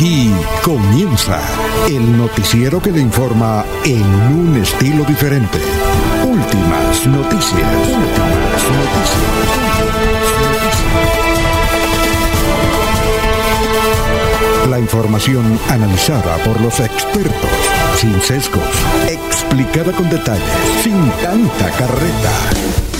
Aquí comienza el noticiero que le informa en un estilo diferente. Últimas noticias. Últimas noticias. La información analizada por los expertos, sin sesgos, explicada con detalles, sin tanta carreta.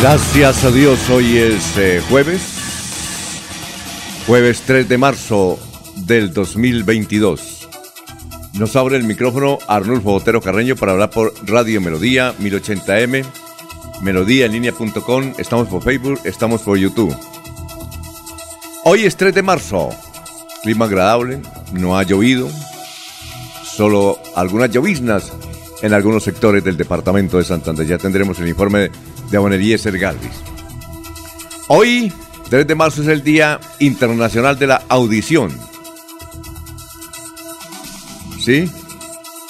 Gracias a Dios, hoy es eh, jueves, jueves 3 de marzo del 2022. Nos abre el micrófono Arnulfo Botero Carreño para hablar por Radio Melodía 1080m, melodíaenlínea.com, estamos por Facebook, estamos por YouTube. Hoy es 3 de marzo, clima agradable, no ha llovido, solo algunas lloviznas en algunos sectores del departamento de Santander. Ya tendremos el informe Aboneliezer Galvis. Hoy, 3 de marzo, es el Día Internacional de la Audición. ¿Sí?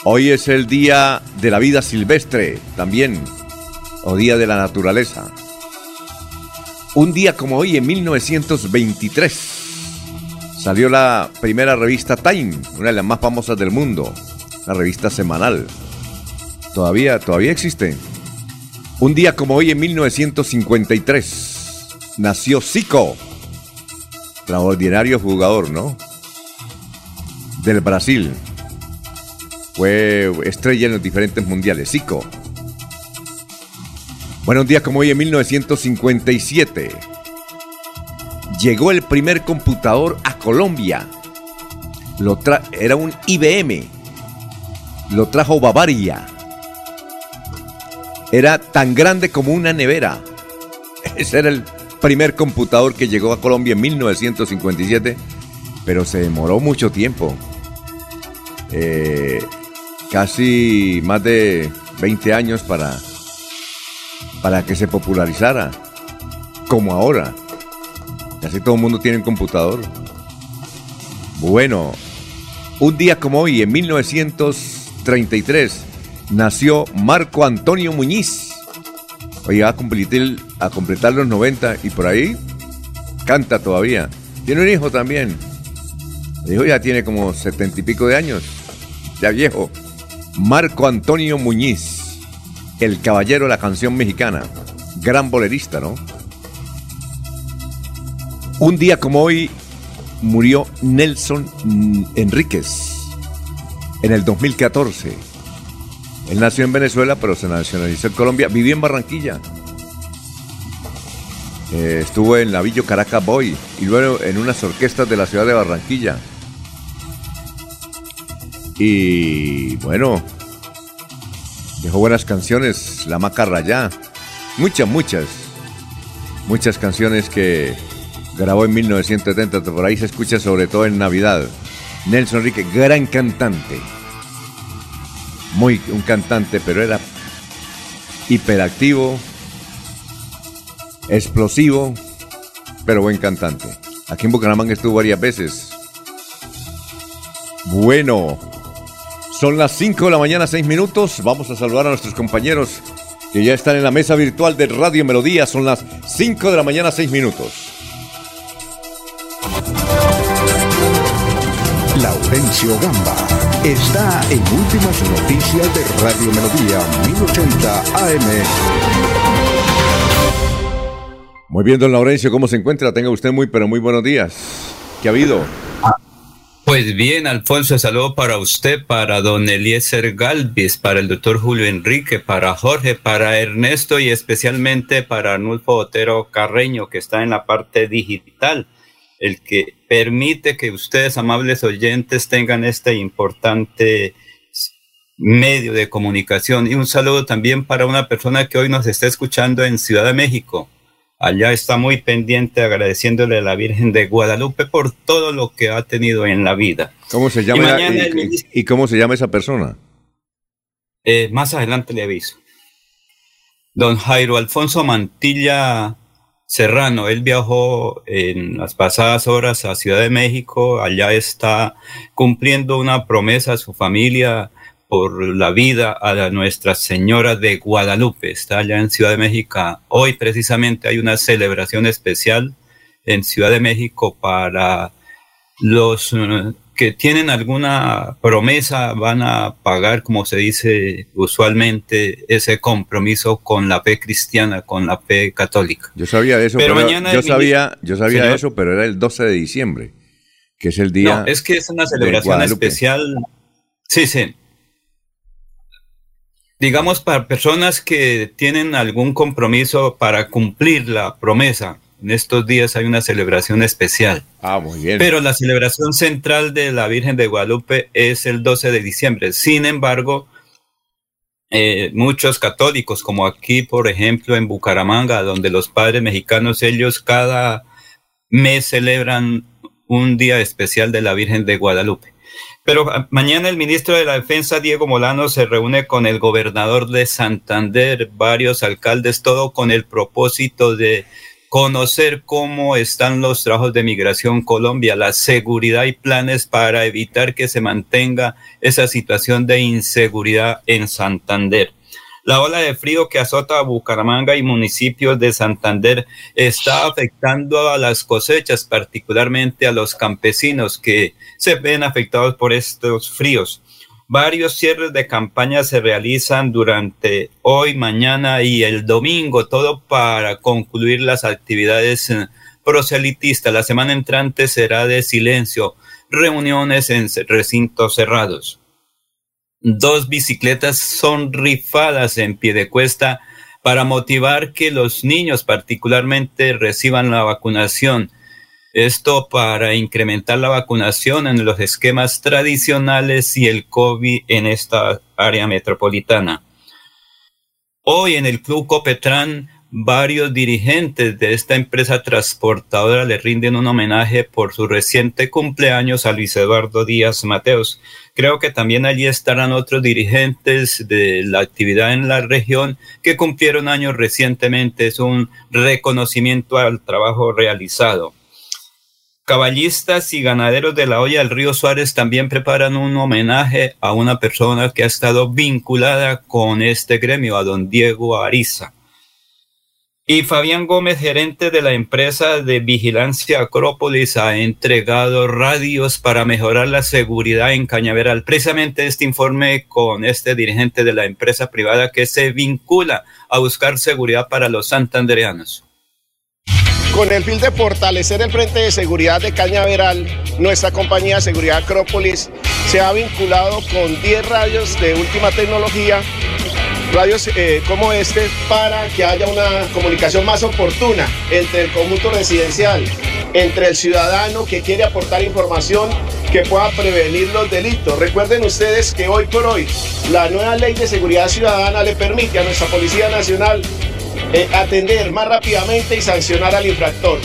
Hoy es el Día de la Vida Silvestre, también, o Día de la Naturaleza. Un día como hoy, en 1923, salió la primera revista Time, una de las más famosas del mundo, la revista semanal. Todavía, todavía existe. Un día como hoy, en 1953, nació Zico, extraordinario jugador, ¿no? Del Brasil. Fue estrella en los diferentes mundiales, Zico. Bueno, un día como hoy, en 1957, llegó el primer computador a Colombia. Lo era un IBM. Lo trajo Bavaria era tan grande como una nevera. Ese era el primer computador que llegó a Colombia en 1957, pero se demoró mucho tiempo. Eh, casi más de 20 años para, para que se popularizara, como ahora. Casi todo el mundo tiene un computador. Bueno, un día como hoy, en 1933, nació Marco Antonio Muñiz. Va a completar, a completar los 90 y por ahí canta todavía. Tiene un hijo también. El hijo ya tiene como setenta y pico de años, ya viejo. Marco Antonio Muñiz, el caballero de la canción mexicana. Gran bolerista, ¿no? Un día como hoy murió Nelson Enríquez en el 2014 él nació en Venezuela, pero se nacionalizó en Colombia. Vivió en Barranquilla. Eh, estuvo en la Villa Caracas Boy y luego en unas orquestas de la ciudad de Barranquilla. Y bueno, dejó buenas canciones, La Maca Rayá. Muchas, muchas. Muchas canciones que grabó en 1970. Por ahí se escucha sobre todo en Navidad. Nelson Enrique, gran cantante muy un cantante, pero era hiperactivo, explosivo, pero buen cantante. Aquí en Bucaramanga estuvo varias veces. Bueno, son las 5 de la mañana, 6 minutos. Vamos a saludar a nuestros compañeros que ya están en la mesa virtual de Radio Melodía. Son las 5 de la mañana, 6 minutos. Laurencio Gamba está en Últimas Noticias de Radio Melodía 1080 AM. Muy bien, don Laurencio, ¿cómo se encuentra? Tenga usted muy, pero muy buenos días. ¿Qué ha habido? Pues bien, Alfonso, saludo para usted, para don Eliezer Galvis, para el doctor Julio Enrique, para Jorge, para Ernesto y especialmente para Arnulfo Otero Carreño, que está en la parte digital el que permite que ustedes, amables oyentes, tengan este importante medio de comunicación. Y un saludo también para una persona que hoy nos está escuchando en Ciudad de México, allá está muy pendiente agradeciéndole a la Virgen de Guadalupe por todo lo que ha tenido en la vida. ¿Cómo se llama, y, cómo se llama esa persona? Eh, más adelante le aviso. Don Jairo Alfonso Mantilla Serrano, él viajó en las pasadas horas a Ciudad de México, allá está cumpliendo una promesa a su familia por la vida a Nuestra Señora de Guadalupe. Está allá en Ciudad de México. Hoy precisamente hay una celebración especial en Ciudad de México para los que tienen alguna promesa, van a pagar, como se dice usualmente, ese compromiso con la fe cristiana, con la fe católica. Yo sabía eso, pero, mañana yo sabía, yo sabía eso, pero era el 12 de diciembre, que es el día. No, es que es una celebración especial. Sí, sí digamos, para personas que tienen algún compromiso para cumplir la promesa. En estos días hay una celebración especial. Ah, muy bien. Pero la celebración central de la Virgen de Guadalupe es el 12 de diciembre. Sin embargo, eh, muchos católicos, como aquí, por ejemplo, en Bucaramanga, donde los padres mexicanos, ellos cada mes celebran un día especial de la Virgen de Guadalupe. Pero ah, mañana el ministro de la Defensa, Diego Molano, se reúne con el gobernador de Santander, varios alcaldes, todo con el propósito de conocer cómo están los trabajos de migración Colombia, la seguridad y planes para evitar que se mantenga esa situación de inseguridad en Santander. La ola de frío que azota a Bucaramanga y municipios de Santander está afectando a las cosechas, particularmente a los campesinos que se ven afectados por estos fríos. Varios cierres de campaña se realizan durante hoy, mañana y el domingo, todo para concluir las actividades eh, proselitistas. La semana entrante será de silencio, reuniones en recintos cerrados. Dos bicicletas son rifadas en pie de cuesta para motivar que los niños particularmente reciban la vacunación. Esto para incrementar la vacunación en los esquemas tradicionales y el COVID en esta área metropolitana. Hoy en el Club Copetran varios dirigentes de esta empresa transportadora le rinden un homenaje por su reciente cumpleaños a Luis Eduardo Díaz Mateos. Creo que también allí estarán otros dirigentes de la actividad en la región que cumplieron años recientemente. Es un reconocimiento al trabajo realizado. Caballistas y ganaderos de la olla del río Suárez también preparan un homenaje a una persona que ha estado vinculada con este gremio, a don Diego Ariza. Y Fabián Gómez, gerente de la empresa de vigilancia Acrópolis, ha entregado radios para mejorar la seguridad en Cañaveral. Precisamente este informe con este dirigente de la empresa privada que se vincula a buscar seguridad para los santandereanos. Con el fin de fortalecer el frente de seguridad de Cañaveral, nuestra compañía de seguridad Acrópolis se ha vinculado con 10 radios de última tecnología radios eh, como este para que haya una comunicación más oportuna entre el conjunto residencial, entre el ciudadano que quiere aportar información que pueda prevenir los delitos. Recuerden ustedes que hoy por hoy la nueva ley de seguridad ciudadana le permite a nuestra Policía Nacional eh, atender más rápidamente y sancionar al infractor.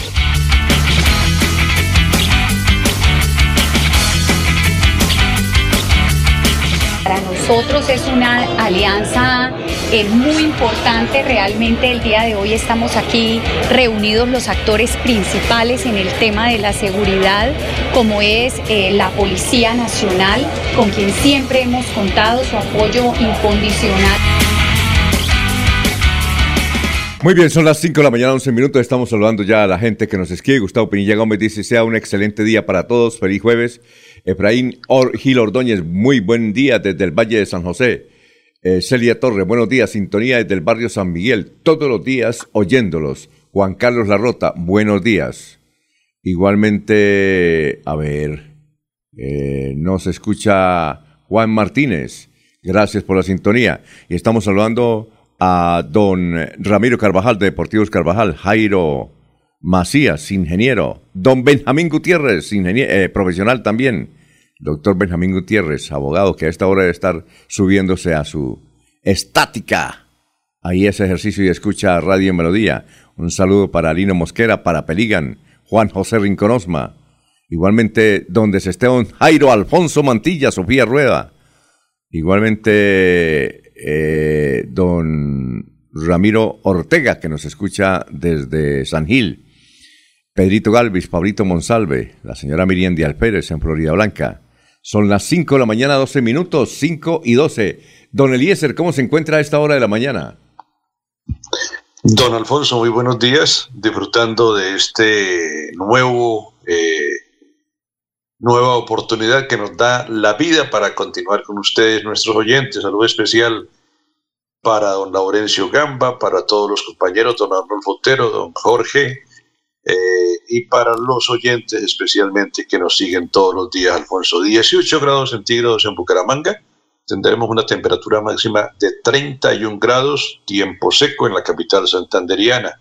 Para nosotros es una alianza eh, muy importante. Realmente el día de hoy estamos aquí reunidos los actores principales en el tema de la seguridad, como es eh, la Policía Nacional, con quien siempre hemos contado su apoyo incondicional. Muy bien, son las 5 de la mañana, 11 minutos. Estamos saludando ya a la gente que nos escribe. Gustavo Pinilla Gómez dice: Sea un excelente día para todos. Feliz jueves. Efraín Gil Ordóñez, muy buen día desde el Valle de San José. Eh, Celia Torres, buenos días, sintonía desde el barrio San Miguel, todos los días oyéndolos. Juan Carlos Larrota, buenos días. Igualmente, a ver, eh, nos escucha Juan Martínez, gracias por la sintonía. Y estamos saludando a don Ramiro Carvajal de Deportivos Carvajal, Jairo Macías, ingeniero. Don Benjamín Gutiérrez, eh, profesional también. Doctor Benjamín Gutiérrez, abogado, que a esta hora debe estar subiéndose a su estática. Ahí ese ejercicio y escucha Radio Melodía. Un saludo para Lino Mosquera, para Peligan, Juan José Rinconosma. Igualmente, donde se esté Jairo Alfonso Mantilla, Sofía Rueda. Igualmente, eh, don Ramiro Ortega, que nos escucha desde San Gil. Pedrito Galvis, Pablito Monsalve, la señora Miriam Díaz Pérez en Florida Blanca. Son las 5 de la mañana, 12 minutos, 5 y 12. Don Eliezer, ¿cómo se encuentra a esta hora de la mañana? Don Alfonso, muy buenos días, disfrutando de este nuevo, eh, nueva oportunidad que nos da la vida para continuar con ustedes, nuestros oyentes. Saludo especial para don Laurencio Gamba, para todos los compañeros, don Arnolfo Otero, don Jorge, eh, y para los oyentes especialmente que nos siguen todos los días, Alfonso. 18 grados centígrados en Bucaramanga, tendremos una temperatura máxima de 31 grados, tiempo seco en la capital santanderiana.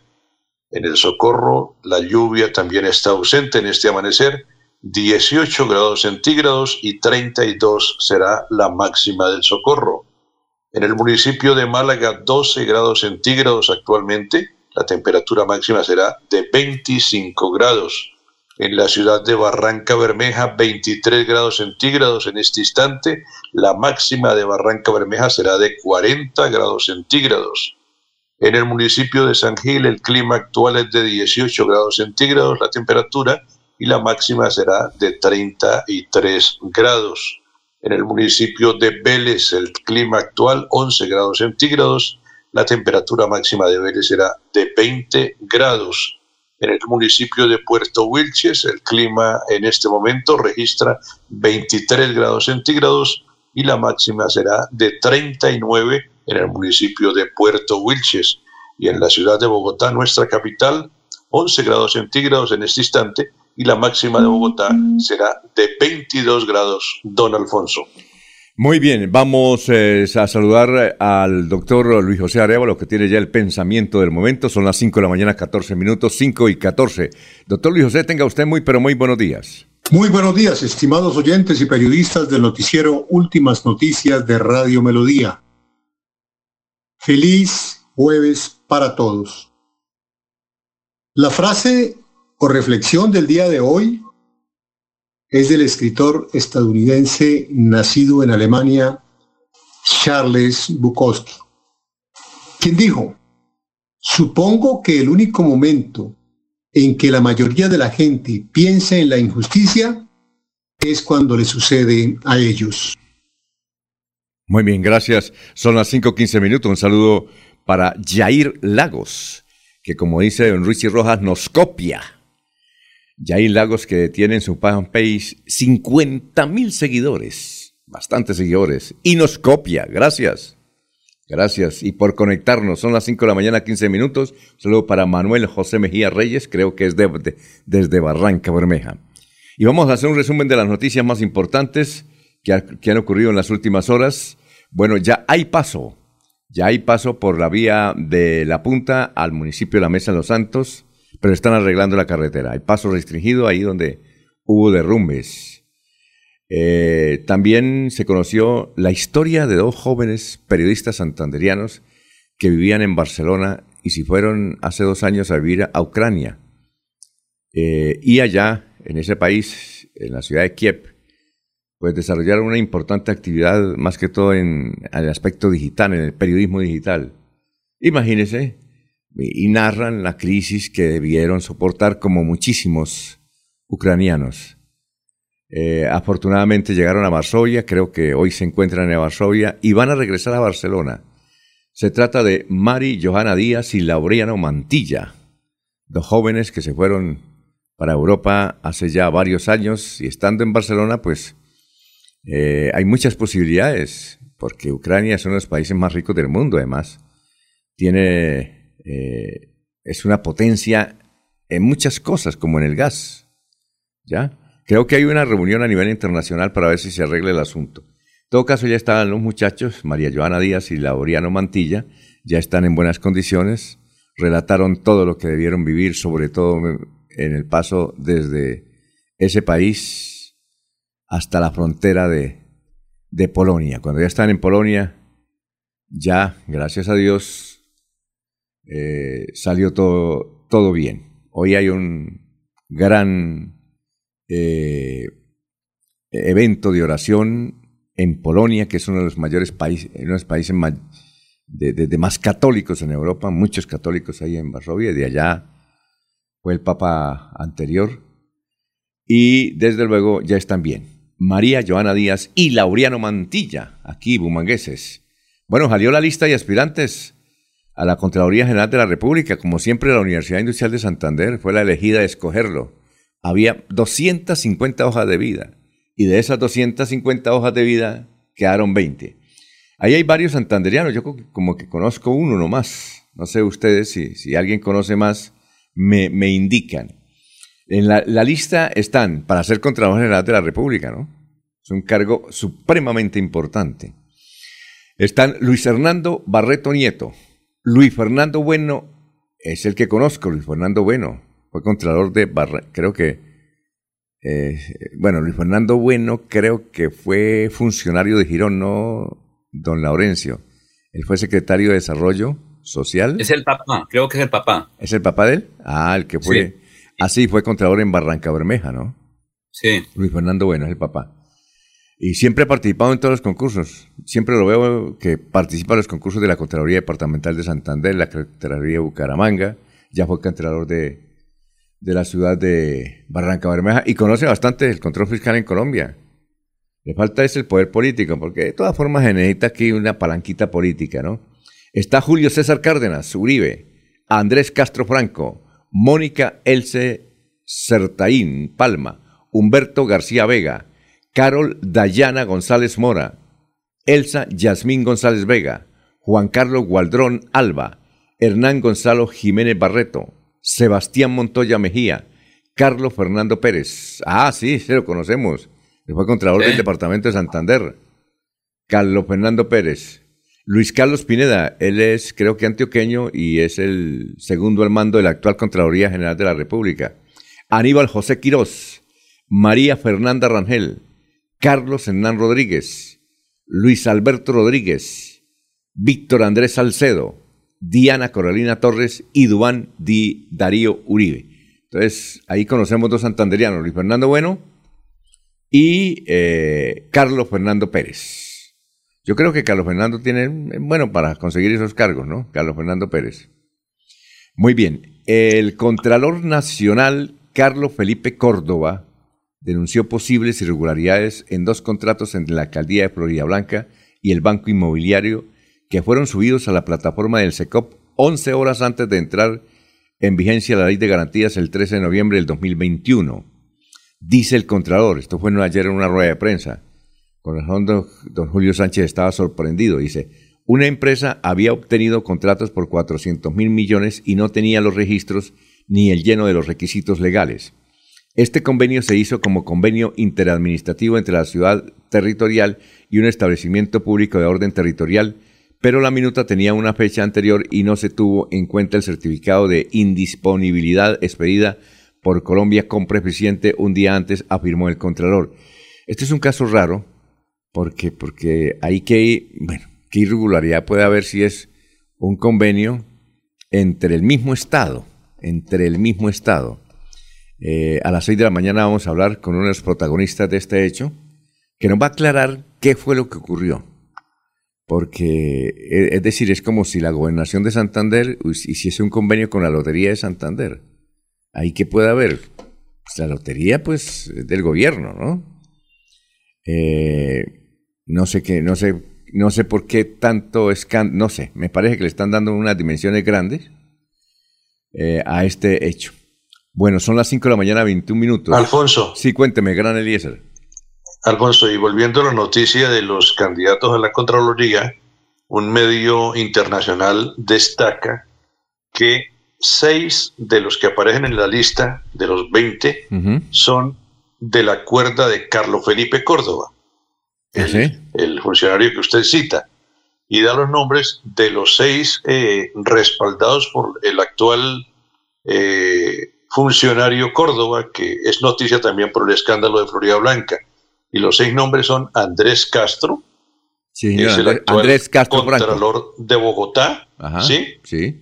En el Socorro, la lluvia también está ausente en este amanecer, 18 grados centígrados y 32 será la máxima del Socorro. En el municipio de Málaga, 12 grados centígrados actualmente, la temperatura máxima será de 25 grados. En la ciudad de Barranca Bermeja, 23 grados centígrados en este instante. La máxima de Barranca Bermeja será de 40 grados centígrados. En el municipio de San Gil, el clima actual es de 18 grados centígrados, la temperatura, y la máxima será de 33 grados. En el municipio de Vélez, el clima actual 11 grados centígrados, la temperatura máxima de Vélez será de 20 grados. En el municipio de Puerto Wilches, el clima en este momento registra 23 grados centígrados y la máxima será de 39 en el municipio de Puerto Wilches. Y en la ciudad de Bogotá, nuestra capital, 11 grados centígrados en este instante y la máxima de Bogotá será de 22 grados, don Alfonso. Muy bien, vamos eh, a saludar al doctor Luis José Arevalo, que tiene ya el pensamiento del momento. Son las 5 de la mañana, 14 minutos, 5 y 14. Doctor Luis José, tenga usted muy, pero muy buenos días. Muy buenos días, estimados oyentes y periodistas del noticiero Últimas Noticias de Radio Melodía. Feliz jueves para todos. La frase o reflexión del día de hoy es del escritor estadounidense nacido en Alemania, Charles Bukowski, quien dijo, supongo que el único momento en que la mayoría de la gente piensa en la injusticia es cuando le sucede a ellos. Muy bien, gracias. Son las 5.15 minutos. Un saludo para Jair Lagos, que como dice don Ruiz Rojas, nos copia hay Lagos que tiene en su fanpage 50 mil seguidores, bastantes seguidores, y nos copia. Gracias. Gracias. Y por conectarnos, son las 5 de la mañana, 15 minutos. Saludo para Manuel José Mejía Reyes, creo que es desde Barranca Bermeja. Y vamos a hacer un resumen de las noticias más importantes que, que han ocurrido en las últimas horas. Bueno, ya hay paso. Ya hay paso por la vía de La Punta al municipio de La Mesa de los Santos pero están arreglando la carretera. Hay paso restringido ahí donde hubo derrumbes. Eh, también se conoció la historia de dos jóvenes periodistas santanderianos que vivían en Barcelona y se fueron hace dos años a vivir a Ucrania. Eh, y allá, en ese país, en la ciudad de Kiev, pues desarrollaron una importante actividad, más que todo en, en el aspecto digital, en el periodismo digital. Imagínense, y narran la crisis que debieron soportar como muchísimos ucranianos. Eh, afortunadamente llegaron a Varsovia, creo que hoy se encuentran en Varsovia y van a regresar a Barcelona. Se trata de Mari Johanna Díaz y Laureano Mantilla, dos jóvenes que se fueron para Europa hace ya varios años y estando en Barcelona, pues eh, hay muchas posibilidades, porque Ucrania es uno de los países más ricos del mundo, además. Tiene eh, es una potencia en muchas cosas, como en el gas. ¿Ya? Creo que hay una reunión a nivel internacional para ver si se arregla el asunto. En todo caso, ya estaban los muchachos, María Joana Díaz y Laureano Mantilla, ya están en buenas condiciones, relataron todo lo que debieron vivir, sobre todo en el paso desde ese país hasta la frontera de, de Polonia. Cuando ya están en Polonia, ya, gracias a Dios, eh, salió todo, todo bien. Hoy hay un gran eh, evento de oración en Polonia, que es uno de los mayores países, uno de los países más, católicos en Europa, muchos católicos ahí en Varsovia, y de allá fue el Papa anterior, y desde luego ya están bien. María Joana Díaz y Laureano Mantilla, aquí, bumangueses. Bueno, salió la lista de aspirantes a la Contraloría General de la República. Como siempre, la Universidad Industrial de Santander fue la elegida a escogerlo. Había 250 hojas de vida y de esas 250 hojas de vida quedaron 20. Ahí hay varios santanderianos, yo como que conozco uno nomás. No sé ustedes si, si alguien conoce más, me, me indican. En la, la, lista están para ser Contralor General de la República, ¿no? Es un cargo supremamente importante. Están Luis Hernando Barreto Nieto, Luis Fernando Bueno es el que conozco, Luis Fernando Bueno. Fue contralor de Barra, creo que, eh, bueno, Luis Fernando Bueno creo que fue funcionario de Girón, no don Laurencio. Él fue secretario de Desarrollo Social. Es el papá, creo que es el papá. ¿Es el papá de él? Ah, el que fue. Ah, sí, fue contralor en Barranca Bermeja, ¿no? Sí. Luis Fernando Bueno es el papá. Y siempre ha participado en todos los concursos. Siempre lo veo que participa en los concursos de la Contraloría Departamental de Santander, la Contraloría de Bucaramanga. Ya fue contralor de, de la ciudad de Barranca Bermeja y conoce bastante el control fiscal en Colombia. Le falta es el poder político, porque de todas formas se necesita aquí una palanquita política, ¿no? Está Julio César Cárdenas, Uribe, Andrés Castro Franco, Mónica Else Certaín Palma, Humberto García Vega, Carol Dayana González Mora, Elsa Yasmín González Vega, Juan Carlos Gualdrón Alba, Hernán Gonzalo Jiménez Barreto, Sebastián Montoya Mejía, Carlos Fernando Pérez. Ah, sí, se lo conocemos. fue Contralor del Departamento de Santander. Carlos Fernando Pérez. Luis Carlos Pineda, él es creo que antioqueño y es el segundo al mando de la actual Contraloría General de la República. Aníbal José Quirós, María Fernanda Rangel, Carlos Hernán Rodríguez, Luis Alberto Rodríguez, Víctor Andrés Salcedo, Diana Coralina Torres y Duán Di Darío Uribe. Entonces, ahí conocemos dos santanderianos, Luis Fernando Bueno y eh, Carlos Fernando Pérez. Yo creo que Carlos Fernando tiene, bueno, para conseguir esos cargos, ¿no? Carlos Fernando Pérez. Muy bien. El Contralor Nacional, Carlos Felipe Córdoba, denunció posibles irregularidades en dos contratos entre la alcaldía de Florida Blanca y el Banco Inmobiliario que fueron subidos a la plataforma del SECOP 11 horas antes de entrar en vigencia la ley de garantías el 13 de noviembre del 2021. Dice el Contralor, esto fue ayer en una rueda de prensa, con fondo don Julio Sánchez estaba sorprendido, dice, una empresa había obtenido contratos por 400 mil millones y no tenía los registros ni el lleno de los requisitos legales. Este convenio se hizo como convenio interadministrativo entre la ciudad territorial y un establecimiento público de orden territorial, pero la minuta tenía una fecha anterior y no se tuvo en cuenta el certificado de indisponibilidad expedida por Colombia con preficiente un día antes, afirmó el Contralor. Este es un caso raro porque, porque hay que, bueno, qué irregularidad puede haber si es un convenio entre el mismo Estado, entre el mismo Estado eh, a las 6 de la mañana vamos a hablar con uno de los protagonistas de este hecho, que nos va a aclarar qué fue lo que ocurrió. Porque, e, es decir, es como si la gobernación de Santander hiciese un convenio con la Lotería de Santander. Ahí que puede haber. Pues la lotería, pues, es del gobierno, ¿no? Eh, no sé qué, no sé, no sé por qué tanto escándalo, no sé, me parece que le están dando unas dimensiones grandes eh, a este hecho. Bueno, son las 5 de la mañana, 21 minutos. Alfonso. Sí, cuénteme, gran Eliezer. Alfonso, y volviendo a la noticia de los candidatos a la Contraloría, un medio internacional destaca que seis de los que aparecen en la lista de los 20 son de la cuerda de Carlos Felipe Córdoba, ¿Ah, el, funcionario que usted cita, y da los nombres de los seis eh, respaldados por el actual eh, funcionario Córdoba, que es noticia también por el escándalo de Florida Blanca. Y los seis nombres son Andrés Castro, sí, es el Andrés Castro Contralor de Bogotá, ¿sí? Sí.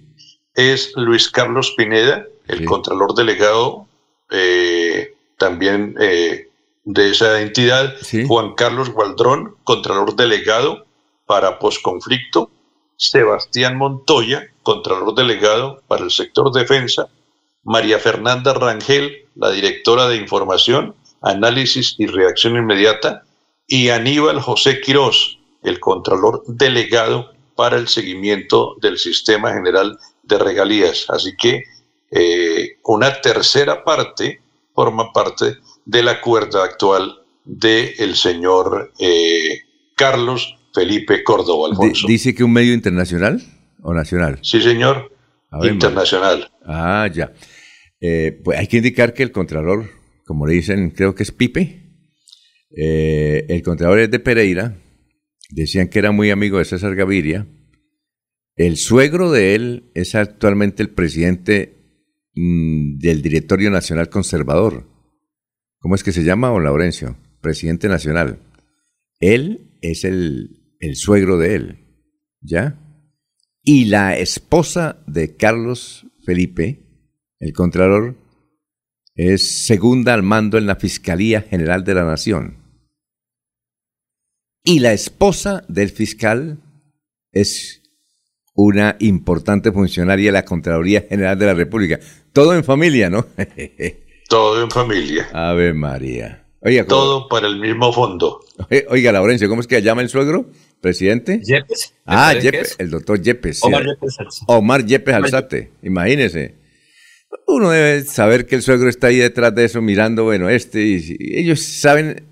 es Luis Carlos Pineda, el contralor delegado eh, también eh, de esa entidad, Juan Carlos Gualdrón, contralor delegado para posconflicto, Sebastián Montoya, contralor delegado para el sector defensa, María Fernanda Rangel, la directora de información, análisis y reacción inmediata, y Aníbal José Quirós, el contralor delegado para el seguimiento del sistema general de regalías. Así que eh, una tercera parte forma parte de la cuerda actual del el señor eh, Carlos Felipe Córdoba Alfonso. ¿Dice que un medio internacional o nacional? Sí, señor. Internacional. Ah, ya. Eh, pues hay que indicar que el Contralor, como le dicen, creo que es Pipe, el Contralor es de Pereira, decían que era muy amigo de César Gaviria, el suegro de él es actualmente el presidente mm, del Directorio Nacional Conservador. ¿Cómo es que se llama, don Laurencio? Presidente nacional. Él es el, el suegro de él, ¿ya? Y la esposa de Carlos Felipe, el Contralor, es segunda al mando en la Fiscalía General de la Nación. Y la esposa del fiscal es una importante funcionaria de la Contraloría General de la República. Todo en familia, ¿no? Todo en familia. Ave María. Oiga, Todo para el mismo fondo. Oiga, Laurencio, ¿cómo es que llama el suegro? ¿Presidente? Yepes. Ah, Yepes, el doctor Yepes. Omar Yepes Alzate. Omar Yepes Alzate, imagínese. Uno debe saber que el suegro está ahí detrás de eso mirando, bueno, este, y, ellos saben,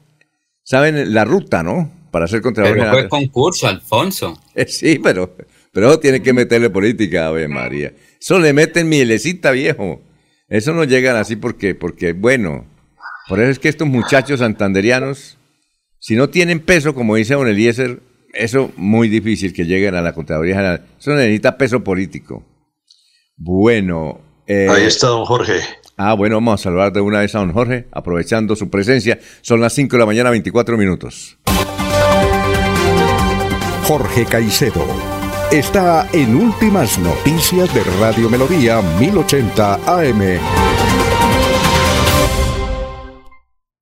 saben la ruta, ¿no? Para ser contralor. Pero fue concurso, Alfonso. sí, pero pero tiene que meterle política, Ave María. Eso le meten mielecita, viejo. Eso no llegan así porque, porque, bueno, por eso es que estos muchachos santanderianos, si no tienen peso, como dice Don Eliezer, eso muy difícil que lleguen a la Contraloría General. Eso necesita peso político. Bueno. Eh, Ahí está don Jorge. Ah, bueno, vamos a saludar de una vez a don Jorge, aprovechando su presencia. Son las 5 de la mañana, 24 minutos. Jorge Caicedo está en Últimas Noticias de Radio Melodía 1080 AM.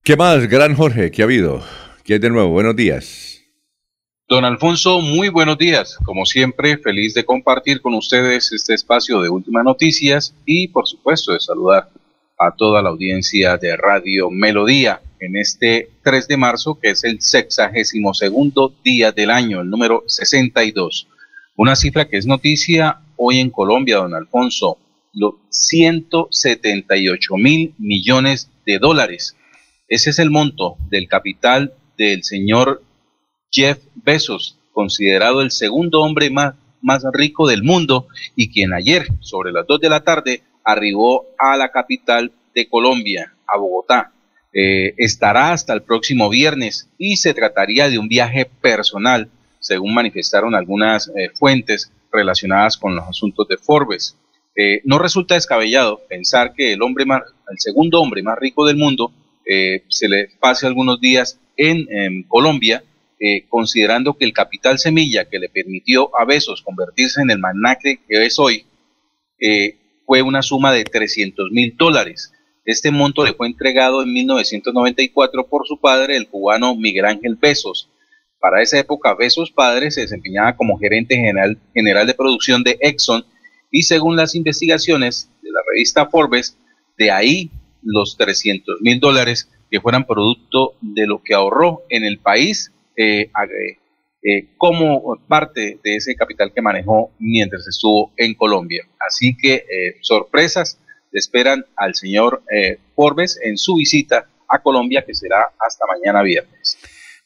¿Qué más, gran Jorge? ¿Qué ha habido? ¿Qué de nuevo? Buenos días. Don Alfonso, muy buenos días. Como siempre, feliz de compartir con ustedes este espacio de Últimas Noticias y, por supuesto, de saludar a toda la audiencia de Radio Melodía en este 3 de marzo, que es el sexagésimo segundo día del año, el número 62. Una cifra que es noticia hoy en Colombia, don Alfonso, los 178 mil millones de dólares. Ese es el monto del capital del señor Jeff Bezos, considerado el segundo hombre más, rico del mundo y quien ayer, sobre las 2 de la tarde, arribó a la capital de Colombia, a Bogotá. Eh, estará hasta el próximo viernes y se trataría de un viaje personal según manifestaron algunas eh, fuentes relacionadas con los asuntos de Forbes. Eh, no resulta descabellado pensar que el hombre más, el segundo hombre más rico del mundo eh, se le pase algunos días en, Colombia, considerando que el capital semilla que le permitió a Besos convertirse en el magnate que es hoy fue una suma de 300 mil dólares. Este monto le fue entregado en 1994 por su padre, el cubano Miguel Ángel Besos, para esa época, Besos padre se desempeñaba como gerente general, general de producción de Exxon y según las investigaciones de la revista Forbes, de ahí los 300 mil dólares que fueran producto de lo que ahorró en el país eh, eh, como parte de ese capital que manejó mientras estuvo en Colombia. Así que eh, sorpresas esperan al señor Forbes en su visita a Colombia que será hasta mañana viernes.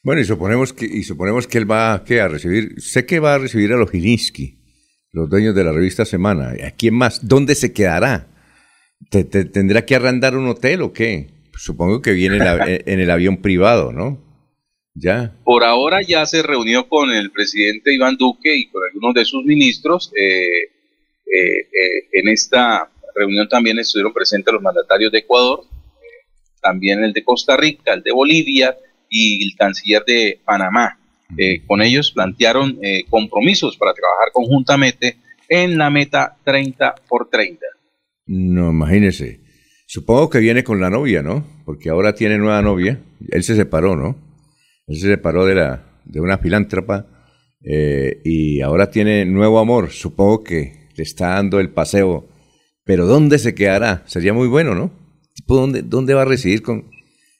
Bueno, y suponemos que, y suponemos que él va a recibir, sé que va a recibir a los Gilinski, los dueños de la revista Semana. ¿A quién más? ¿Dónde se quedará? ¿Te, tendrá que arrendar un hotel o qué? Supongo que viene en, el avión privado, ¿no? Ya. Por ahora ya se reunió con el presidente Iván Duque y con algunos de sus ministros. Eh, eh, eh, en esta reunión también estuvieron presentes los mandatarios de Ecuador, también el de Costa Rica, el de Bolivia, y el canciller de Panamá. Eh, con ellos plantearon eh, compromisos para trabajar conjuntamente en la meta 30 por 30. No, imagínese. Supongo que viene con la novia, ¿no? Porque ahora tiene nueva novia. Él se separó, ¿no? Él se separó de, la, de una filántropa eh, y ahora tiene nuevo amor. Supongo que le está dando el paseo. Pero ¿dónde se quedará? Sería muy bueno, ¿no? ¿dónde, dónde va a residir con...?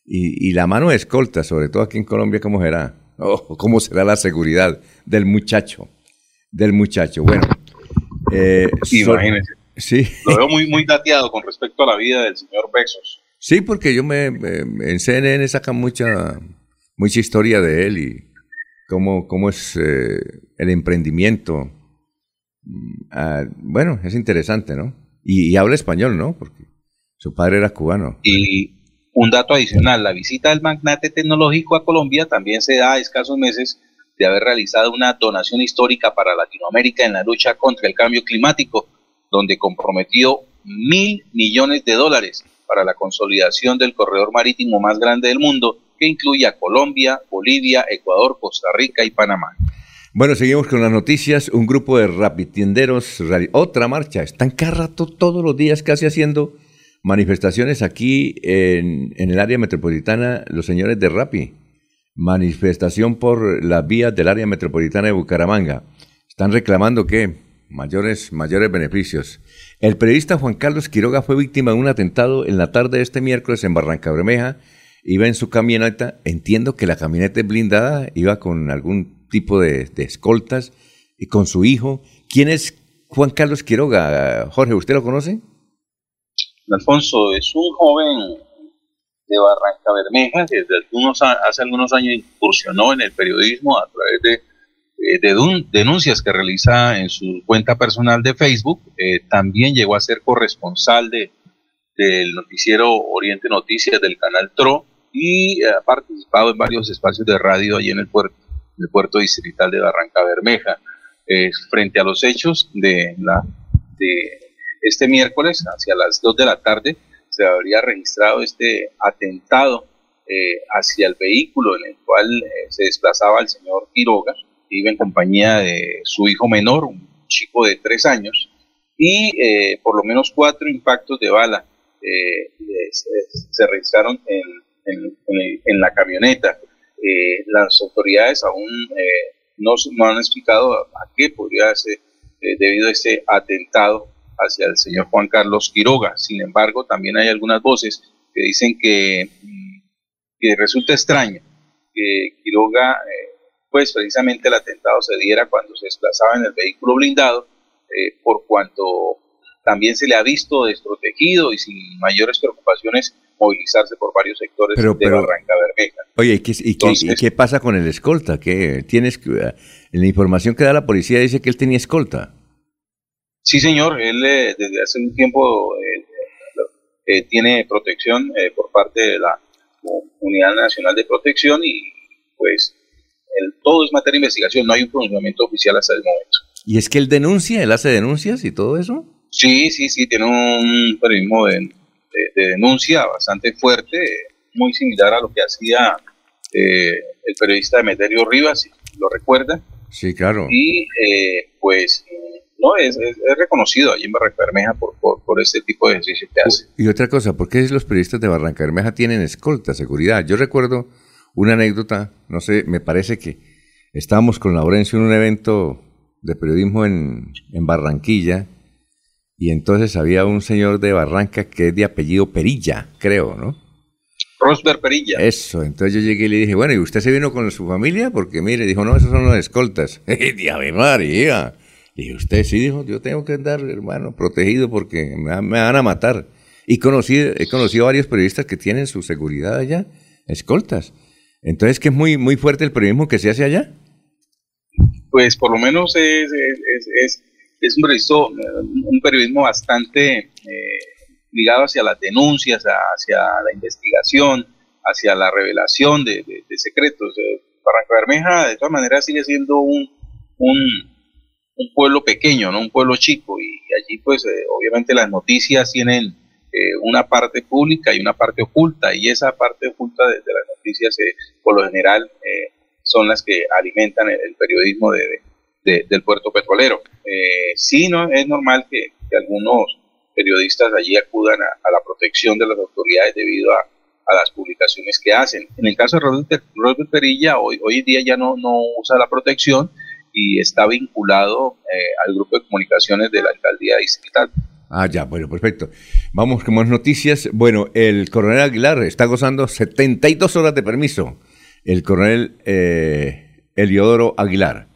Y, y la mano de escolta, sobre todo aquí en Colombia, ¿cómo será? Oh, ¿Cómo será la seguridad del muchacho? Del muchacho. Bueno. Eh, Imagínese. Sí. Lo veo muy, muy dateado con respecto a la vida del señor Besos. Sí, porque yo me, en CNN sacan mucha, mucha historia de él y cómo, cómo es eh, el emprendimiento. Mm, ah, bueno, es interesante, ¿no? Y, habla español, ¿no? Porque su padre era cubano. Y un dato adicional, la visita del magnate tecnológico a Colombia también se da a escasos meses de haber realizado una donación histórica para Latinoamérica en la lucha contra el cambio climático donde comprometió mil millones de dólares para la consolidación del corredor marítimo más grande del mundo, que incluye a Colombia, Bolivia, Ecuador, Costa Rica y Panamá. Bueno, seguimos con las noticias. Un grupo de rapitienderos, otra marcha. Están cada rato, todos los días, casi haciendo manifestaciones aquí en, en el área metropolitana, los señores de Rapi. Manifestación por las vías del área metropolitana de Bucaramanga. Están reclamando que mayores, mayores beneficios. El periodista Juan Carlos Quiroga fue víctima de un atentado en la tarde de este miércoles en Barranca Bermeja. Iba en su camioneta, entiendo que la camioneta es blindada, iba con algún tipo de, escoltas y con su hijo. ¿Quién es Juan Carlos Quiroga? Jorge, ¿usted lo conoce? Alfonso es un joven de Barranca Bermeja desde algunos, hace algunos años incursionó en el periodismo a través de de denuncias que realiza en su cuenta personal de Facebook. Eh, también llegó a ser corresponsal de, del noticiero Oriente Noticias del canal TRO y ha participado en varios espacios de radio allí en el puerto, el puerto distrital de Barranca Bermeja. frente a los hechos de, la, de este miércoles, hacia las 2 de la tarde, se habría registrado este atentado eh, hacia el vehículo en el cual se desplazaba el señor Quiroga iba en compañía de su hijo menor, un chico de tres años, y eh, por lo menos cuatro impactos de bala eh, se, registraron en, la camioneta. Eh, las autoridades aún no, han explicado a qué podría ser debido a este atentado hacia el señor Juan Carlos Quiroga. Sin embargo, también hay algunas voces que dicen que, que resulta extraño que Quiroga pues precisamente el atentado se diera cuando se desplazaba en el vehículo blindado, eh, por cuanto también se le ha visto desprotegido y sin mayores preocupaciones movilizarse por varios sectores de Barranca Bermeja. Oye, ¿y qué, pasa con el escolta? ¿Qué tienes en la información que da la policía dice que él tenía escolta? Sí, señor, él eh, desde hace un tiempo eh, tiene protección por parte de la Unidad Nacional de Protección y pues todo es materia de investigación, no hay un pronunciamiento oficial hasta el momento. ¿Y es que él denuncia, él hace denuncias y todo eso? Sí, sí, sí, tiene un periodismo de, denuncia bastante fuerte, muy similar a lo que hacía eh, el periodista Demeterio Rivas, si lo recuerda. Sí, claro. Y eh, pues no es, reconocido allí en Barranca Bermeja por, por, este tipo de ejercicio que hace. Y otra cosa, ¿por qué los periodistas de Barranca Bermeja tienen escolta, seguridad? Yo recuerdo una anécdota, no sé, me parece que estábamos con Laurencio en un evento de periodismo en, Barranquilla y entonces había un señor de Barranca que es de apellido Perilla, creo, ¿no? Rosber Perilla. Eso, entonces yo llegué y le dije, bueno, ¿y usted se vino con su familia? Porque mire, dijo, no, esos son los escoltas. ¡Diave María! Y usted sí dijo, yo tengo que andar, hermano, protegido porque me, me van a matar. Y conocí, he conocido a varios periodistas que tienen su seguridad allá, escoltas. Entonces, ¿qué es muy, muy fuerte el periodismo que se hace allá? Pues por lo menos es, es, es, un, periodismo, un periodismo bastante eh, ligado hacia las denuncias, hacia la investigación, hacia la revelación de, secretos. Barranca Bermeja, de todas maneras, sigue siendo un, un, pueblo pequeño, ¿no? un pueblo chico, y allí, pues, eh, obviamente las noticias tienen eh, una parte pública y una parte oculta, y esa parte oculta de, las noticias, eh, por lo general, eh, son las que alimentan el, periodismo de, del puerto petrolero. Eh, sí, no, es normal que, algunos periodistas allí acudan a, la protección de las autoridades debido a, las publicaciones que hacen. En el caso de Robert, Perilla, hoy, hoy día ya no, no usa la protección y está vinculado eh, al grupo de comunicaciones de la alcaldía distrital. Ah, ya, bueno, perfecto. Vamos con más noticias. Bueno, el coronel Aguilar está gozando 72 horas de permiso. El coronel eh, Eliodoro Aguilar.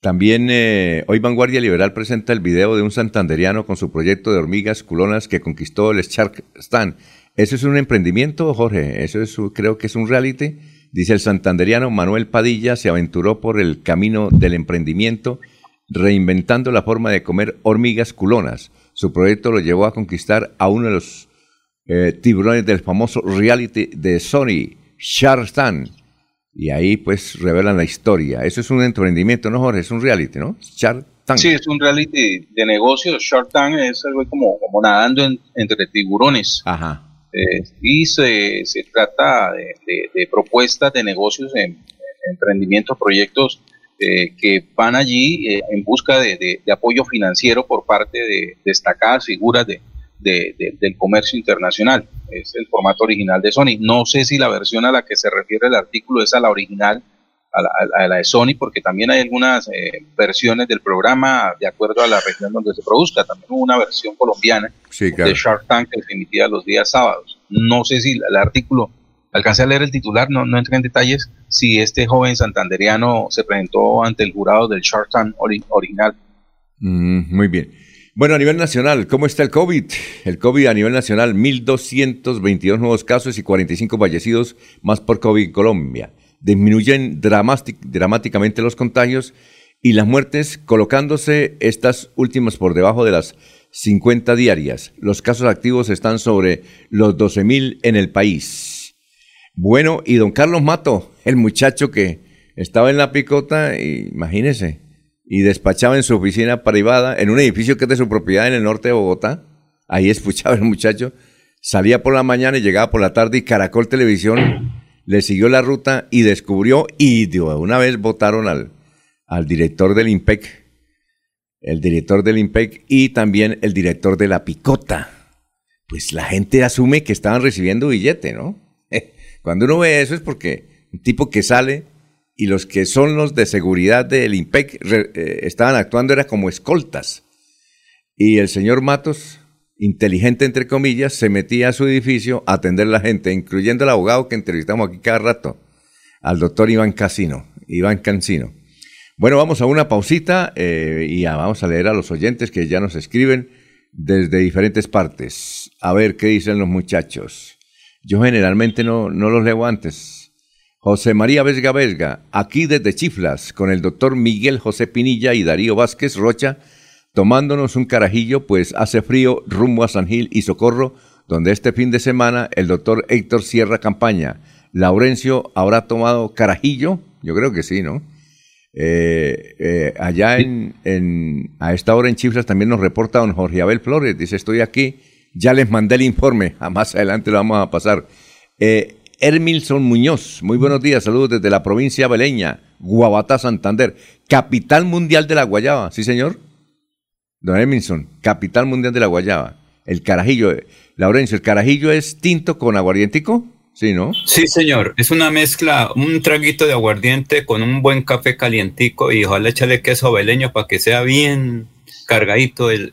También eh, hoy Vanguardia Liberal presenta el video de un santanderiano con su proyecto de hormigas culonas que conquistó el Shark Stand. ¿Eso es un emprendimiento, Jorge? ¿Eso es, creo que es un reality? Dice el santanderiano Manuel Padilla, se aventuró por el camino del emprendimiento, reinventando la forma de comer hormigas culonas. Su proyecto lo llevó a conquistar a uno de los eh, tiburones del famoso reality de Sony, Shark y ahí pues revelan la historia. Eso es un emprendimiento, ¿no, Jorge? Es un reality, ¿no? Shark Tank. Sí, es un reality de negocios. Shark Tank es algo como, como nadando entre tiburones. Ajá. Eh, y se, se trata de, propuestas de negocios en, emprendimientos, proyectos eh, que van allí eh, en busca de, apoyo financiero por parte de destacadas figuras de, del comercio internacional. Es el formato original de Sony. No sé si la versión a la que se refiere el artículo es a la original, a la, de Sony, porque también hay algunas eh, versiones del programa de acuerdo a la región donde se produzca. También hubo una versión colombiana de Shark Tank que se emitía los días sábados. No sé si el artículo, alcancé a leer el titular, no, no entré en detalles, si este joven santanderiano se presentó ante el jurado del Shark Tank original. Mm, muy bien. Bueno, a nivel nacional, ¿cómo está el COVID? El COVID a nivel nacional, 1.222 nuevos casos y 45 fallecidos más por COVID en Colombia. Disminuyen dramáticamente los contagios y las muertes, colocándose estas últimas por debajo de las 50 diarias. Los casos activos están sobre los 12.000 en el país. Bueno, y don Carlos Mato, el muchacho que estaba en la picota, imagínese, y despachaba en su oficina privada, en un edificio que es de su propiedad en el norte de Bogotá. Ahí escuchaba el muchacho. Salía por la mañana y llegaba por la tarde y Caracol Televisión le siguió la ruta y descubrió y de una vez votaron al, al director del IMPEC, el director del IMPEC y también el director de la Picota. Pues la gente asume que estaban recibiendo billete, ¿no? Cuando uno ve eso es porque un tipo que sale y los que son los de seguridad del IMPEC eh, estaban actuando era como escoltas. Y el señor Matos, inteligente entre comillas, se metía a su edificio a atender a la gente, incluyendo el abogado que entrevistamos aquí cada rato, al doctor Iván Casino, Iván Cancino. Bueno, vamos a una pausita eh, y vamos a leer a los oyentes que ya nos escriben desde diferentes partes. A ver qué dicen los muchachos. Yo generalmente no, no los leo antes, José María Vesga Vesga, aquí desde Chiflas, con el doctor Miguel José Pinilla y Darío Vázquez Rocha, tomándonos un carajillo, pues hace frío rumbo a San Gil y Socorro, donde este fin de semana el doctor Héctor cierra campaña. Laurencio habrá tomado carajillo, yo creo que sí, ¿no? Eh, eh, allá en, en, a esta hora en Chiflas también nos reporta don Jorge Abel Flores, dice estoy aquí, ya les mandé el informe, más adelante lo vamos a pasar. Eh, Muñoz. Muy buenos días, saludos desde la provincia beleña, Guabatá, Santander, capital mundial de la guayaba, ¿sí señor? Don Hermilson, capital mundial de la guayaba. El carajillo, Laurencio, ¿el carajillo es tinto con aguardientico? Sí, ¿no? Sí, señor. Es una mezcla, un traguito de aguardiente con un buen café calientico y ojalá échale queso beleño para que sea bien cargadito el,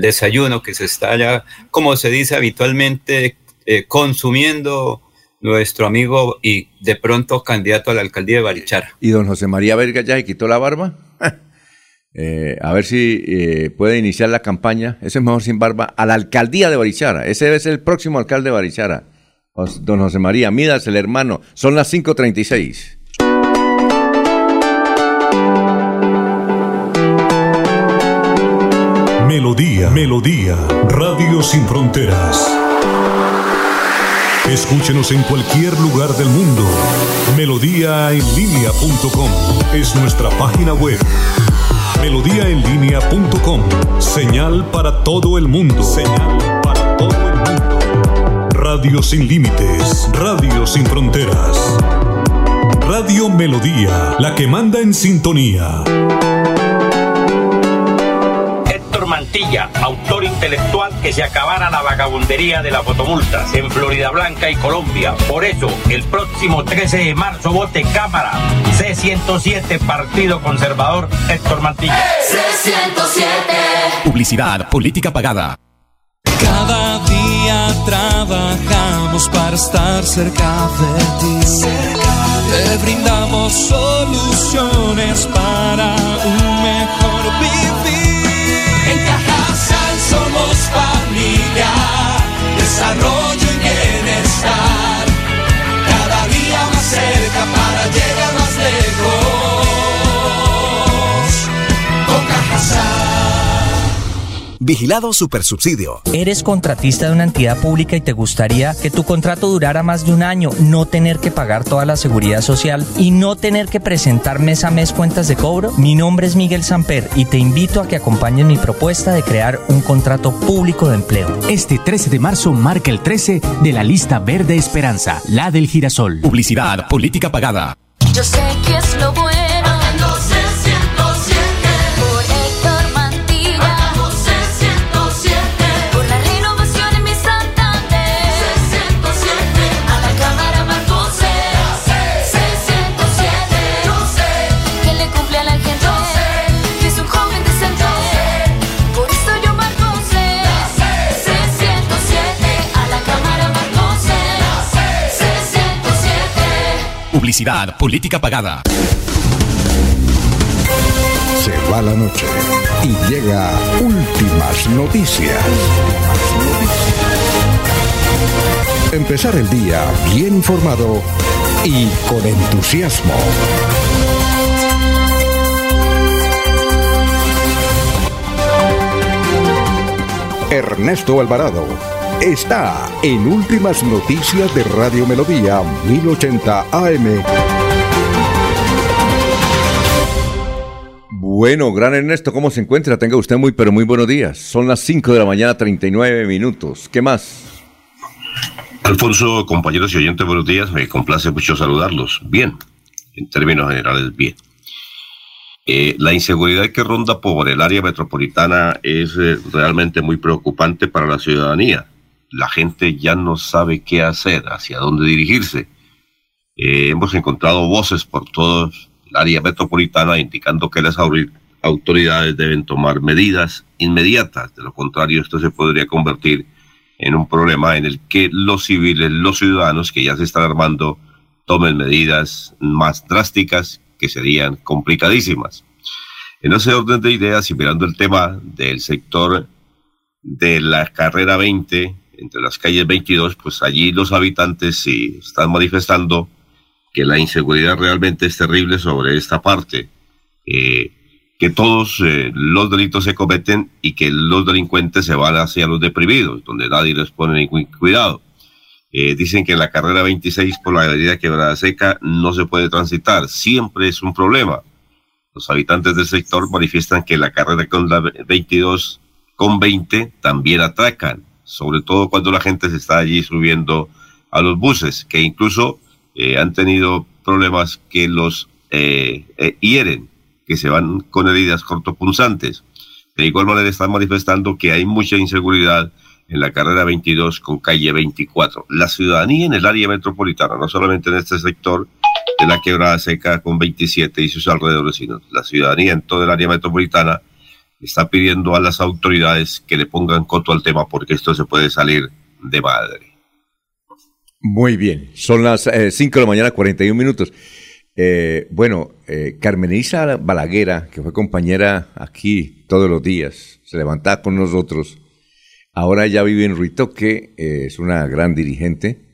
desayuno que se está ya, como se dice habitualmente, eh, consumiendo nuestro amigo y de pronto candidato a la alcaldía de Barichara. ¿Y don José María Verga ya se quitó la barba? Eh, a ver si eh, puede iniciar la campaña, eso es mejor sin barba, a la alcaldía de Barichara. Ese ser el próximo alcalde de Barichara. Don José María, Midas, el hermano. Son las 5.36. Melodía, Melodía, Radio Sin Fronteras. Escúchenos en cualquier lugar del mundo. Melodíaenlínea.com es nuestra página web. Melodíaenlínea.com. Señal para todo el mundo. Señal para todo el mundo. Radio sin límites. Radio sin fronteras. Radio Melodía, la que manda en sintonía. Mantilla, autor intelectual que se acabara la vagabundería de las fotomultas en Florida Blanca y Colombia. Por eso, el próximo 13 de marzo vote Cámara C107 Partido Conservador Héctor Mantilla. C107 Publicidad, política pagada. Cada día trabajamos para estar cerca de ti. Te brindamos soluciones para un mejor vivir. Somos familia, desarrollo y bienestar. Vigilado Supersubsidio. ¿Eres contratista de una entidad pública y te gustaría que tu contrato durara más de un año, no tener que pagar toda la seguridad social y no tener que presentar mes a mes cuentas de cobro? Mi nombre es Miguel Samper y te invito a que acompañes mi propuesta de crear un contrato público de empleo. Este 13 de marzo marca el 13 de la lista Verde Esperanza, la del girasol. Publicidad, política pagada. Yo sé que es lo bueno. Publicidad, política pagada. Se va la noche y llega últimas noticias. Empezar el día bien informado y con entusiasmo. Ernesto Alvarado está en Últimas Noticias de Radio Melodía 1080 AM. Bueno, gran Ernesto, ¿cómo se encuentra? Tenga usted muy, pero muy buenos días. Son las 5 de la mañana, 39 minutos. ¿Qué más? Alfonso, compañeros y oyentes, buenos días. Me complace mucho saludarlos. Bien, en términos generales, bien. Eh, la inseguridad que ronda por el área metropolitana es eh, realmente muy preocupante para la ciudadanía. La gente ya no sabe qué hacer, hacia dónde dirigirse. Eh, hemos encontrado voces por todo el área metropolitana indicando que las au- autoridades deben tomar medidas inmediatas. De lo contrario, esto se podría convertir en un problema en el que los civiles, los ciudadanos que ya se están armando, tomen medidas más drásticas que serían complicadísimas. En ese orden de ideas y mirando el tema del sector de la carrera 20, entre las calles 22, pues allí los habitantes sí están manifestando que la inseguridad realmente es terrible sobre esta parte, eh, que todos eh, los delitos se cometen y que los delincuentes se van hacia los deprimidos, donde nadie les pone ningún cuidado. Eh, dicen que en la carrera 26 por la avenida Quebrada Seca no se puede transitar, siempre es un problema. Los habitantes del sector manifiestan que la carrera con la 22 con 20 también atracan, sobre todo cuando la gente se está allí subiendo a los buses, que incluso eh, han tenido problemas que los eh, eh, hieren, que se van con heridas cortopunzantes. De igual manera están manifestando que hay mucha inseguridad en la carrera 22 con calle 24. La ciudadanía en el área metropolitana, no solamente en este sector de la quebrada seca con 27 y sus alrededores, sino la ciudadanía en todo el área metropolitana está pidiendo a las autoridades que le pongan coto al tema porque esto se puede salir de madre. Muy bien, son las 5 de la mañana, 41 minutos. Eh, bueno, eh, Carmenisa Balaguera, que fue compañera aquí todos los días, se levantaba con nosotros. Ahora ya vive en Ruitoque, eh, es una gran dirigente,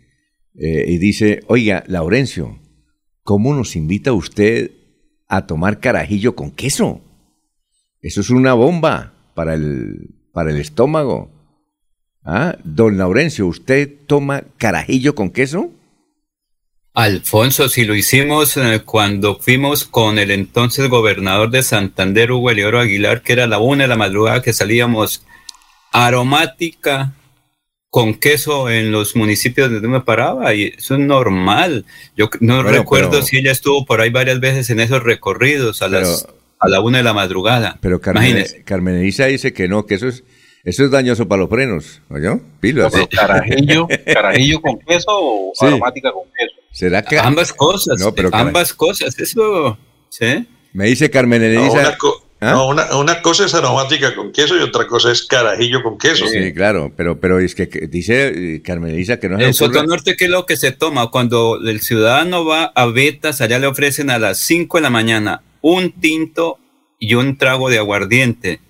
eh, y dice, oiga, Laurencio, ¿cómo nos invita usted a tomar carajillo con queso? Eso es una bomba para el, para el estómago. ¿Ah? Don Laurencio, ¿usted toma carajillo con queso? Alfonso, si lo hicimos eh, cuando fuimos con el entonces gobernador de Santander, Hugo Elioro Aguilar, que era la una de la madrugada que salíamos aromática con queso en los municipios donde me paraba y eso es normal. Yo no Bueno, recuerdo pero- si ella estuvo por ahí varias veces en esos recorridos a las a la una de la madrugada. Pero Carmen. Carmen Elisa dice que no, que eso es, eso es dañoso para los frenos. ¿Oyó? Pilas. Carajillo, carajillo con queso o Sí. aromática con queso. ¿Será que Ambas cosas, No, pero ambas cosas, eso, ¿sí? Me dice Carmen No, Elisa. una, co- ¿Ah? no, una- una cosa es aromática con queso y otra cosa es carajillo con queso. Sí, claro, pero, pero es que, que dice eh, Carmen Elisa que no se En le ocurra- Sotonorte, ¿qué es lo que se toma? Cuando el ciudadano va a Betas, allá le ofrecen a las 5 de la mañana un tinto y un trago de aguardiente.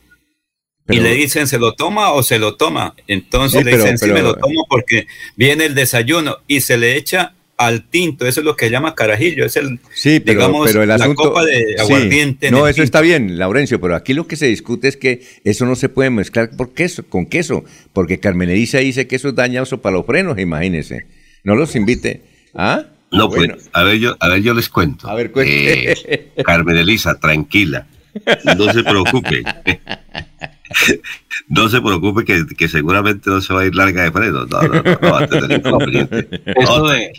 Pero- y le dicen, ¿se lo toma o se lo toma? Entonces le pero- dicen, sí, pero- me lo tomo porque viene el desayuno y se le echa al tinto. Eso es lo que llama carajillo. Es el, Sí, pero, digamos, pero el la copa de aguardiente. en No, eso tinto. está bien, Laurencio, pero aquí lo que se discute es que eso no se puede mezclar por queso, con queso, porque Carmen Elisa dice que eso es dañoso para los frenos, imagínense. No los invite. ¿Ah? No, Bueno. pues, a ver, yo, a ver, yo les cuento. A ver, cuente. Eh, Carmen Elisa, tranquila. No se preocupe. No se preocupe que, que seguramente no se va a ir larga de freno. No, no, no, no va a tener inconveniente. Eso No, de,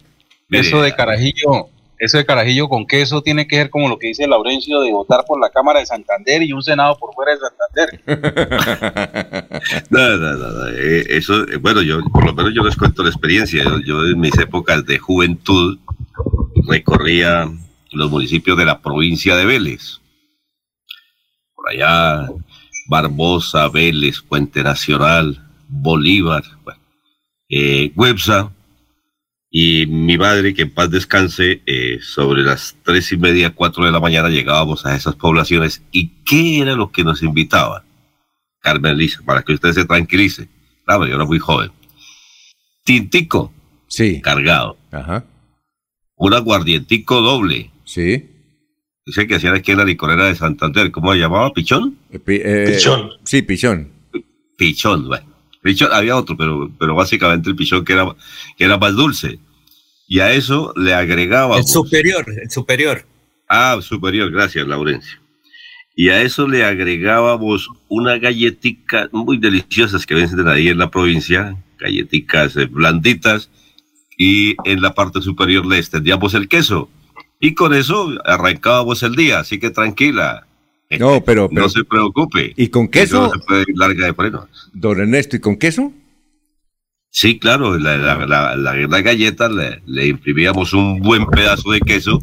mire, eso de carajillo, eso de carajillo con queso tiene que ver como lo que dice Laurencio de votar por la Cámara de Santander y un Senado por fuera de Santander. No, no, no, no, eh, eso, eh, bueno, yo por lo menos yo les cuento la experiencia. Yo, en mis épocas de juventud recorría los municipios de la provincia de Vélez. Por allá, Barbosa, Vélez, Puente Nacional, Bolívar, bueno, eh, Websa. Y mi madre, que en paz descanse, eh, sobre las tres y media, cuatro de la mañana llegábamos a esas poblaciones. ¿Y qué era lo que nos invitaban? Carmen Lisa, para que usted se tranquilice. Claro, yo era muy joven. Tintico. Sí. Cargado. Ajá. Un aguardientico doble. Sí. Dice que hacían aquí en la licorera de Santander. ¿Cómo se llamaba? ¿Pichón? Eh, pi- eh, Pichón. Sí, pichón. Pichón, bueno. Pichón, había otro, pero, pero básicamente el pichón que era, que era más dulce. Y a eso le agregábamos. El superior, el superior. Ah, superior, gracias, Laurencio. Y a eso le agregábamos una galletica muy deliciosas que venden ahí en la provincia, galleticas eh, blanditas, y en la parte superior le extendíamos el queso. Y con eso arrancábamos el día, así que tranquila. No, pero, pero no se preocupe. ¿Y con que eso queso? No se puede ir larga de freno. Don Ernesto, ¿y con queso? Sí, claro, la, la, la, galleta le, le imprimíamos un buen pedazo de queso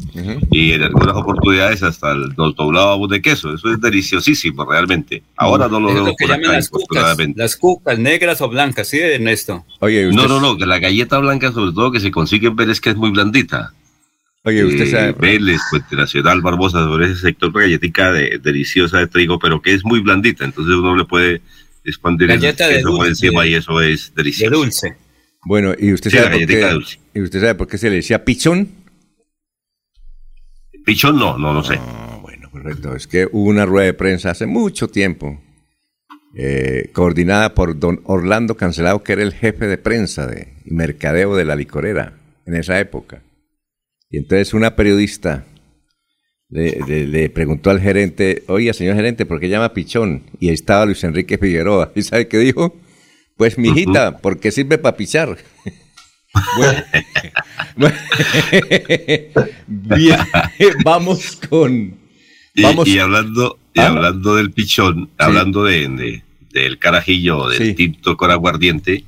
y en algunas oportunidades hasta nos doblábamos de queso. Eso es deliciosísimo realmente. Ahora no lo Es veo lo que por llaman acá, las cucas, las cucas negras o blancas, ¿sí, Ernesto? Oye, No, no, no, que la galleta blanca sobre todo que se consigue en Vélez que es muy blandita. Oye, usted Eh, sabe. Vélez, Puente Nacional, Barbosa, sobre ese sector, una galletica de- deliciosa de trigo, pero que es muy blandita, entonces uno le puede expandir el Galleta de dulce, encima de- y eso es delicioso. dulce. Bueno, ¿y usted Sí, sabe por qué? dulce. ¿Y usted sabe por qué se le decía pichón? Pichón no, no, no sé. Correcto, es que hubo una rueda de prensa hace mucho tiempo, eh, coordinada por don Orlando Cancelado, que era el jefe de prensa de y mercadeo de la licorera en esa época. Y entonces una periodista le, le- le preguntó al gerente, oiga, señor gerente, ¿por qué llama pichón? Y ahí estaba Luis Enrique Figueroa. ¿Y sabe qué dijo? Pues, mijita, porque sirve para pichar. Bueno, bien, vamos con... Vamos. y hablando, y Ah. hablando del pichón, hablando de, de- del carajillo, del Sí. tinto con aguardiente,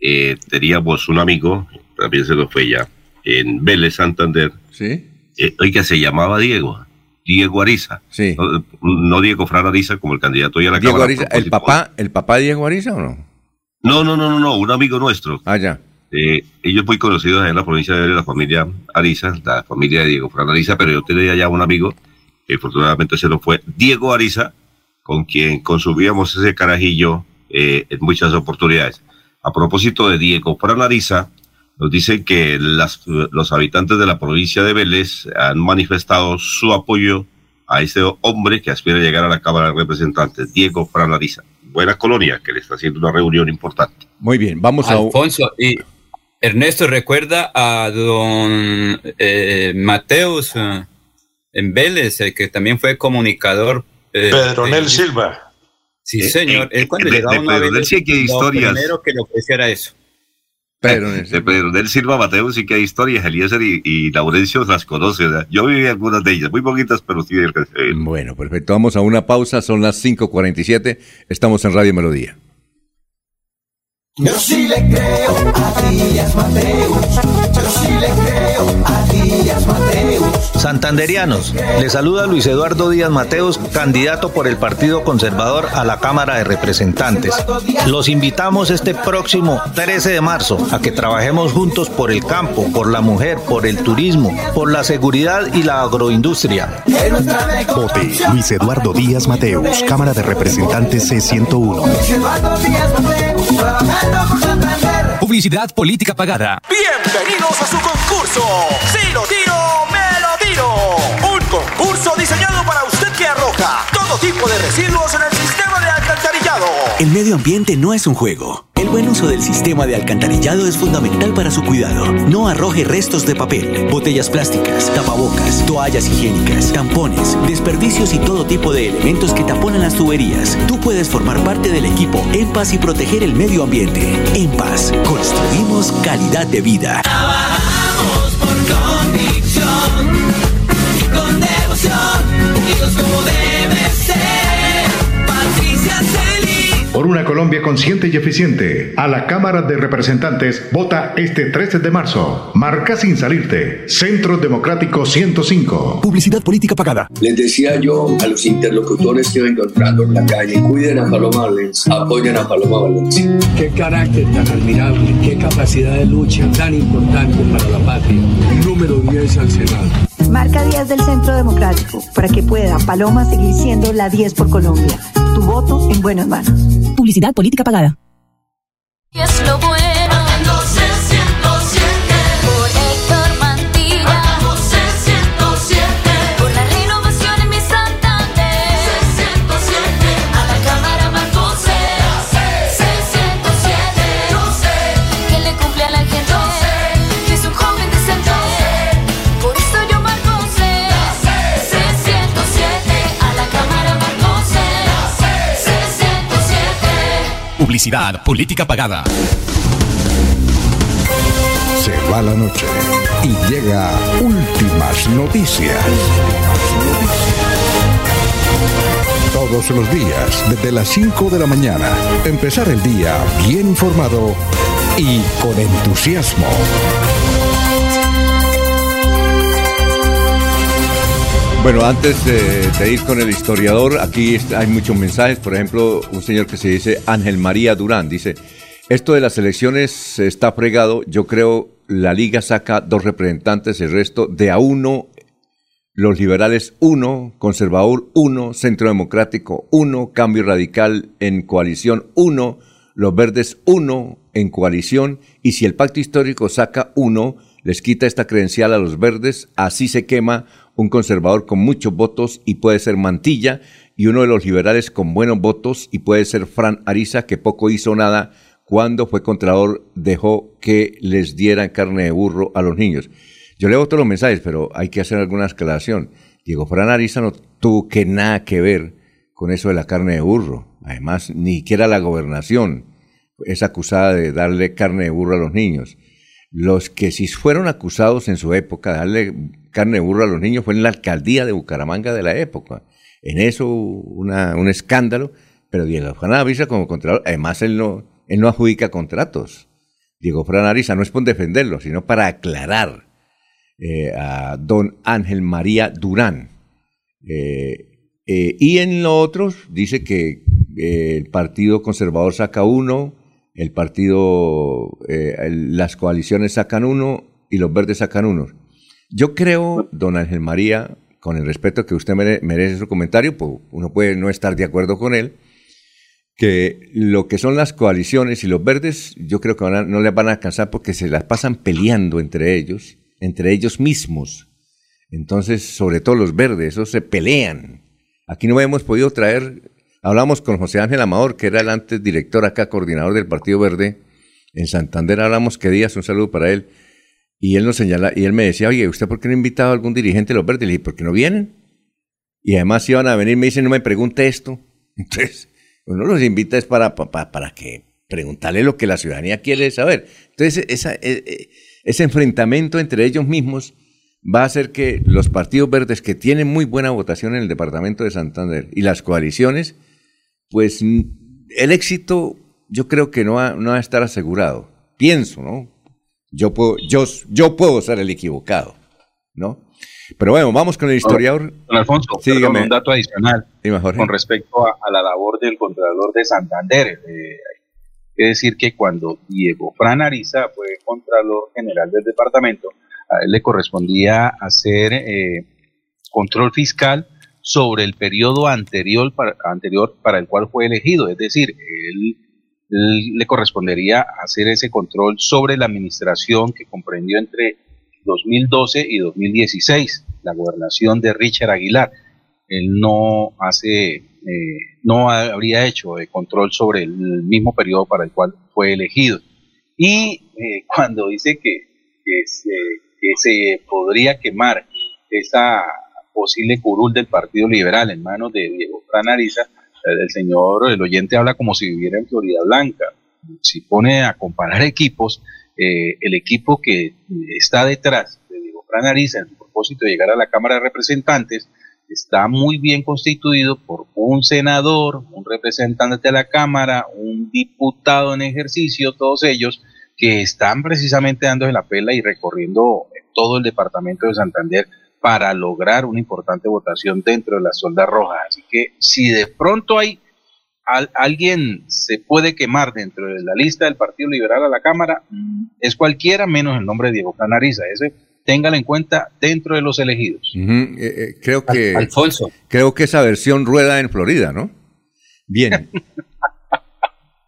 eh, teníamos un amigo, también se nos fue ya, en Vélez, Santander. Sí. Eh, oiga, se llamaba Diego, Diego Ariza. Sí. No, no Diego Fran Ariza como el candidato ya la Diego Cámara. Ariza, ¿el papá, ¿el papá de Diego Ariza o no? No, no, no, no, no, un amigo nuestro. Ah, ya. Eh, ellos muy conocidos en la provincia de la familia Ariza, la familia de Diego Fran Ariza, pero yo tenía ya un amigo, que afortunadamente se lo fue, Diego Ariza, con quien consumíamos ese carajillo eh, en muchas oportunidades. A propósito de Diego Fran Ariza, nos dicen que las- los habitantes de la provincia de Vélez han manifestado su apoyo a este hombre que aspira a llegar a la Cámara de Representantes, Diego Fran Ariza. Buena colonia, que le está haciendo una reunión importante. Muy bien, vamos a... Alfonso, y Ernesto recuerda a don eh, Mateus eh, en Vélez, el que también fue comunicador. eh, Pedronel Silva. Sí, Eh, señor. eh, Él cuando de- llegaba de uno a Pedronel Vélez, sí que hay lo historias. primero que le ofreciera eso. Pedro De Pedro Nel Silva Mateo sí que hay historias, Eliezer y, y Laurencio las conoce. o sea, yo viví algunas de ellas, muy poquitas, pero sí. eh, Bueno, perfecto. Vamos a una pausa. Son las 5.47. Estamos en Radio Melodía. Yo sí le creo a Díaz Mateus. Yo sí le creo a Díaz Mateus. Santanderianos, le saluda Luis Eduardo Díaz Mateos, candidato por el Partido Conservador a la Cámara de Representantes. Los invitamos este próximo 13 de marzo a que trabajemos juntos por el campo, por la mujer, por el turismo, por la seguridad y la agroindustria. Vote Luis Eduardo Díaz Mateus, Cámara de Representantes C101. Luis Eduardo Díaz Mateus, trabajando por Santander. Publicidad política pagada. Bienvenidos a su concurso. Si lo tiro, tipo de residuos en el sistema de alcantarillado. El medio ambiente no es un juego. El buen uso del sistema de alcantarillado es fundamental para su cuidado. No arroje restos de papel, botellas plásticas, tapabocas, toallas higiénicas, tampones, desperdicios y todo tipo de elementos que taponan las tuberías. Tú puedes formar parte del equipo En Paz y proteger el medio ambiente. En Paz, construimos calidad de vida. Trabajamos por convicción y con devoción. Unidos como debe Por una Colombia consciente y eficiente. A la Cámara de Representantes vota este 13 de marzo. Marca sin salirte. Centro Democrático 105. Publicidad política pagada. Les decía yo a los interlocutores que iba encontrando en la calle, cuiden a Paloma Valencia, apoyen a Paloma Valencia. Qué carácter tan admirable, qué capacidad de lucha tan importante para la patria. Número 10 al Senado. Marca 10 del Centro Democrático para que pueda Paloma seguir siendo la 10 por Colombia. Tu voto en buenas manos. Publicidad política pagada. Y es lo bueno. Política pagada. Se va la noche y llega últimas noticias. Todos los días, desde las 5 de la mañana, empezar el día bien informado y con entusiasmo. Bueno, antes de, ir con el historiador, aquí hay muchos mensajes. Por ejemplo, un señor que se dice Ángel María Durán dice: Esto de las elecciones está fregado. Yo creo la liga saca dos representantes, el resto de a uno. Los liberales uno, conservador uno, centro democrático uno, cambio radical en coalición uno, los verdes uno en coalición. Y si el pacto histórico saca uno, les quita esta credencial a los verdes, así se quema un conservador con muchos votos y puede ser Mantilla, y uno de los liberales con buenos votos y puede ser Fran Ariza, que poco hizo nada cuando fue contralor, dejó que les dieran carne de burro a los niños. Yo leo todos los mensajes, pero hay que hacer alguna aclaración. Diego Fran Ariza no tuvo que nada que ver con eso de la carne de burro. Además, ni siquiera la gobernación es acusada de darle carne de burro a los niños. Los que sí fueron acusados en su época de darle carne de burro a los niños fue en la alcaldía de Bucaramanga de la época. En eso una, un escándalo, pero Diego Fran como contralor, además él no, él no adjudica contratos. Diego Fran no es por defenderlo, sino para aclarar eh, a don Ángel María Durán. Eh, eh, y en lo otros dice que el Partido Conservador saca uno, el partido, eh, las coaliciones sacan uno y los verdes sacan uno. Yo creo, don Ángel María, con el respeto que usted mere- merece su comentario, pues uno puede no estar de acuerdo con él, que lo que son las coaliciones y los verdes, yo creo que no les van a alcanzar porque se las pasan peleando entre ellos, entre ellos mismos. Entonces, sobre todo los verdes, esos se pelean. Aquí no hemos podido traer, hablamos con José Ángel Amador, que era el antes director acá, coordinador del Partido Verde, en Santander hablamos que días, un saludo para él, y él nos señala, y él me decía, oye, ¿usted por qué no ha invitado a algún dirigente de los verdes? Le dije, ¿por qué no vienen? Y además si iban a venir, me dicen, no me pregunte esto. Entonces, uno los invita es para, para, para que preguntarle lo que la ciudadanía quiere saber. Entonces, eh, eh, ese enfrentamiento entre ellos mismos va a hacer que los partidos verdes que tienen muy buena votación en el departamento de Santander y las coaliciones, pues el éxito yo creo que no va, no va a estar asegurado. Pienso, ¿no? Yo puedo, yo, yo puedo ser el equivocado, ¿no? Pero bueno, vamos con el historiador. Don Alfonso, Sí, perdón, un dato adicional con respecto a, a la labor del Contralor de Santander. Eh, hay que decir que cuando Diego Fran Ariza fue Contralor General del departamento, a él le correspondía hacer eh, control fiscal sobre el periodo anterior para, anterior para el cual fue elegido. Es decir, él, le correspondería hacer ese control sobre la administración que comprendió entre 2012 y 2016, la gobernación de Richard Aguilar. Él no hace, eh, no ha- habría hecho eh, control sobre el mismo periodo para el cual fue elegido. Y eh, cuando dice que, que se, que se podría quemar esa posible curul del Partido Liberal en manos de Diego Fran Ariza, eh, el señor, el oyente habla como si viviera en Florida Blanca. Si pone a comparar equipos, eh, el equipo que está detrás de Diego Fran Ariza en el propósito de llegar a la Cámara de Representantes está muy bien constituido por un senador, un representante de la Cámara, un diputado en ejercicio, todos ellos que están precisamente dándose la pela y recorriendo todo el departamento de Santander para lograr una importante votación dentro de las soldas rojas. Así que si de pronto hay al- alguien se puede quemar dentro de la lista del Partido Liberal a la Cámara, mm, es cualquiera menos el nombre de Diego Canariza. Ese téngalo en cuenta dentro de los elegidos. Eh, eh, creo que. Alfonso. Creo que esa versión rueda en Florida, ¿no? Bien.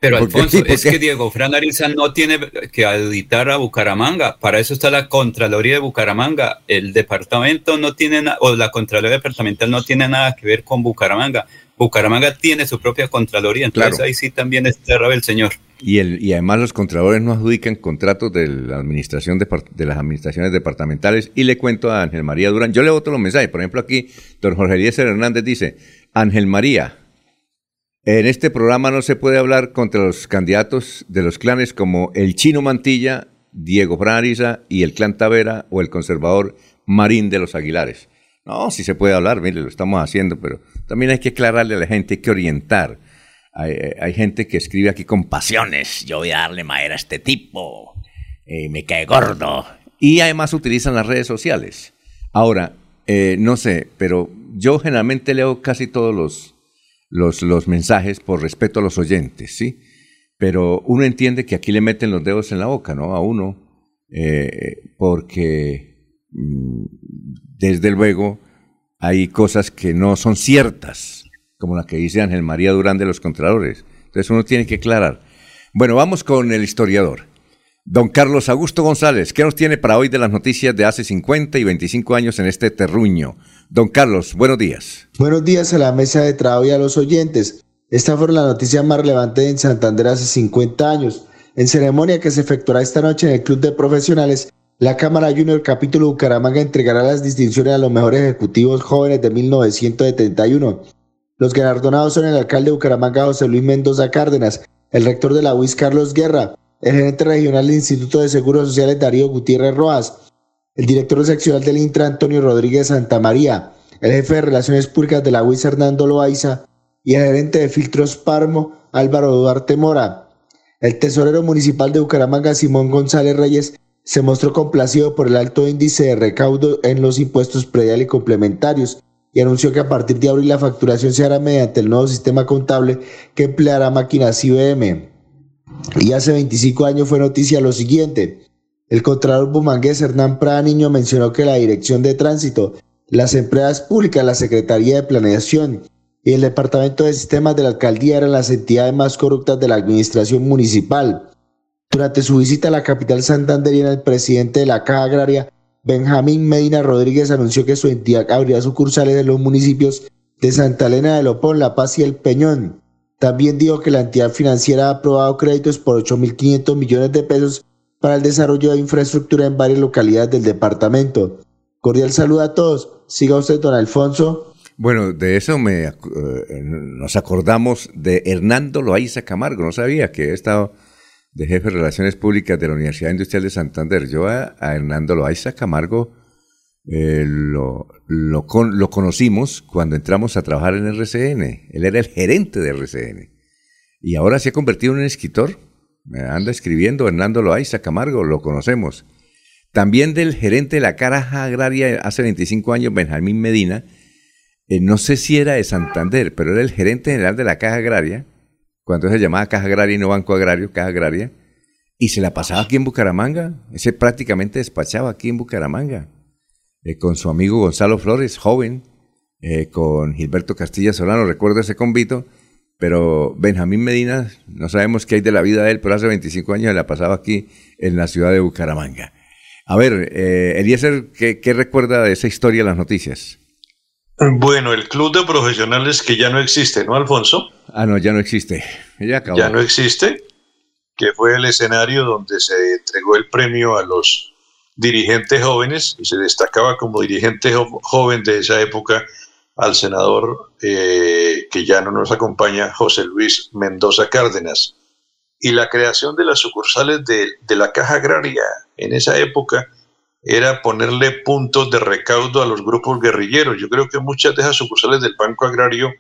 Pero. Alfonso, ¿Por es que Diego Fran Ariza no tiene que auditar a Bucaramanga. Para eso está la Contraloría de Bucaramanga. El departamento no tiene nada, o la Contraloría Departamental no tiene nada que ver con Bucaramanga. Bucaramanga tiene su propia Contraloría, entonces Claro. ahí sí también está el señor. Y, el, y además los contralores no adjudican contratos de la administración depart- de las administraciones departamentales. Y le cuento a Ángel María Durán, yo le voto los mensajes. Por ejemplo, aquí, don Jorge Eliezer Hernández dice, Ángel María, en este programa no se puede hablar contra los candidatos de los clanes como el Chino Mantilla, Diego Fran Ariza y el clan Tavera o el conservador Marín de los Aguilares. No, sí se puede hablar, mire, lo estamos haciendo, pero también hay que aclararle a la gente, hay que orientar. Hay, hay- hay gente que escribe aquí con pasiones, yo voy a darle madera a este tipo, eh, me cae gordo. Y además utilizan las redes sociales. Ahora, eh, no sé, pero yo generalmente leo casi todos los, los, los mensajes por respeto a los oyentes, ¿sí? Pero uno entiende que aquí le meten los dedos en la boca, ¿no? A uno, eh, porque mm, desde luego hay cosas que no son ciertas, como la que dice Ángel María Durán de los Contralores. Entonces uno tiene que aclarar. Bueno, vamos con el historiador. Don Carlos Augusto González, ¿qué nos tiene para hoy de las noticias de hace 50 y 25 años en este terruño? Don Carlos, buenos días. Buenos días a la mesa de trabajo y a los oyentes. Esta fue la noticia más relevante en Santander hace 50 años. En ceremonia que se efectuará esta noche en el Club de Profesionales, la Cámara Junior Capítulo Bucaramanga entregará las distinciones a los mejores ejecutivos jóvenes de 1971. Los galardonados son el alcalde de Bucaramanga José Luis Mendoza Cárdenas, el rector de la UIS Carlos Guerra, el gerente regional del Instituto de Seguros Sociales Darío Gutiérrez Rojas, el director seccional del Intra Antonio Rodríguez Santamaría, el jefe de Relaciones Públicas de la UIS Hernando Loaiza y el gerente de Filtros Parmo Álvaro Duarte Mora. El tesorero municipal de Bucaramanga Simón González Reyes se mostró complacido por el alto índice de recaudo en los impuestos predial y complementarios y anunció que a partir de abril la facturación se hará mediante el nuevo sistema contable que empleará máquinas IBM. Y hace 25 años fue noticia lo siguiente. El contralor bumangués Hernán Prada Niño mencionó que la Dirección de Tránsito, las empresas públicas, la Secretaría de Planeación y el Departamento de Sistemas de la Alcaldía eran las entidades más corruptas de la administración municipal. Durante su visita a la capital santanderiana, el presidente de la Caja Agraria, Benjamín Medina Rodríguez, anunció que su entidad abrirá sucursales en los municipios de Santa Elena de Lopón, La Paz y El Peñón. También dijo que la entidad financiera ha aprobado créditos por 8.500 millones de pesos para el desarrollo de infraestructura en varias localidades del departamento. Cordial saludo a todos. Siga usted, don Alfonso. Bueno, de eso me, eh, nos acordamos de Hernando Loaiza Camargo. No sabía que he estado de jefe de Relaciones Públicas de la Universidad Industrial de Santander. Yo a, Hernando Loaiza Camargo eh, lo, lo conocimos cuando entramos a trabajar en RCN. Él era el gerente de RCN. Y ahora se ha convertido en un escritor. Anda escribiendo Hernando Loaiza Camargo, lo conocemos. También del gerente de la Caja Agraria hace 25 años, Benjamín Medina. eh, no sé si era de Santander, pero era el gerente general de la Caja Agraria, cuando se llamaba Caja Agraria y no Banco Agrario, Caja Agraria, y se la pasaba aquí en Bucaramanga. Ese prácticamente despachaba aquí en Bucaramanga, eh, con su amigo Gonzalo Flores, joven, eh, con Gilberto Castilla Solano, recuerdo ese convito, pero Benjamín Medina, no sabemos qué hay de la vida de él, pero hace 25 años se la pasaba aquí en la ciudad de Bucaramanga. A ver, eh, Eliezer, ¿qué, ¿qué recuerda de esa historia en las noticias? Bueno, el club de profesionales que ya no existe, ¿no, Alfonso? Ah, no, ya no existe. Ya acabó. Ya no existe, que fue el escenario donde se entregó el premio a los dirigentes jóvenes y se destacaba como dirigente jo- joven de esa época al senador eh, que ya no nos acompaña, José Luis Mendoza Cárdenas. Y la creación de las sucursales de, de la Caja Agraria en esa época era ponerle puntos de recaudo a los grupos guerrilleros. Yo creo que muchas de esas sucursales del Banco Agrario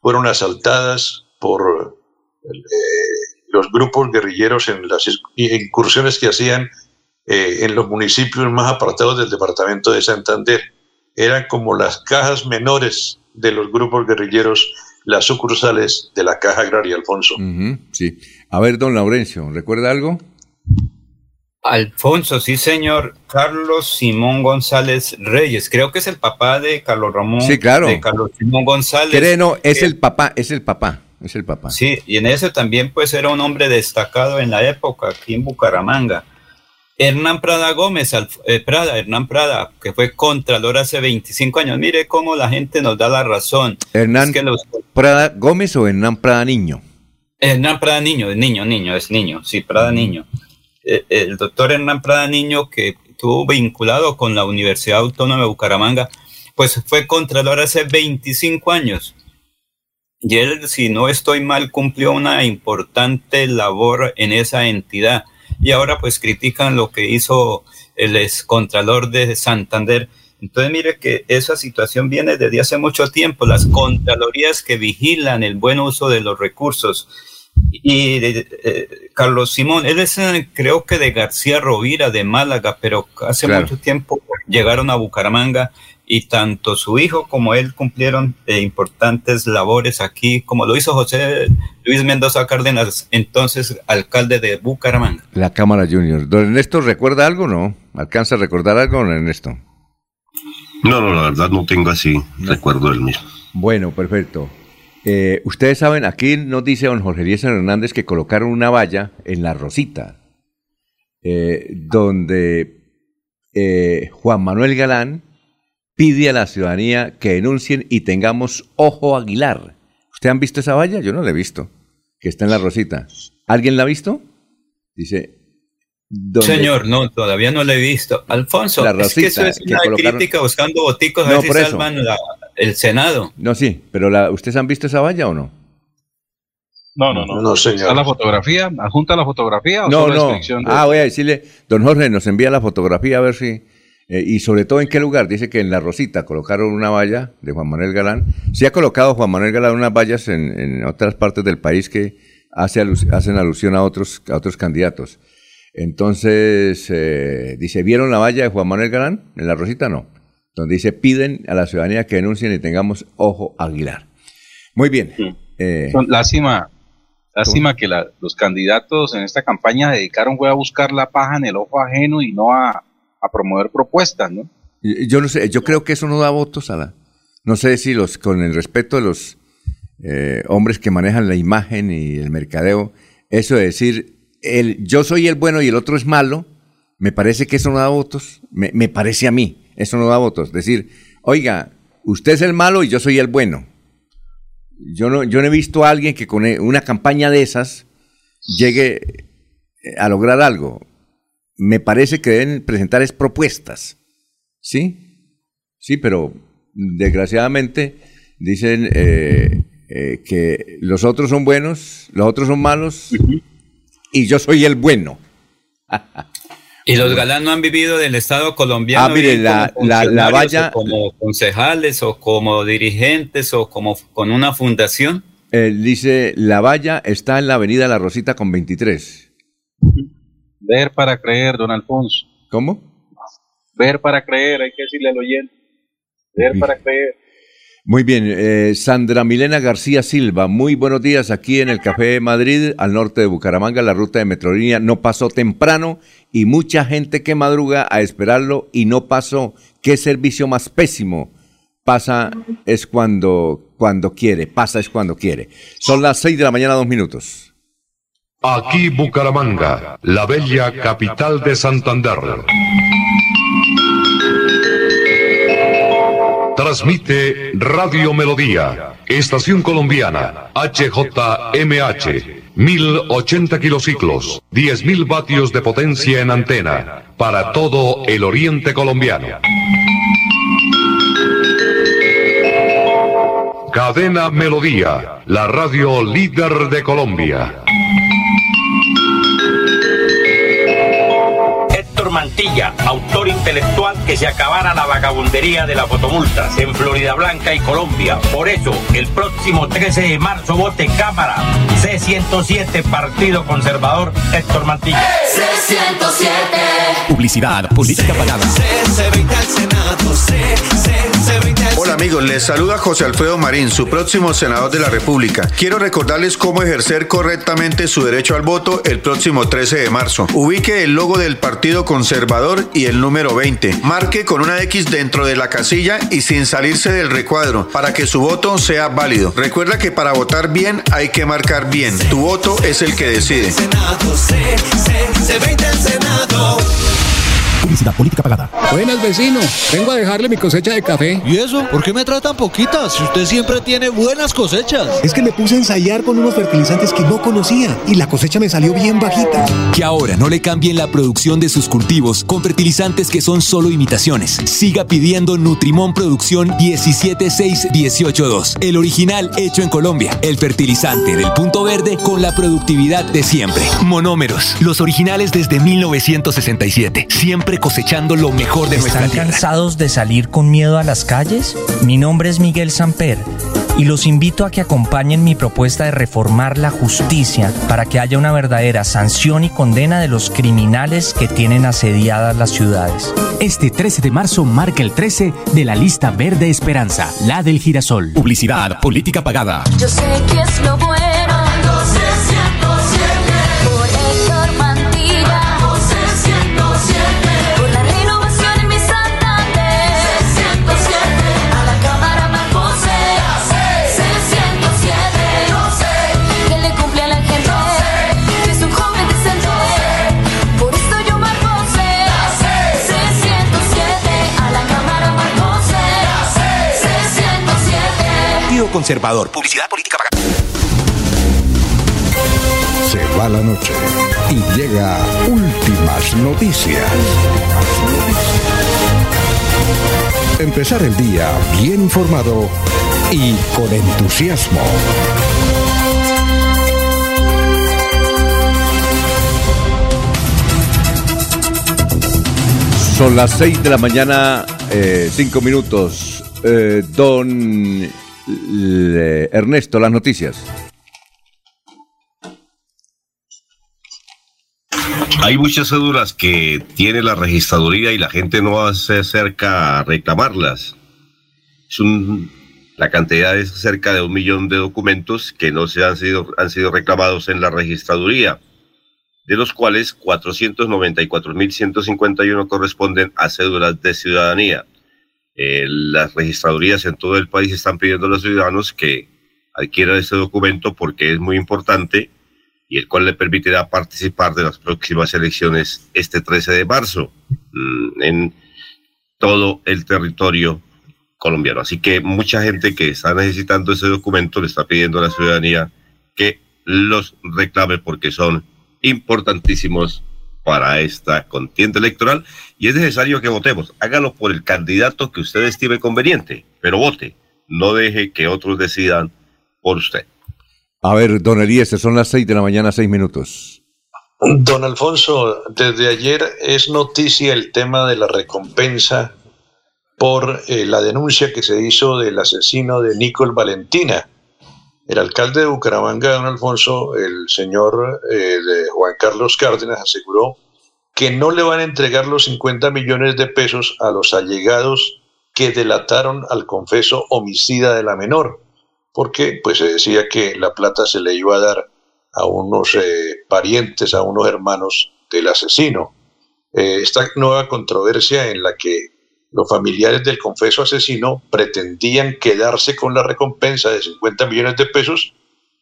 fueron asaltadas por eh, los grupos guerrilleros en las incursiones que hacían eh, en los municipios más apartados del departamento de Santander. Eran como las cajas menores de los grupos guerrilleros, las sucursales de la Caja Agraria, Alfonso. Sí. A ver, don Laurencio, ¿recuerda algo? Alfonso, sí, señor. Carlos Simón González Reyes. Creo que es el papá de Carlos Ramón. Sí, claro. De Carlos Simón González. Cree, no, es que- el papá, es el papá, es el papá. Sí, y en eso también pues era un hombre destacado en la época aquí en Bucaramanga. Hernán Prada Gómez, eh, Prada, Hernán Prada, que fue contralor hace 25 años. Mire cómo la gente nos da la razón. Hernán Es que los- Prada Gómez o Hernán Prada Niño. Hernán Prada Niño, es niño, niño, es niño, sí, Prada Niño. Eh, El doctor Hernán Prada Niño, que estuvo vinculado con la Universidad Autónoma de Bucaramanga, pues fue contralor hace 25 años. Y él, si no estoy mal, cumplió una importante labor en esa entidad. Y ahora pues critican lo que hizo el excontralor de Santander. Entonces mire que esa situación viene desde hace mucho tiempo, las contralorías que vigilan el buen uso de los recursos. Y eh, Carlos Simón, él es eh, creo que de García Rovira, de Málaga, pero hace Claro. mucho tiempo llegaron a Bucaramanga y tanto su hijo como él cumplieron eh, importantes labores aquí, como lo hizo José Luis Mendoza Cárdenas, entonces alcalde de Bucaramanga. La Cámara Junior. ¿Don Ernesto recuerda algo o no? ¿Alcanza a recordar algo, don Ernesto? No, no, la verdad no tengo así recuerdo del mismo. Bueno, perfecto. Eh, ustedes saben, aquí nos dice don Jorge Eliezer Hernández que colocaron una valla en la Rosita, eh, donde eh, Juan Manuel Galán pide a la ciudadanía que denuncien y tengamos ojo Aguilar. ¿Ustedes han visto esa valla? Yo no la he visto, que está en la Rosita. ¿Alguien la ha visto? Dice. ¿dónde? Señor, no, todavía no lo he visto. Alfonso, La es que eso es que una colocaron- crítica buscando boticos a No, ver si por salvan la- el Senado. No, sí, pero la, ¿ustedes han visto esa valla o no? No, no, no. No, señor. ¿Está la fotografía? ¿Adjunta la fotografía o No, no. de- Ah, voy a decirle, don Jorge, nos envía la fotografía a ver si. Eh, y sobre todo en qué lugar. Dice que en La Rosita colocaron una valla de Juan Manuel Galán. Sí ha colocado Juan Manuel Galán unas vallas en, en otras partes del país que hace hacen alusión a otros, a otros candidatos. Entonces, eh, dice, ¿vieron la valla de Juan Manuel Galán? En La Rosita no. Donde dice, piden a la ciudadanía que denuncien y tengamos ojo Aguilar. Muy bien. Eh, Lástima, lástima que la- los candidatos en esta campaña dedicaron fue a buscar la paja en el ojo ajeno y no a, a promover propuestas, ¿no? Yo no sé, yo creo que eso no da votos a la. No sé si los, con el respeto de los eh, hombres que manejan la imagen y el mercadeo, eso de decir, el, yo soy el bueno y el otro es malo, me parece que eso no da votos. Me, me parece a mí, eso no da votos. Decir, oiga, usted es el malo y yo soy el bueno. Yo no, yo no he visto a alguien que con una campaña de esas llegue eh, a lograr algo. Me parece que deben presentar es propuestas. ¿Sí? Sí, pero desgraciadamente Dicen eh, eh, que los otros son buenos, los otros son malos y yo soy el bueno. Y los galán no han vivido del Estado colombiano. Ah, mire, la- como la- la valla- o como concejales o como dirigentes o como con una fundación. Eh, dice, la valla está en la avenida La Rosita con 23. Ver para creer, don Alfonso. ¿Cómo? Ver para creer, hay que decirle al oyente. Ver para creer. Muy bien, eh, Sandra Milena García Silva, muy buenos días aquí en el Café de Madrid, al norte de Bucaramanga, la ruta de Metrolínea no pasó temprano y mucha gente que madruga a esperarlo y no pasó. ¿Qué servicio más pésimo? Pasa es cuando, cuando quiere, pasa es cuando quiere. Son las seis de la mañana, dos minutos. Aquí Bucaramanga, la bella capital de Santander. Transmite Radio Melodía, Estación Colombiana, HJMH, 1080 kilociclos, 10.000 vatios de potencia en antena, para todo el oriente colombiano. Cadena Melodía, la radio líder de Colombia. Héctor Mantilla, autor intelectual que se acabara la vagabundería de las fotomultas en Florida Blanca y Colombia. Por eso, el próximo 13 de marzo vote Cámara C107 Partido Conservador Héctor Mantilla. C107. Publicidad, política pagada. Amigos, les saluda José Alfredo Marín, su próximo senador de la República. Quiero recordarles cómo ejercer correctamente su derecho al voto el próximo 13 de marzo. Ubique el logo del Partido Conservador y el número 20. Marque con una X dentro de la casilla y sin salirse del recuadro para que su voto sea válido. Recuerda que para votar bien hay que marcar bien. Tu voto es el que decide. Publicidad, política pagada. Buenas, vecino. Vengo a dejarle mi cosecha de café. ¿Y eso? ¿Por qué me trae tan poquitas? Si usted siempre tiene buenas cosechas. Es que me puse a ensayar con unos fertilizantes que no conocía y la cosecha me salió bien bajita. Que ahora no le cambien la producción de sus cultivos con fertilizantes que son solo imitaciones. Siga pidiendo Nutrimón Producción 17618.2. El original hecho en Colombia. El fertilizante del punto verde con la productividad de siempre. Monómeros. Los originales desde 1967. Siempre cosechando lo mejor de nuestra ¿Están tierra. cansados de salir con miedo a las calles? Mi nombre es Miguel Samper y los invito a que acompañen mi propuesta de reformar la justicia para que haya una verdadera sanción y condena de los criminales que tienen asediadas las ciudades. Este 13 de marzo marca el 13 de la lista verde Esperanza, la del girasol. Publicidad, política pagada. Yo sé que es lo bueno. Conservador. Publicidad política pagada. Se va la noche y llega últimas noticias. Empezar el día bien informado y con entusiasmo. Son las seis de la mañana, eh, cinco minutos. Eh, don Ernesto, las noticias. Hay muchas cédulas que tiene la registraduría y la gente no se acerca a reclamarlas. La cantidad es cerca de un millón de documentos que no se han sido, han sido reclamados en la registraduría, de los cuales 494.151 corresponden a cédulas de ciudadanía. Eh, las registradurías en todo el país están pidiendo a los ciudadanos que adquieran este documento porque es muy importante y el cual le permitirá participar de las próximas elecciones este 13 de marzo mm, en todo el territorio colombiano. Así que mucha gente que está necesitando ese documento le está pidiendo a la ciudadanía que los reclame porque son importantísimos para esta contienda electoral y es necesario que votemos. Hágalo por el candidato que usted estime conveniente, pero vote. No deje que otros decidan por usted. A ver, don Eliezer, son las seis de la mañana, seis minutos. Don Alfonso, desde ayer es noticia el tema de la recompensa por eh, la denuncia que se hizo del asesino de Nicole Valentina. El alcalde de Bucaramanga, don Alfonso, el señor eh, de Juan Carlos Cárdenas, aseguró que no le van a entregar los 50 millones de pesos a los allegados que delataron al confeso homicida de la menor, porque pues se decía que la plata se le iba a dar a unos eh, parientes, a unos hermanos del asesino. Eh, esta nueva controversia en la que los familiares del confeso asesino pretendían quedarse con la recompensa de 50 millones de pesos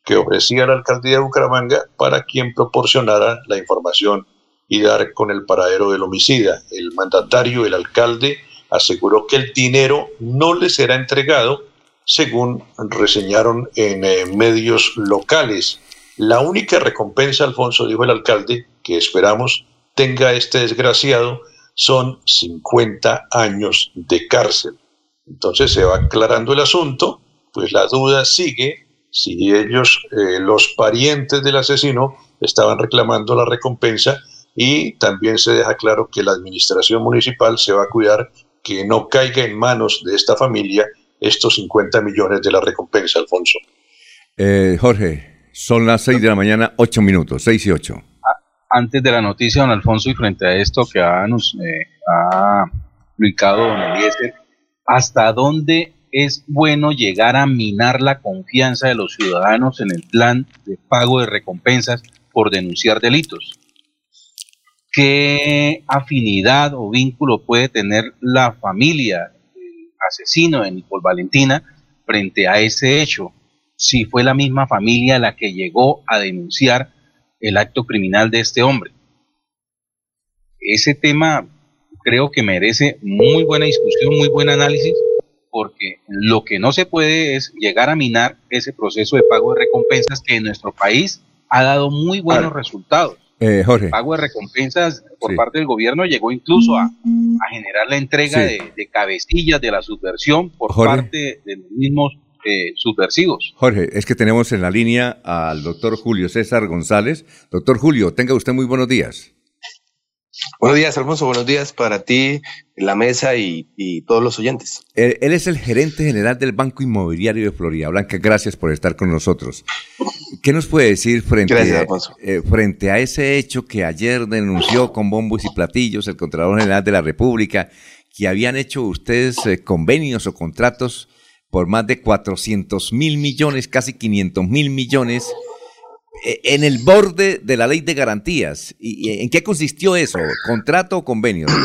que ofrecía la alcaldía de Bucaramanga para quien proporcionara la información y dar con el paradero del homicida. El mandatario, el alcalde, aseguró que el dinero no le será entregado, según reseñaron en eh, medios locales. La única recompensa, Alfonso, dijo el alcalde, que esperamos tenga este desgraciado son 50 años de cárcel. Entonces se va aclarando el asunto, pues la duda sigue si ellos, eh, los parientes del asesino, estaban reclamando la recompensa y también se deja claro que la administración municipal se va a cuidar que no caiga en manos de esta familia estos 50 millones de la recompensa, Alfonso. Eh, Jorge, son las 6 de la mañana, 8 minutos, 6 y 8 antes de la noticia, don Alfonso, y frente a esto que ha, eh, ha explicado don Eliezer, ¿hasta dónde es bueno llegar a minar la confianza de los ciudadanos en el plan de pago de recompensas por denunciar delitos? ¿Qué afinidad o vínculo puede tener la familia del asesino de Nicole Valentina frente a ese hecho? Si fue la misma familia la que llegó a denunciar el acto criminal de este hombre. Ese tema creo que merece muy buena discusión, muy buen análisis, porque lo que no se puede es llegar a minar ese proceso de pago de recompensas que en nuestro país ha dado muy buenos resultados. Eh, Jorge. El pago de recompensas por parte del gobierno llegó incluso a, generar la entrega de, cabecillas de la subversión por parte de los mismos eh, subversivos. Jorge, es que tenemos en la línea al doctor Julio César González. Doctor Julio, tenga usted muy buenos días. Buenos días, Alfonso. Buenos días para ti, la mesa y, todos los oyentes. Él, es el gerente general del Banco Inmobiliario de Florida Blanca. Gracias por estar con nosotros. ¿Qué nos puede decir frente, eh, frente a ese hecho que ayer denunció con bombos y platillos el Contralor General de la República, que habían hecho ustedes eh, convenios o contratos por más de 400 mil millones, casi 500 mil millones, eh, en el borde de la ley de garantías. ¿Y en qué consistió eso? ¿Contrato o convenio?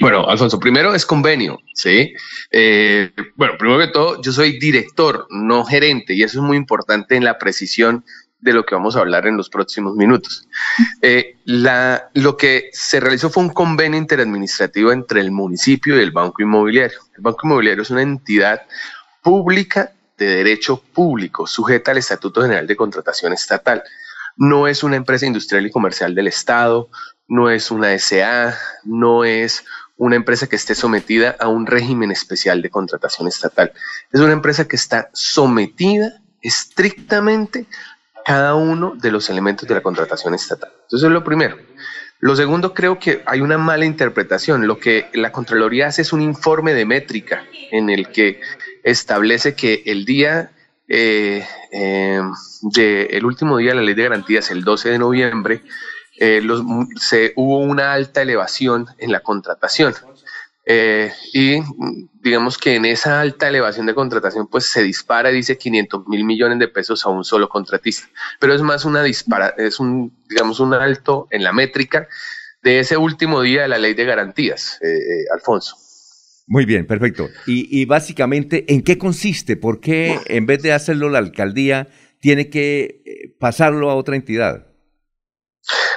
Bueno, Alfonso, primero es convenio, ¿sí? Eh, bueno, primero que todo, yo soy director, no gerente, y eso es muy importante en la precisión de lo que vamos a hablar en los próximos minutos. Eh, la, lo que se realizó fue un convenio interadministrativo entre el municipio y el Banco Inmobiliario. El Banco Inmobiliario es una entidad pública de derecho público, sujeta al Estatuto General de Contratación Estatal. No es una empresa industrial y comercial del Estado, no es una SA, no es una empresa que esté sometida a un régimen especial de contratación estatal. Es una empresa que está sometida estrictamente cada uno de los elementos de la contratación estatal. Entonces, es lo primero. Lo segundo, creo que hay una mala interpretación. Lo que la Contraloría hace es un informe de métrica en el que establece que el día eh, eh, el último día de la ley de garantías, el 12 de noviembre, eh, se, hubo una alta elevación en la contratación. Eh, y digamos que en esa alta elevación de contratación, pues se dispara, dice 500 mil millones de pesos a un solo contratista. Pero es más una dispara, es un, digamos, un alto en la métrica de ese último día de la ley de garantías, eh, eh, Alfonso. Muy bien, perfecto. Y, y básicamente, ¿en qué consiste? ¿Por qué en vez de hacerlo la alcaldía, tiene que pasarlo a otra entidad?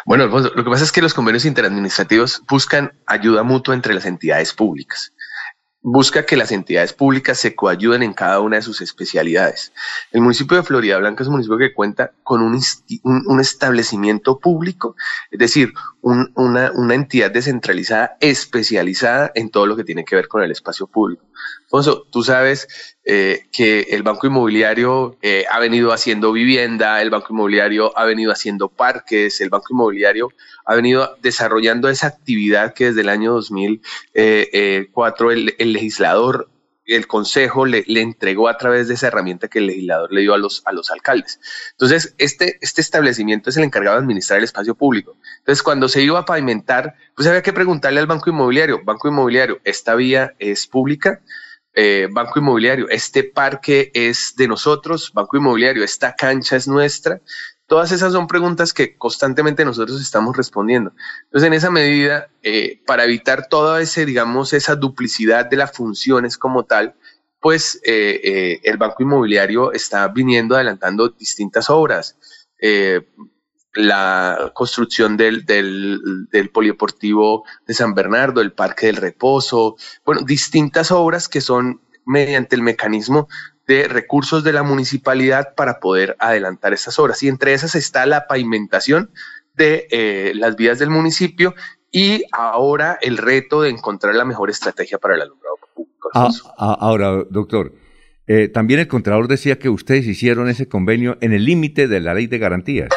Bueno, lo que pasa es que los convenios interadministrativos buscan ayuda mutua entre las entidades públicas. Busca que las entidades públicas se coayuden en cada una de sus especialidades. El municipio de Florida Blanca es un municipio que cuenta con un, un establecimiento público, es decir, un- una, entidad descentralizada especializada en todo lo que tiene que ver con el espacio público. Alfonso, tú sabes eh, que el Banco Inmobiliario eh, ha venido haciendo vivienda, el Banco Inmobiliario ha venido haciendo parques, el Banco Inmobiliario ha venido desarrollando esa actividad que desde el año 2004 el, el legislador, el Consejo le, entregó a través de esa herramienta que el legislador le dio a los, a los alcaldes. Entonces, este, este establecimiento es el encargado de administrar el espacio público. Entonces, cuando se iba a pavimentar, pues había que preguntarle al Banco Inmobiliario, Banco Inmobiliario, ¿esta vía es pública? Eh, Banco Inmobiliario, ¿este parque es de nosotros? Banco Inmobiliario, ¿esta cancha es nuestra? Todas esas son preguntas que constantemente nosotros estamos respondiendo. Entonces, en esa medida, eh, para evitar toda ese, digamos, esa duplicidad de las funciones como tal, pues eh, eh, el Banco Inmobiliario está viniendo adelantando distintas obras. La construcción del, del, de San Bernardo, el Parque del Reposo, bueno, distintas obras que son mediante el mecanismo de recursos de la municipalidad para poder adelantar esas obras. Y entre esas está la pavimentación de eh, las vías del municipio y ahora el reto de encontrar la mejor estrategia para el alumbrado público. Ah, ah, ahora, doctor, eh, también el Contralor decía que ustedes hicieron ese convenio en el límite de la ley de garantías.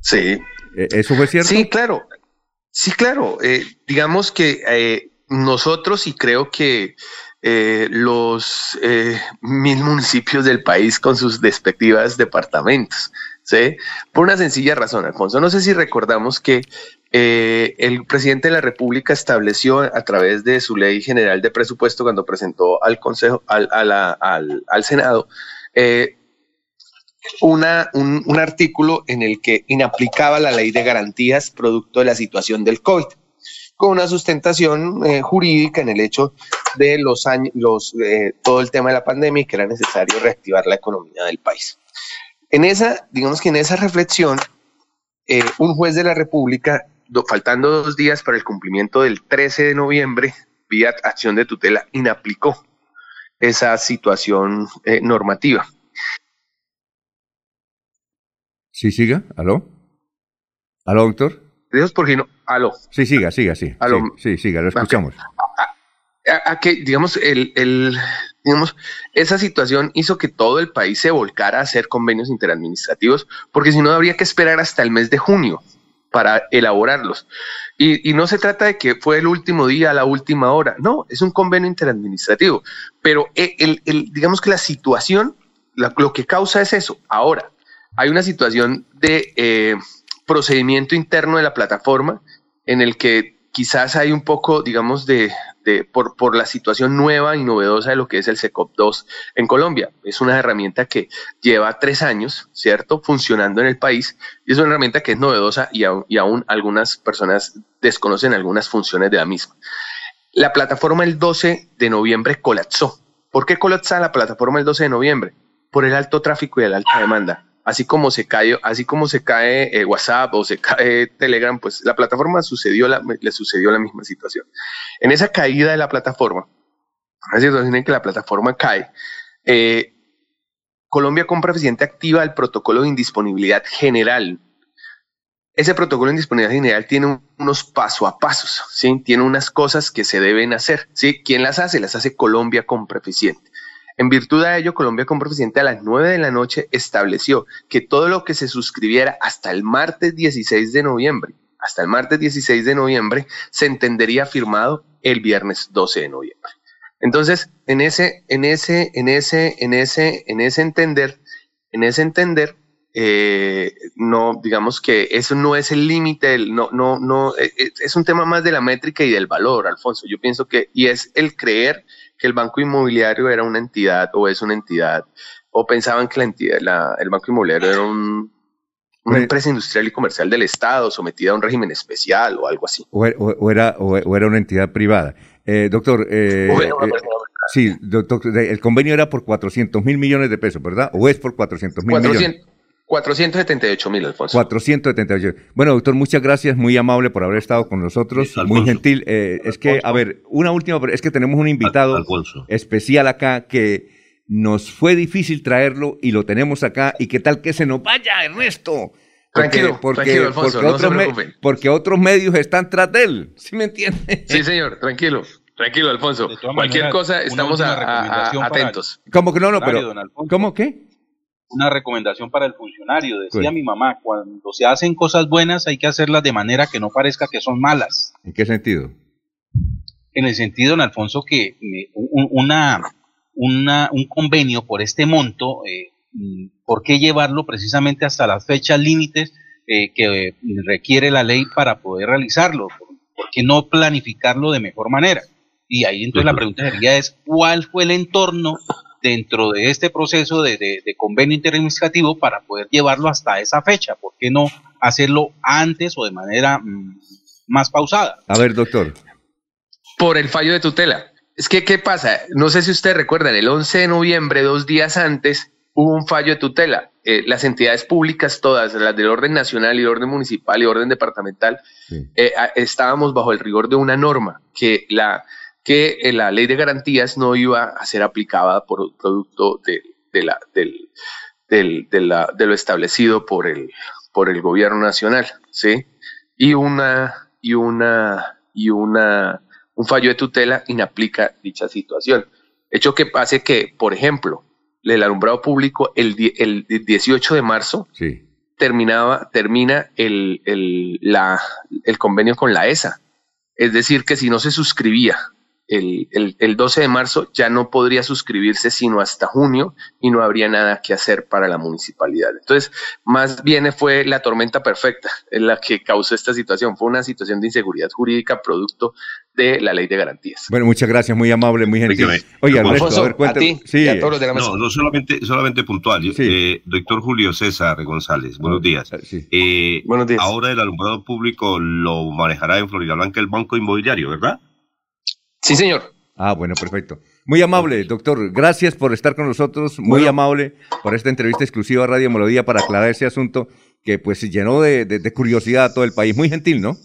Sí. Eh, ¿Eso fue cierto? Sí, claro. Sí, claro. Digamos que nosotros y creo que eh, los eh, mil municipios del país con sus respectivas departamentos, ¿sí? Por una sencilla razón, Alfonso. No sé si recordamos que eh, el presidente de la República estableció a través de su ley general de presupuesto cuando presentó al Consejo, al, al- al Senado, eh, una, un, un artículo en el que inaplicaba la ley de garantías producto de la situación del COVID, con una sustentación eh, jurídica en el hecho de los años, los, eh, todo el tema de la pandemia y que era necesario reactivar la economía del país. En esa, digamos que en esa reflexión, eh, un juez de la República, do- faltando dos días para el cumplimiento del 13 de noviembre, vía acción de tutela, inaplicó esa situación eh, normativa. Sí, siga. ¿Aló? ¿Aló, doctor? Dios porque no, aló. Sí, siga, siga, sí. Aló. Sí, sí, siga, lo escuchamos. a, a que, digamos, el, el- digamos, esa situación hizo que todo el país se volcara a hacer convenios interadministrativos, porque si no habría que esperar hasta el mes de junio para elaborarlos. Y, y no se trata de que fue el último día, la última hora, no, es un convenio interadministrativo, pero el, el- el- digamos que la situación, la- lo que causa es eso. Ahora, hay una situación de eh, procedimiento interno de la plataforma en el que quizás hay un poco, digamos, de, de- por, la situación nueva y novedosa de lo que es el SECOP2 en Colombia. Es una herramienta que lleva tres años, ¿cierto?, funcionando en el país y es una herramienta que es novedosa y, aún- y aún algunas personas desconocen algunas funciones de la misma. La plataforma el 12 de noviembre colapsó. ¿Por qué colapsa la plataforma el 12 de noviembre? Por el alto tráfico y la alta demanda. Así como se cae, eh, WhatsApp o se cae Telegram, pues la plataforma sucedió la- le sucedió la misma situación. En esa caída de la plataforma, una situación en que la plataforma cae, eh, Colombia compra eficiente activa el protocolo de indisponibilidad general. Ese protocolo de indisponibilidad general tiene un- unos paso a pasos, ¿sí? Tiene unas cosas que se deben hacer, ¿sí? ¿Quién las hace? Las hace Colombia Compra Eficiente. En virtud de ello, Colombia Eficiente a las 9 de la noche estableció que todo lo que se suscribiera hasta el martes 16 de noviembre, hasta el martes 16 de noviembre, se entendería firmado el viernes 12 de noviembre. Entonces, en ese, en ese, en ese, en ese, en ese entender, en ese entender, eh, no, digamos que eso no es el límite, no, no, no, eh, es un tema más de la métrica y del valor, Alfonso. Yo pienso que, y es el creer que el banco inmobiliario era una entidad o es una entidad, o pensaban que la entidad, la- el banco inmobiliario era un, una empresa industrial y comercial del Estado sometida a un régimen especial o algo así. O, o- o era, o, o era una entidad privada. Eh, doctor, eh, O era una eh, sí, doctor, el convenio era por 400 mil millones de pesos, ¿verdad? ¿O es por 400 mil millones? 400 478 mil, Alfonso. 478. Bueno, doctor, muchas gracias, muy amable por haber estado con nosotros, muy gentil. Eh, es que, a ver, una última, es que tenemos un invitado especial acá que nos fue difícil traerlo y lo tenemos acá. ¿Y qué tal que se nos vaya, Ernesto? Tranquilo, tranquilo, Alfonso, no se otros me- porque otros medios están tras de él. ¿Sí me entiende? Sí, señor, tranquilo, tranquilo, Alfonso. Cualquier cosa, estamos a- a- recomendación a- para- atentos. ¿Cómo que no, no? Pero, Alfonso. ¿Cómo qué? Una recomendación para el funcionario. Decía ¿Cuál? mi mamá, cuando se hacen cosas buenas hay que hacerlas de manera que no parezca que son malas. ¿En qué sentido? En el sentido, don Alfonso, que eh, un, una, una- un convenio por este monto, eh, ¿por qué llevarlo precisamente hasta las fechas límites eh, que eh, requiere la ley para poder realizarlo? ¿Por, por qué no planificarlo de mejor manera? Y ahí entonces la pregunta sería es, ¿cuál fue el entorno dentro de este proceso de, de- de convenio interadministrativo para poder llevarlo hasta esa fecha? ¿Por qué no hacerlo antes o de manera mm, más pausada? A ver, doctor. Por el fallo de tutela. Es que, ¿qué pasa? No sé si ustedes recuerdan, el 11 de noviembre, dos días antes, hubo un fallo de tutela. Eh, las entidades públicas, todas, las del orden nacional y orden municipal y orden departamental, eh, estábamos bajo el rigor de una norma que la, que eh, la ley de garantías no iba a ser aplicada por producto de, de la, del, del- de, la- de lo establecido por el, por el gobierno nacional, ¿sí? Y una, y una, y una, un fallo de tutela inaplica dicha situación. Hecho que pase que, por ejemplo, el alumbrado público el, el 18 de marzo terminaba, termina el, el, la, el convenio con la ESA. Es decir, que si no se suscribía el, el, el 12 de marzo, ya no podría suscribirse sino hasta junio y no habría nada que hacer para la municipalidad. Entonces, más bien fue la tormenta perfecta en la que causó esta situación. Fue una situación de inseguridad jurídica producto de la ley de garantías. Bueno, muchas gracias, muy amable, muy gentil. Oye, Alfonso, a ver, cuéntame. a ti y a todos los de la mesa. No, no solamente, solamente puntual. Eh, doctor Julio César González, buenos días. Eh, Ahora el alumbrado público lo manejará en Florida Blanca el Banco Inmobiliario, ¿verdad? Sí, señor. Ah, bueno, perfecto. Muy amable, doctor. Gracias por estar con nosotros. Muy amable por esta entrevista exclusiva a Radio Melodía para aclarar ese asunto que pues llenó de, de- de curiosidad a todo el país. Muy gentil, ¿no?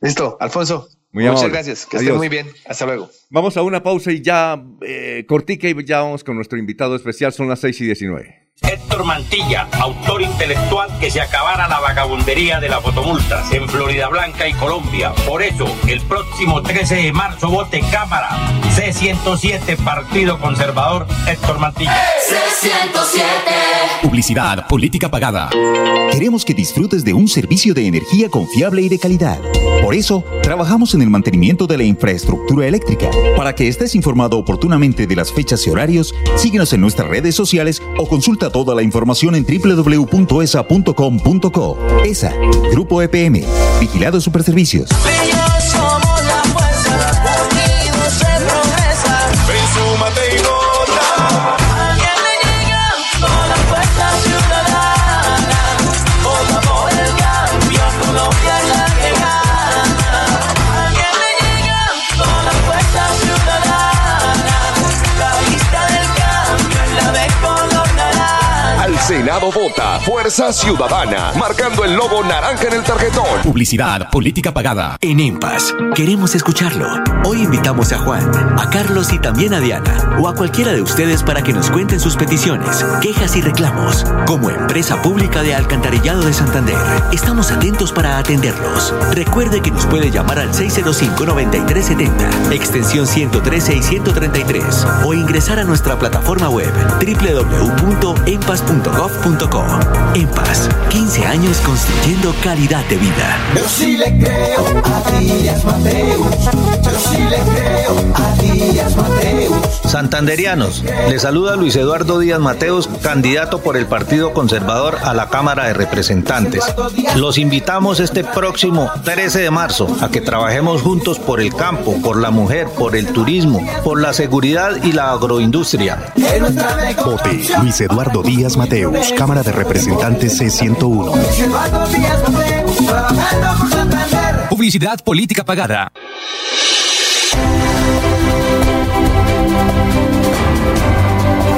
Listo, Alfonso. Muy muchas amable. gracias. Que Adiós. estén muy bien. Hasta luego. Vamos a una pausa y ya eh, cortica y ya vamos con nuestro invitado especial. Son las 6 y 19. Héctor Mantilla, autor intelectual que se acabara la vagabundería de las fotomultas en Florida Blanca y Colombia. Por eso, el próximo 13 de marzo vote Cámara C107 Partido Conservador Héctor Mantilla. Publicidad, política pagada. Queremos que disfrutes de un servicio de energía confiable y de calidad. Por eso, trabajamos en el mantenimiento de la infraestructura eléctrica. Para que estés informado oportunamente de las fechas y horarios, síguenos en nuestras redes sociales o consulta toda la información en www.esa.com.co. ESA, Grupo EPM, Vigilado Superservicios. Vota Fuerza Ciudadana, marcando el logo naranja en el tarjetón. Publicidad, política pagada. En EMPAS, queremos escucharlo. Hoy invitamos a Juan, a Carlos y también a Diana, o a cualquiera de ustedes para que nos cuenten sus peticiones, quejas y reclamos. Como empresa pública de Alcantarillado de Santander, estamos atentos para atenderlos. Recuerde que nos puede llamar al 605-9370, extensión 113 y 133, o ingresar a nuestra plataforma web www.empas.gov.co. EMPAS, 15 años construyendo calidad de vida. Yo sí le creo a Díaz Mateus. Yo sí le creo a Díaz Mateus. Santanderianos, les saluda Luis Eduardo Díaz Mateos, candidato por el Partido Conservador a la Cámara de Representantes. Los invitamos este próximo 13 de marzo a que trabajemos juntos por el campo, por la mujer, por el turismo, por la seguridad y la agroindustria. Vote Luis Eduardo Díaz Mateus, Cámara de Representantes C101. Eduardo Díaz Mateus, trabajando por Santander. Publicidad política pagada.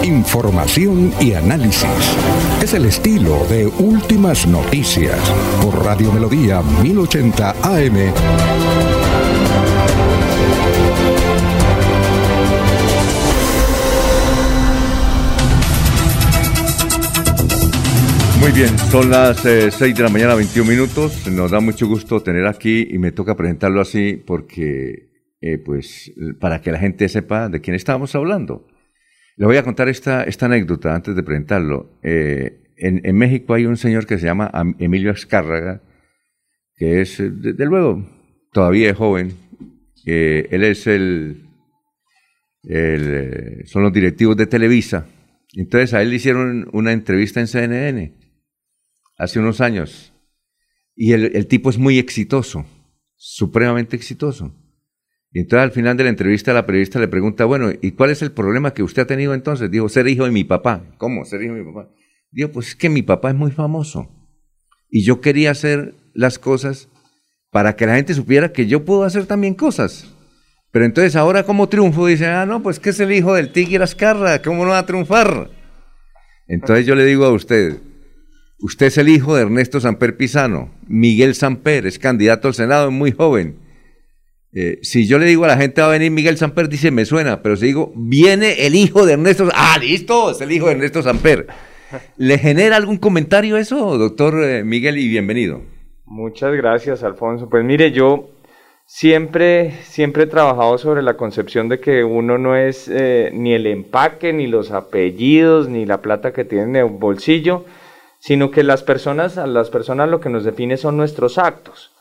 Información y análisis. Es el estilo de Últimas Noticias por Radio Melodía 1080 AM. Muy bien, son las 6 de la mañana, 21 minutos. Nos da mucho gusto tener aquí y me toca presentarlo así porque, eh, pues, para que la gente sepa de quién estábamos hablando. Le voy a contar esta, esta anécdota antes de presentarlo. Eh, en, México hay un señor que se llama Am- Emilio Azcárraga, que es, eh, desde luego, todavía es joven. Eh, él es el, eh, son los directivos de Televisa. Entonces a él le hicieron una entrevista en CNN hace unos años. Y el, tipo es muy exitoso, supremamente exitoso. Y entonces al final de la entrevista la periodista le pregunta, bueno, ¿y cuál es el problema que usted ha tenido entonces? Dijo, ser hijo de mi papá. ¿Cómo? Ser hijo de mi papá. Dijo, pues es que mi papá es muy famoso. Y yo quería hacer las cosas para que la gente supiera que yo puedo hacer también cosas. Pero entonces ahora como triunfo dice, ah, no, pues que es el hijo del Tigre Azcarra, ¿cómo no va a triunfar? Entonces yo le digo a usted, usted es el hijo de Ernesto Samper Pisano, Miguel Samper es candidato al Senado, es muy joven. Eh, si yo le digo a la gente va a venir Miguel Samper, dice me suena, pero si digo viene el hijo de Ernesto, ah, listo, es el hijo de Ernesto Samper. ¿Le genera algún comentario eso, doctor eh, Miguel, y bienvenido? Muchas gracias, Alfonso. Pues mire, yo siempre, siempre he trabajado sobre la concepción de que uno no es eh, ni el empaque, ni los apellidos, ni la plata que tiene en el bolsillo, sino que las personas, a las personas lo que nos define son nuestros actos.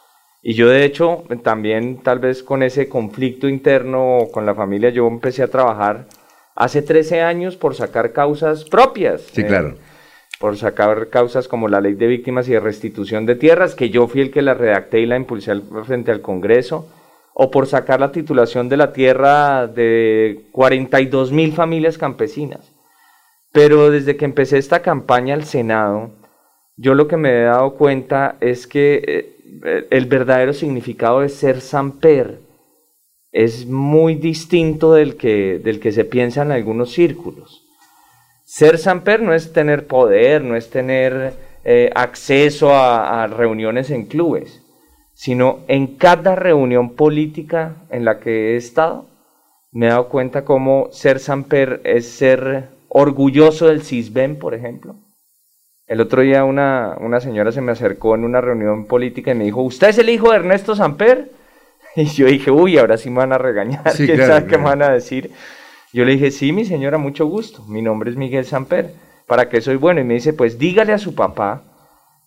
Y yo de hecho, también tal vez con ese conflicto interno con la familia, yo empecé a trabajar hace 13 años por sacar causas propias. Sí, eh, claro. por sacar causas como la ley de víctimas y de restitución de tierras, que yo fui el que la redacté y la impulsé al- frente al Congreso, o por sacar la titulación de la tierra de 42 mil familias campesinas. Pero desde que empecé esta campaña al Senado, yo lo que me he dado cuenta es que eh, el verdadero significado de ser Samper es muy distinto del que, del que se piensa en algunos círculos. Ser Samper no es tener poder, no es tener eh, acceso a, a reuniones en clubes, sino en cada reunión política en la que he estado, me he dado cuenta cómo ser Samper es ser orgulloso del CISBEN, por ejemplo. El otro día una, una señora se me acercó en una reunión política y me dijo, ¿usted es el hijo de Ernesto Samper? Y yo dije, uy, ahora sí me van a regañar, Sí, quién claro, sabe qué me van a decir. Yo le dije, sí, mi señora, mucho gusto. Mi nombre es Miguel Samper. ¿Para qué soy bueno? Y me dice, pues dígale a su papá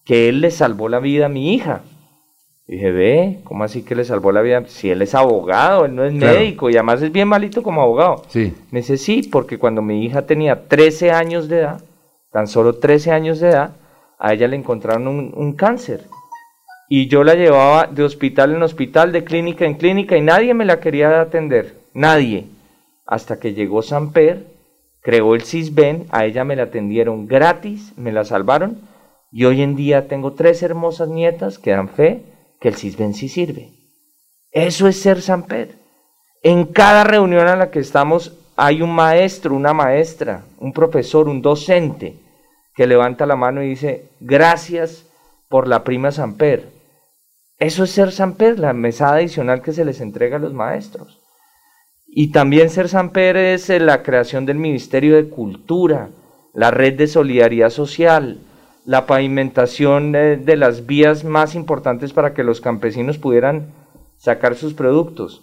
que él le salvó la vida a mi hija. Y dije, ve, ¿cómo así que le salvó la vida? Si él es abogado, él no es Claro. médico y además es bien malito como abogado. Sí. Me dice, sí, porque cuando mi hija tenía 13 años de edad, tan solo 13 años de edad, a ella le encontraron un, un cáncer. Y yo la llevaba de hospital en hospital, de clínica en clínica, y nadie me la quería atender. Nadie. Hasta que llegó Samper, creó el CISBEN, a ella me la atendieron gratis, me la salvaron, y hoy en día tengo tres hermosas nietas que dan fe que el CISBEN sí sirve. Eso es ser Samper. En cada reunión a la que estamos hay un maestro, una maestra, un profesor, un docente que levanta la mano y dice, gracias por la prima Samper. Eso es ser Samper, la mesada adicional que se les entrega a los maestros. Y también ser Samper es eh, la creación del Ministerio de Cultura, la red de solidaridad social, la pavimentación de las vías más importantes para que los campesinos pudieran sacar sus productos.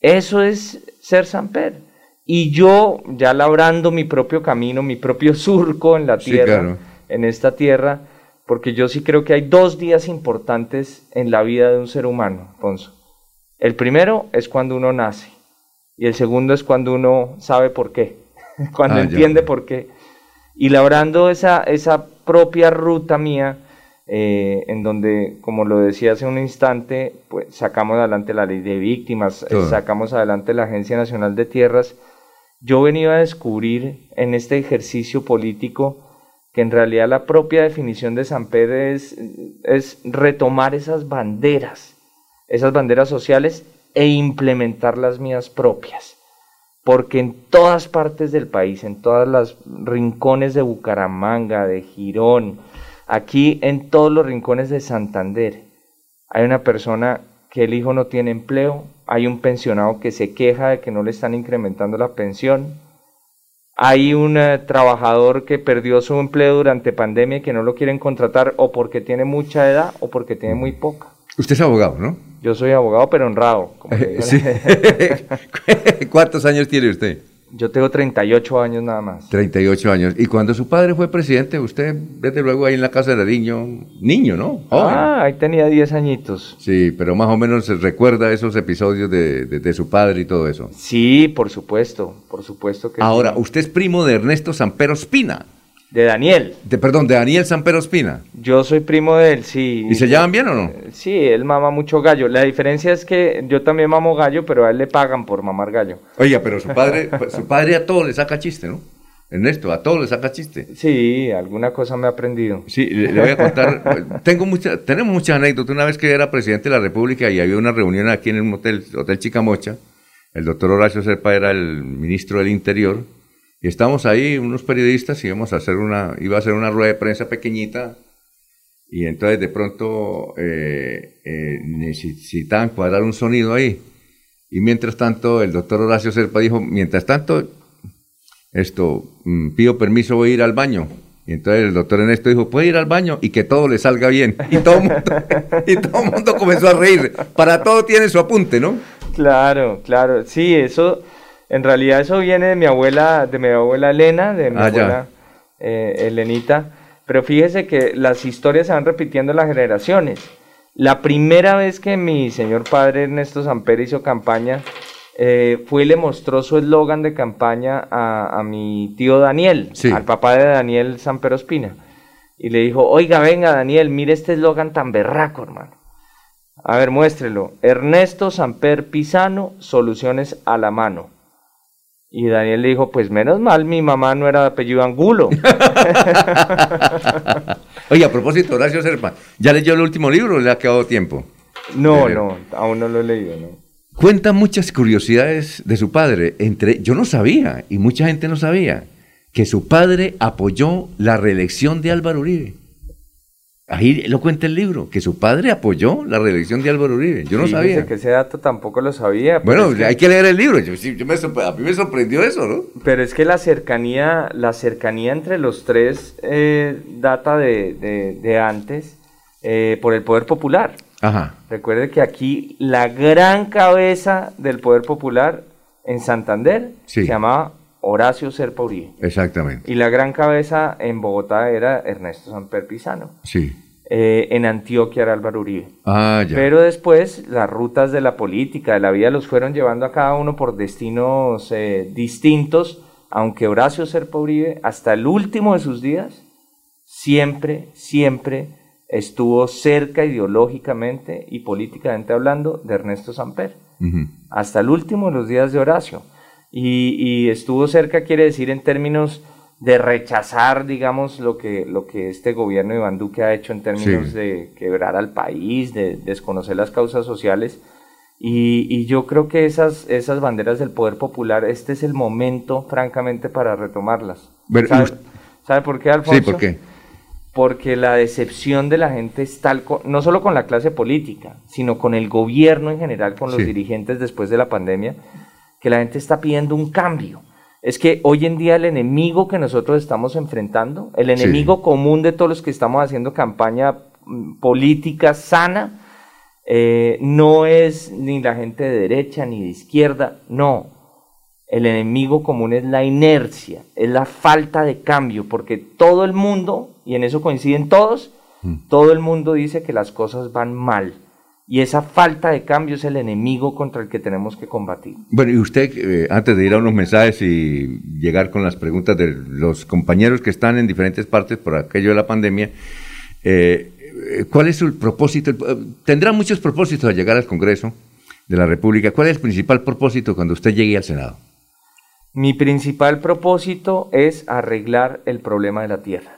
Eso es ser Samper. Y yo, ya labrando mi propio camino, mi propio surco en la Sí, tierra, claro. en esta tierra, porque yo sí creo que hay dos días importantes en la vida de un ser humano, Alfonso. El primero es cuando uno nace y el segundo es cuando uno sabe por qué, cuando Ah, ya. entiende por qué. Y labrando esa, esa propia ruta mía, eh, en donde, como lo decía hace un instante, pues sacamos adelante la ley de víctimas, eh, sacamos adelante la Agencia Nacional de Tierras, yo venido a descubrir en este ejercicio político que en realidad la propia definición de San Pedro es, es retomar esas banderas, esas banderas sociales e implementar las mías propias. Porque en todas partes del país, en todas las rincones de Bucaramanga, de Girón, aquí en todos los rincones de Santander, hay una persona que el hijo no tiene empleo, hay un pensionado que se queja de que no le están incrementando la pensión, hay un eh, trabajador que perdió su empleo durante pandemia y que no lo quieren contratar o porque tiene mucha edad o porque tiene muy poca. Usted es abogado, ¿no? Yo soy abogado, pero honrado. como. Sí. ¿Cuántos años tiene usted? Yo tengo 38 años nada más. 38 años. Y cuando su padre fue presidente, usted, desde luego, ahí en la casa de niño, niño, ¿no? Joven. Ah, ahí tenía 10 añitos. Sí, pero más o menos se recuerda esos episodios de, de- de su padre y todo eso. Sí, por supuesto, por supuesto que Ahora, sí. usted es primo de Ernesto Sampero Espina. De Daniel. De, perdón, de Daniel Sampero Espina. Yo soy primo de él, sí. ¿Y se llevan bien o no? Sí, él mama mucho gallo. La diferencia es que yo también mamo gallo, pero a él le pagan por mamar gallo. Oiga, pero su padre, su padre a todo le saca chiste, ¿no? Ernesto, a todo le saca chiste. Sí, alguna cosa me ha aprendido. Sí, le, le voy a contar. tengo mucha, tenemos muchas anécdotas. Una vez que era presidente de la República y había una reunión aquí en el hotel, hotel Chicamocha, el doctor Horacio Serpa era el ministro del Interior, y estábamos ahí, unos periodistas, y íbamos a hacer una, iba a hacer una rueda de prensa pequeñita, y entonces de pronto eh, eh, necesitaban cuadrar un sonido ahí. Y mientras tanto, el doctor Horacio Serpa dijo, mientras tanto, esto, mm, pido permiso, voy a ir al baño. Y entonces el doctor Ernesto dijo, puede ir al baño y que todo le salga bien. Y todo mundo, y todo el mundo comenzó a reír. Para todo tiene su apunte, ¿no? Claro, claro. Sí, eso, en realidad eso viene de mi abuela, de mi abuela Elena, de mi Ah, abuela eh, Elenita. Pero fíjese que las historias se van repitiendo en las generaciones. La primera vez que mi señor padre Ernesto Samper hizo campaña, eh, fue y le mostró su eslogan de campaña a, a mi tío Daniel, Sí. al papá de Daniel Samper Ospina. Y le dijo, oiga, venga Daniel, mire este eslogan tan berraco, hermano. A ver, muéstrelo. Ernesto Samper Pisano, soluciones a la mano. Y Daniel le dijo, pues menos mal, mi mamá no era de apellido Angulo. Oye, a propósito, Horacio Serpa, ¿ya leyó el último libro o le ha quedado tiempo? No, no, aún no lo he leído, ¿no? Cuenta muchas curiosidades de su padre. Entre, yo no sabía, y mucha gente no sabía, que su padre apoyó la reelección de Álvaro Uribe. Ahí lo cuenta el libro, que su padre apoyó la reelección de Álvaro Uribe. Yo no sabía. que ese dato tampoco lo sabía. Bueno, es que- hay que leer el libro. Yo, me a mí me sorprendió eso, ¿no? Pero es que la cercanía, la cercanía entre los tres eh, data de, de- de antes eh, por el poder popular. Ajá. Recuerde que aquí la gran cabeza del poder popular en Santander Sí. se llamaba Horacio Serpa Uribe. Exactamente. Y la gran cabeza en Bogotá era Ernesto Samper Pisano. Sí. Eh, en Antioquia era Álvaro Uribe. Ah, ya. Pero después las rutas de la política, de la vida, los fueron llevando a cada uno por destinos eh, distintos, aunque Horacio Serpa Uribe, hasta el último de sus días, siempre, siempre estuvo cerca ideológicamente y políticamente hablando de Ernesto Samper hasta el último de los días de Horacio. Y, y estuvo cerca, quiere decir, en términos de rechazar, digamos, lo que, lo que este gobierno de Iván Duque ha hecho en términos Sí. de quebrar al país, de desconocer las causas sociales. Y, y yo creo que esas, esas banderas del poder popular, este es el momento, francamente, para retomarlas. Pero, ¿Sabe, ¿y usted- sabe por qué, Alfonso? Sí, ¿por qué? porque la decepción de la gente es tal, no solo con la clase política, sino con el gobierno en general, con los Sí. dirigentes después de la pandemia, que la gente está pidiendo un cambio. Es que hoy en día el enemigo que nosotros estamos enfrentando, el Sí. enemigo común de todos los que estamos haciendo campaña mm, política sana, eh, no es ni la gente de derecha ni de izquierda, no. El enemigo común es la inercia, es la falta de cambio, porque todo el mundo, y en eso coinciden todos, todo el mundo dice que las cosas van mal. Y esa falta de cambio es el enemigo contra el que tenemos que combatir. Bueno, y usted, eh, antes de ir a unos mensajes y llegar con las preguntas de los compañeros que están en diferentes partes por aquello de la pandemia, eh, eh, ¿cuál es su propósito? Tendrá muchos propósitos al llegar al Congreso de la República. ¿Cuál es el principal propósito cuando usted llegue al Senado? Mi principal propósito es arreglar el problema de la tierra.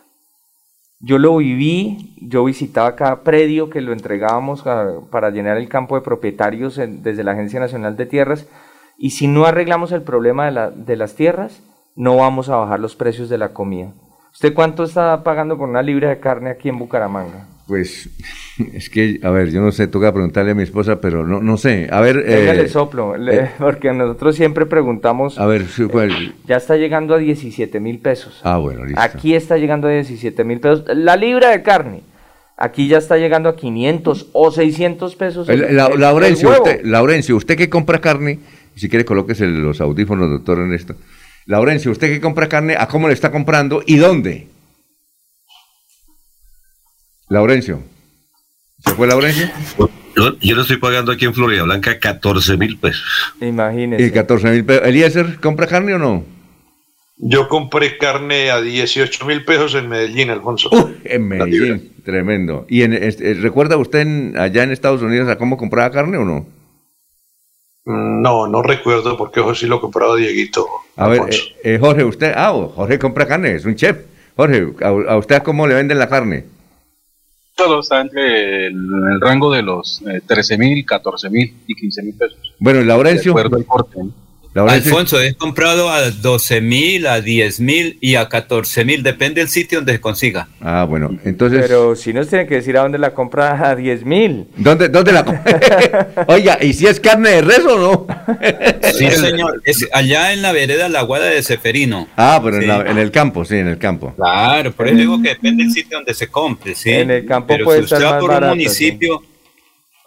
Yo lo viví, yo visitaba cada predio que lo entregábamos para llenar el campo de propietarios desde la Agencia Nacional de Tierras y si no arreglamos el problema de, de las tierras, no vamos a bajar los precios de la comida. ¿Usted cuánto está pagando por una libra de carne aquí en Bucaramanga? Pues es que, a ver, yo no sé, toca preguntarle a mi esposa, pero no, no sé. A ver. Eh, le soplo, le- eh, porque nosotros siempre preguntamos. a ver, sí, ¿cuál? Ya está llegando a 17 mil pesos. Ah, bueno, listo. Aquí está llegando a 17 mil pesos. La libra de carne. Aquí ya está llegando a 500 o 600 pesos. El- el- la- el- Laurencio, usted, Laurencio, usted que compra carne, si quiere colóquese los audífonos, doctor Ernesto. Laurencio, usted que compra carne, ¿a cómo le está comprando y dónde? Laurencio. ¿Se fue Laurencio? Yo, yo le estoy pagando aquí en Florida Blanca 14 mil pesos. Imagínese. Y 14 mil pesos. ¿Eliezer compra carne o no? Yo compré carne a 18 mil pesos en Medellín, Alfonso. En Medellín, tremendo. ¿Y en, este, recuerda usted en- allá en Estados Unidos a cómo compraba carne o no? Mm, No, no recuerdo porque eso sí lo compraba Dieguito. A ver, eh, eh, Jorge, usted, ah, oh, Jorge compra carne, es un chef. Jorge, ¿a, a usted cómo le venden la carne? Todo está entre el, el rango de los eh, 13 mil, 14 mil y 15 mil pesos. Bueno, ¿y Laurencio. De acuerdo al corte. ¿no? Laurencio- Alfonso, he comprado a 12 mil, a 10 mil y a 14 mil, depende del sitio donde se consiga. Ah, bueno, entonces. Pero si nos tiene que decir a dónde la compra a 10 mil. ¿Dónde, dónde la compra? Oiga, ¿y si es carne de res o no? Sí, señor. Es allá en la vereda La Guada de Seferino. Ah, pero en, la- en el campo, sí, en el campo. Claro, por eso digo que depende del sitio donde se compre, ¿sí? En el campo Pero puede si usted estar va más por barato, un municipio,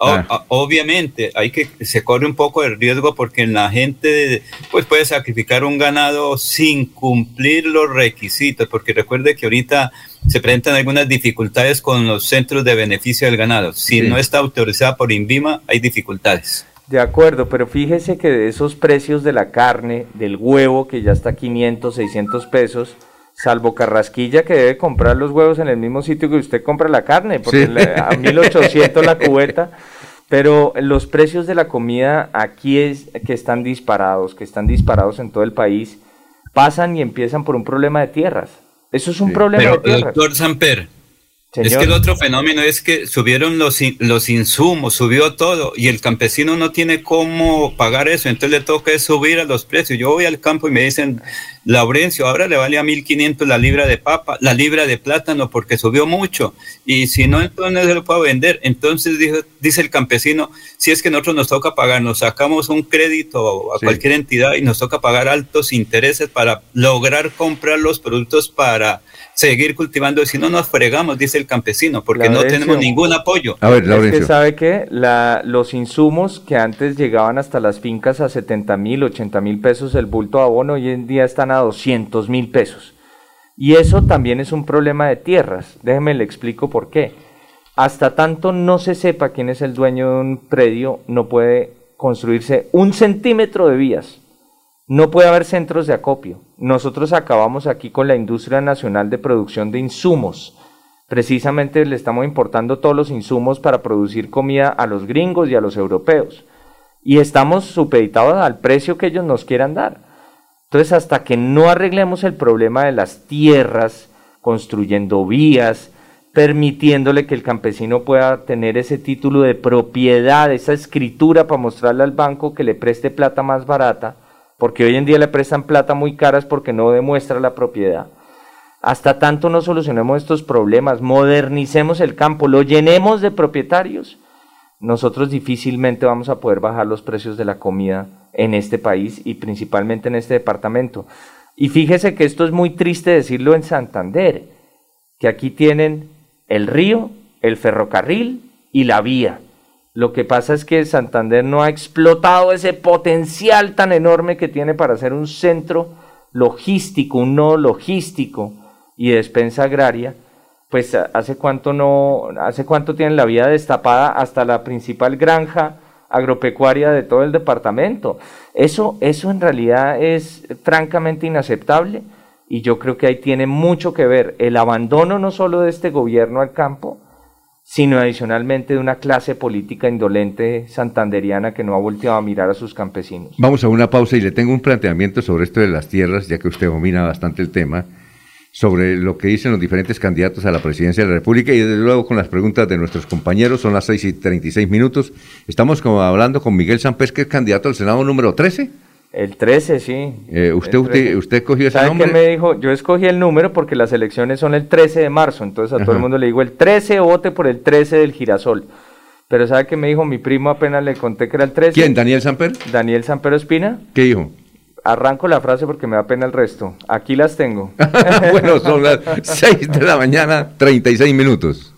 Ah. obviamente hay que se corre un poco de riesgo porque la gente pues puede sacrificar un ganado sin cumplir los requisitos, porque recuerde que ahorita se presentan algunas dificultades con los centros de beneficio del ganado. Si Sí. no está autorizada por INVIMA, hay dificultades. De acuerdo, pero fíjese que de esos precios de la carne, del huevo, que ya está a 500, 600 pesos, salvo Carrasquilla que debe comprar los huevos en el mismo sitio que usted compra la carne, porque Sí. le- a 1800 la cubeta. Pero los precios de la comida aquí es que están disparados, que están disparados en todo el país, pasan y empiezan por un problema de tierras. Eso es un problema Pero, de tierras. doctor Samper, es que el otro fenómeno es que subieron los, los insumos, subió todo, y el campesino no tiene cómo pagar eso, entonces le toca subir a los precios. Yo voy al campo y me dicen, Laurencio, ahora le vale a 1500 la libra de papa, la libra de plátano, porque subió mucho, y si no, entonces no se lo puedo vender. Entonces dijo- dice el campesino, si es que nosotros nos toca pagar, nos sacamos un crédito a Sí. cualquier entidad y nos toca pagar altos intereses para lograr comprar los productos para seguir cultivando, si no nos fregamos, dice el campesino, porque no Laurencio. tenemos ningún apoyo. A ver, Es que Laurencio. sabe que la, los insumos que antes llegaban hasta las fincas a 70 mil, 80 mil pesos el bulto de abono, hoy en día están a 200 mil pesos. Y eso también es un problema de tierras. Déjeme le explico por qué. Hasta tanto no se sepa quién es el dueño de un predio, no puede construirse un centímetro de vías. No puede haber centros de acopio. Nosotros acabamos aquí con la industria nacional de producción de insumos. Precisamente le estamos importando todos los insumos para producir comida a los gringos y a los europeos. Y estamos supeditados al precio que ellos nos quieran dar. Entonces, hasta que no arreglemos el problema de las tierras, construyendo vías, permitiéndole que el campesino pueda tener ese título de propiedad, esa escritura para mostrarle al banco que le preste plata más barata, porque hoy en día le prestan plata muy caras porque no demuestra la propiedad. Hasta tanto no solucionemos estos problemas, modernicemos el campo, lo llenemos de propietarios, nosotros difícilmente vamos a poder bajar los precios de la comida en este país y principalmente en este departamento. Y fíjese que esto es muy triste decirlo en Santander, que aquí tienen el río, el ferrocarril y la vía. Lo que pasa es que Santander no ha explotado ese potencial tan enorme que tiene para ser un centro logístico, un nodo logístico y de despensa agraria. Pues hace cuánto no, hace cuánto tienen la vía destapada hasta la principal granja agropecuaria de todo el departamento. Eso, eso en realidad es francamente inaceptable y yo creo que ahí tiene mucho que ver el abandono no solo de este gobierno al campo, sino adicionalmente de una clase política indolente santanderiana que no ha volteado a mirar a sus campesinos. Vamos a una pausa y le tengo un planteamiento sobre esto de las tierras, ya que usted domina bastante el tema, sobre lo que dicen los diferentes candidatos a la presidencia de la República y desde luego con las preguntas de nuestros compañeros, son las 6 y 36 minutos. Estamos como hablando con Miguel Sampés, que es candidato al Senado número 13. El 13, sí. Eh, usted, usted, 13. usted cogió ese ¿Sabe nombre. qué me dijo? Yo escogí el número porque las elecciones son el 13 de marzo, entonces a todo el mundo le digo el 13, vote por el 13 del girasol. Pero ¿sabe qué me dijo mi primo apenas le conté que era el 13? ¿Quién? ¿Daniel Samper? Daniel Sampero Espina. ¿Qué dijo? Arranco la frase porque me da pena el resto. Aquí las tengo. bueno, son las 6 de la mañana, 36 minutos.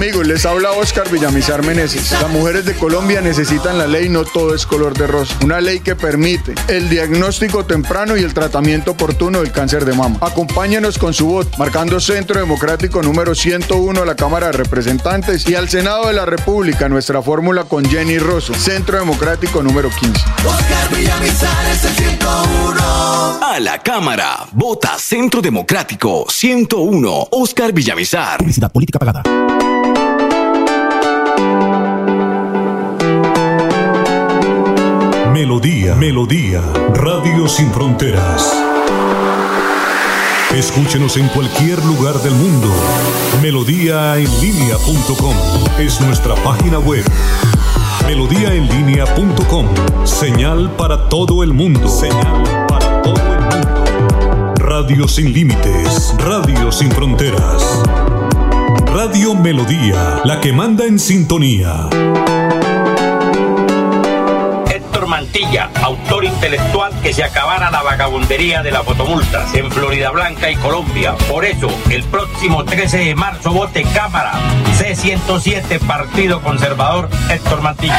Amigos, les habla Oscar Villamizar Meneses. Las mujeres de Colombia necesitan la ley No Todo es Color de Rosa. Una ley que permite el diagnóstico temprano y el tratamiento oportuno del cáncer de mama. Acompáñenos con su voto, marcando Centro Democrático número 101 a la Cámara de Representantes y al Senado de la República, nuestra fórmula con Jenny Rosso. Centro Democrático número 15. Oscar Villamizar es el 101. A la Cámara, vota Centro Democrático 101, Oscar Villamizar. Publicidad política pagada. Melodía, Melodía, Radio Sin Fronteras. Escúchenos en cualquier lugar del mundo. Melodíaenlínea.com es nuestra página web. Melodíaenlínea.com, señal para todo el mundo. Señal para todo el mundo. Radio sin límites, Radio sin fronteras. Radio Melodía, la que manda en sintonía. Mantilla, autor intelectual que se acabara la vagabundería de las fotomultas en Florida Blanca y Colombia. Por eso, el próximo 13 de marzo vote Cámara C107 Partido Conservador Héctor Mantilla.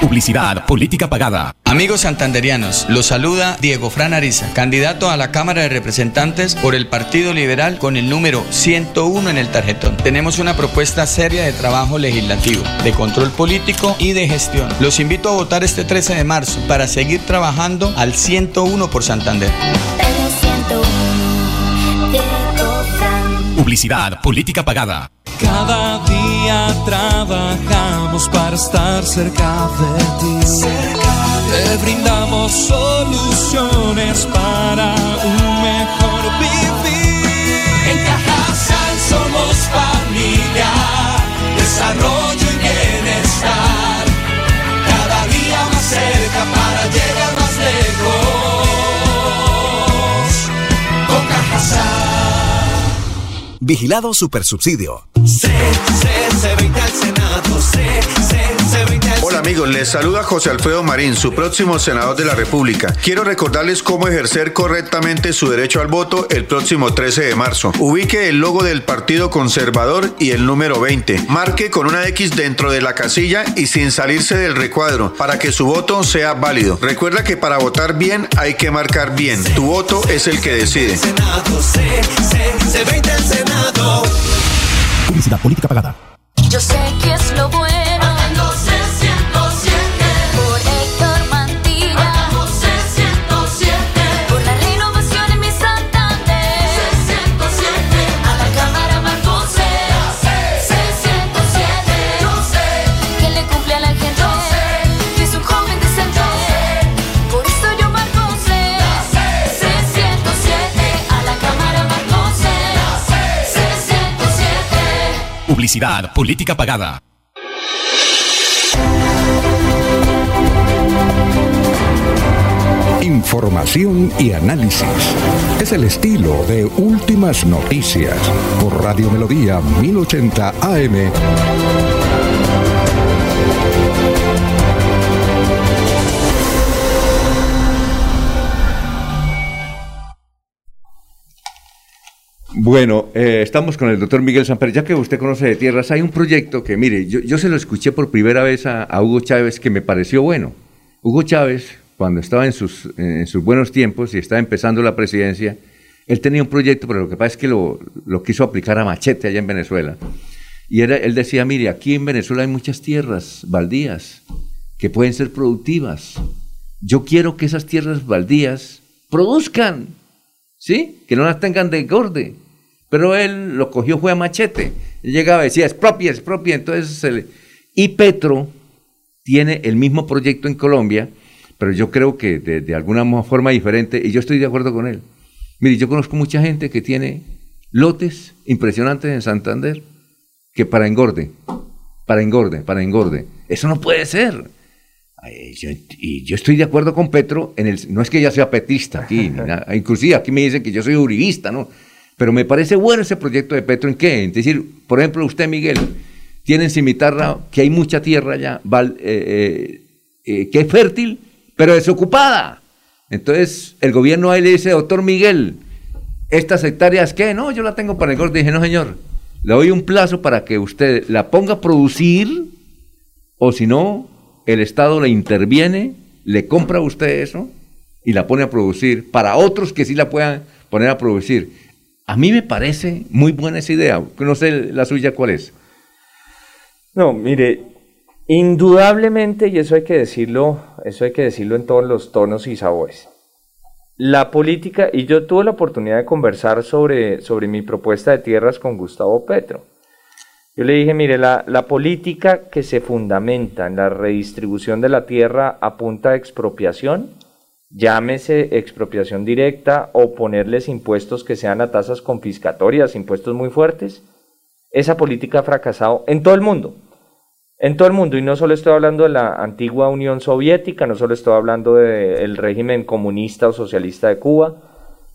Publicidad política pagada. Amigos santanderianos, los saluda Diego Fran Ariza, candidato a la Cámara de Representantes por el Partido Liberal con el número 101 en el tarjetón. Tenemos una propuesta seria de trabajo legislativo, de control político y de gestión. Los invito a votar este 13 de marzo para seguir trabajando al 101 por Santander. Publicidad política pagada. Cada día trabajamos para estar cerca de ti. Te brindamos soluciones para un mejor vivir. En Cajasal somos familia, desarrollo Vigilado Supersubsidio. C, C, C20 al Senado, C, C, C20 al Hola amigos, les saluda José Alfredo Marín, su próximo senador de la República. Quiero recordarles cómo ejercer correctamente su derecho al voto el próximo 13 de marzo. Ubique el logo del Partido Conservador y el número 20. Marque con una X dentro de la casilla y sin salirse del recuadro para que su voto sea válido. Recuerda que para votar bien hay que marcar bien. Tu voto es el que decide. Senado, C, C, C20 al Senado. Publicidad política pagada. Yo sé que es. Publicidad política pagada. Información y análisis. Es el estilo de Últimas Noticias por Radio Melodía 1080 AM. Bueno, eh, estamos con el doctor Miguel Samper. Ya que usted conoce de tierras, hay un proyecto que, mire, yo, se lo escuché por primera vez a, Hugo Chávez que me pareció bueno. Hugo Chávez, cuando estaba en sus, en sus buenos tiempos y estaba empezando la presidencia, él tenía un proyecto, pero lo que pasa es que lo, quiso aplicar a machete allá en Venezuela. Y era, él decía, mire, aquí en Venezuela hay muchas tierras baldías que pueden ser productivas. Yo quiero que esas tierras baldías produzcan, ¿sí? Que no las tengan de engorde. Pero él lo cogió, fue a machete. Él llegaba y decía, es propia, es propia. Entonces, se le- y Petro tiene el mismo proyecto en Colombia, pero yo creo que de, de alguna forma diferente, y yo estoy de acuerdo con él. Mire, yo conozco mucha gente que tiene lotes impresionantes en Santander, que para engorde, para engorde, para engorde. Eso no puede ser. Ay, yo- y yo estoy de acuerdo con Petro, en el, no es que ya sea petista aquí, ni nada, inclusive aquí me dicen que yo soy uribista, ¿no? Pero me parece bueno ese proyecto de Petro en qué? Es decir, por ejemplo, usted, Miguel, tiene en Cimitarra que hay mucha tierra allá, eh, eh, eh, que es fértil, pero desocupada. Entonces, el gobierno ahí le dice, doctor Miguel, estas hectáreas, ¿qué? No, yo la tengo para el gordo. Dije, no, señor, le doy un plazo para que usted la ponga a producir, o si no, el Estado le interviene, le compra a usted eso y la pone a producir para otros que sí la puedan poner a producir. A mí me parece muy buena esa idea. No sé la suya cuál es. No, mire, indudablemente, y eso hay que decirlo, eso hay que decirlo en todos los tonos y sabores. La política, y yo tuve la oportunidad de conversar sobre, sobre mi propuesta de tierras con Gustavo Petro. Yo le dije, mire, la, la política que se fundamenta en la redistribución de la tierra a punta de expropiación, llámese expropiación directa o ponerles impuestos que sean a tasas confiscatorias, impuestos muy fuertes, esa política ha fracasado en todo el mundo. En todo el mundo, y no solo estoy hablando de la antigua Unión Soviética, no solo estoy hablando del régimen comunista o socialista de Cuba,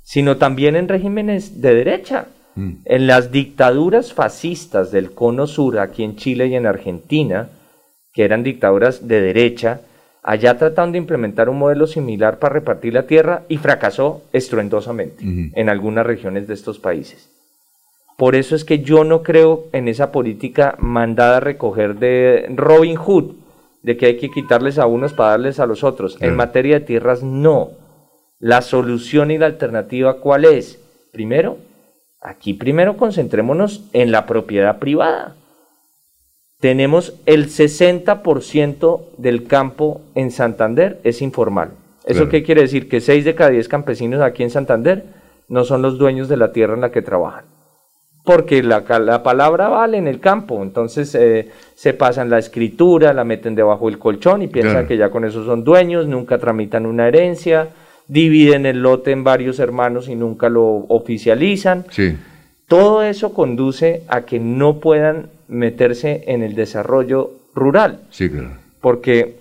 sino también en regímenes de derecha. En las dictaduras fascistas del cono sur, aquí en Chile y en Argentina, que eran dictaduras de derecha, allá trataron de implementar un modelo similar para repartir la tierra y fracasó estruendosamente en algunas regiones de estos países. Por eso es que yo no creo en esa política mandada a recoger de Robin Hood, de que hay que quitarles a unos para darles a los otros. En materia de tierras, no. La solución y la alternativa, ¿cuál es? Primero, aquí primero concentrémonos en la propiedad privada. Tenemos el 60% del campo en Santander es informal. ¿Eso Claro. qué quiere decir? Que 6 de cada 10 campesinos aquí en Santander no son los dueños de la tierra en la que trabajan porque la, palabra vale en el campo, entonces eh, se pasan la escritura, la meten debajo del colchón y piensan Claro. que ya con eso son dueños, nunca tramitan una herencia, dividen el lote en varios hermanos y nunca lo oficializan. Sí. Todo eso conduce a que no puedan meterse en el desarrollo rural, Sí, claro. porque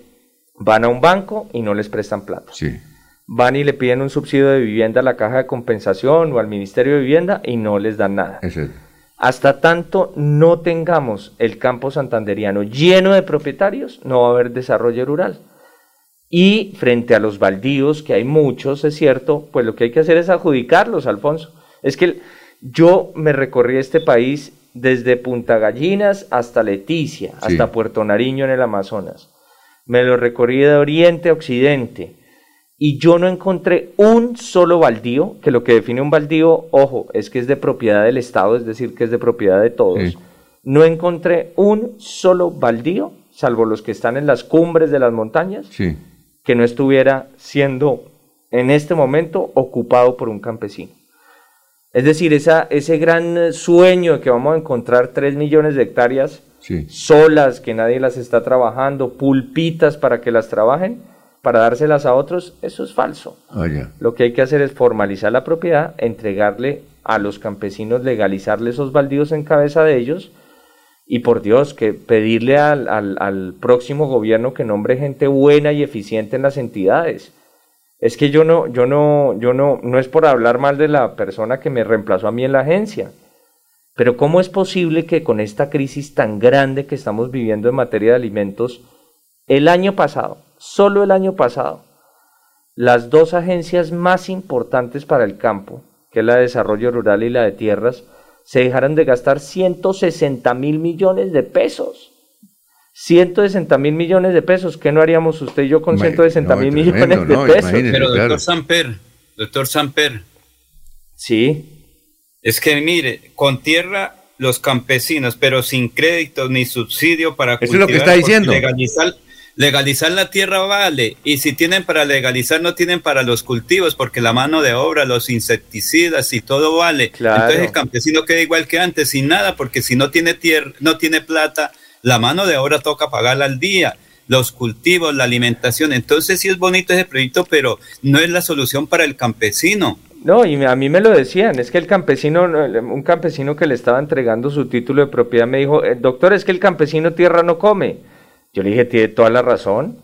van a un banco y no les prestan plata Sí. van y le piden un subsidio de vivienda a la caja de compensación o al Ministerio de Vivienda y no les dan nada. Es. Hasta tanto no tengamos el campo santanderiano lleno de propietarios, no va a haber desarrollo rural. Y frente a los baldíos, que hay muchos, es cierto, pues lo que hay que hacer es adjudicarlos, Alfonso. Es que yo me recorrí este país desde Punta Gallinas hasta Leticia, hasta Puerto Nariño en el Amazonas. Me lo recorrí de oriente a occidente y yo no encontré un solo baldío, que lo que define un baldío, ojo, es que es de propiedad del Estado, es decir, que es de propiedad de todos. No encontré un solo baldío, salvo los que están en las cumbres de las montañas, Sí. que no estuviera siendo en este momento ocupado por un campesino. Es decir, esa, ese gran eh, sueño de que vamos a encontrar 3 millones de hectáreas Sí. solas, que nadie las está trabajando, pulpitas para que las trabajen, para dárselas a otros, eso es falso. Ah. Lo que hay que hacer es formalizar la propiedad, entregarle a los campesinos, legalizarle esos baldíos en cabeza de ellos y por Dios, que pedirle al, al- al próximo gobierno que nombre gente buena y eficiente en las entidades. Es que yo no, yo no, yo no, no es por hablar mal de la persona que me reemplazó a mí en la agencia, pero ¿cómo es posible que con esta crisis tan grande que estamos viviendo en materia de alimentos, el año pasado, solo el año pasado, las dos agencias más importantes para el campo, que es la de desarrollo rural y la de tierras, se dejaron de gastar 160 mil millones de pesos. 160 mil millones de pesos. ¿Qué no haríamos usted y yo con 160 mil millones de pesos? Pero doctor Samper, doctor Samper. Sí. Es que mire, con tierra los campesinos, pero sin créditos ni subsidio para Eso es lo que está diciendo. Legalizar, legalizar la tierra vale, y si tienen para legalizar, no tienen para los cultivos, porque la mano de obra, los insecticidas y todo vale. Claro. Entonces el campesino queda igual que antes, sin nada, porque si no tiene tierra, no tiene plata, la mano de obra toca pagarla al día. Los cultivos, la alimentación. Entonces sí es bonito ese proyecto, pero no es la solución para el campesino. No, y a mí me lo decían, es que el campesino, un campesino que le estaba entregando su título de propiedad me dijo, "Eh, doctor, es que el campesino tierra no come. Yo le dije, tiene toda la razón.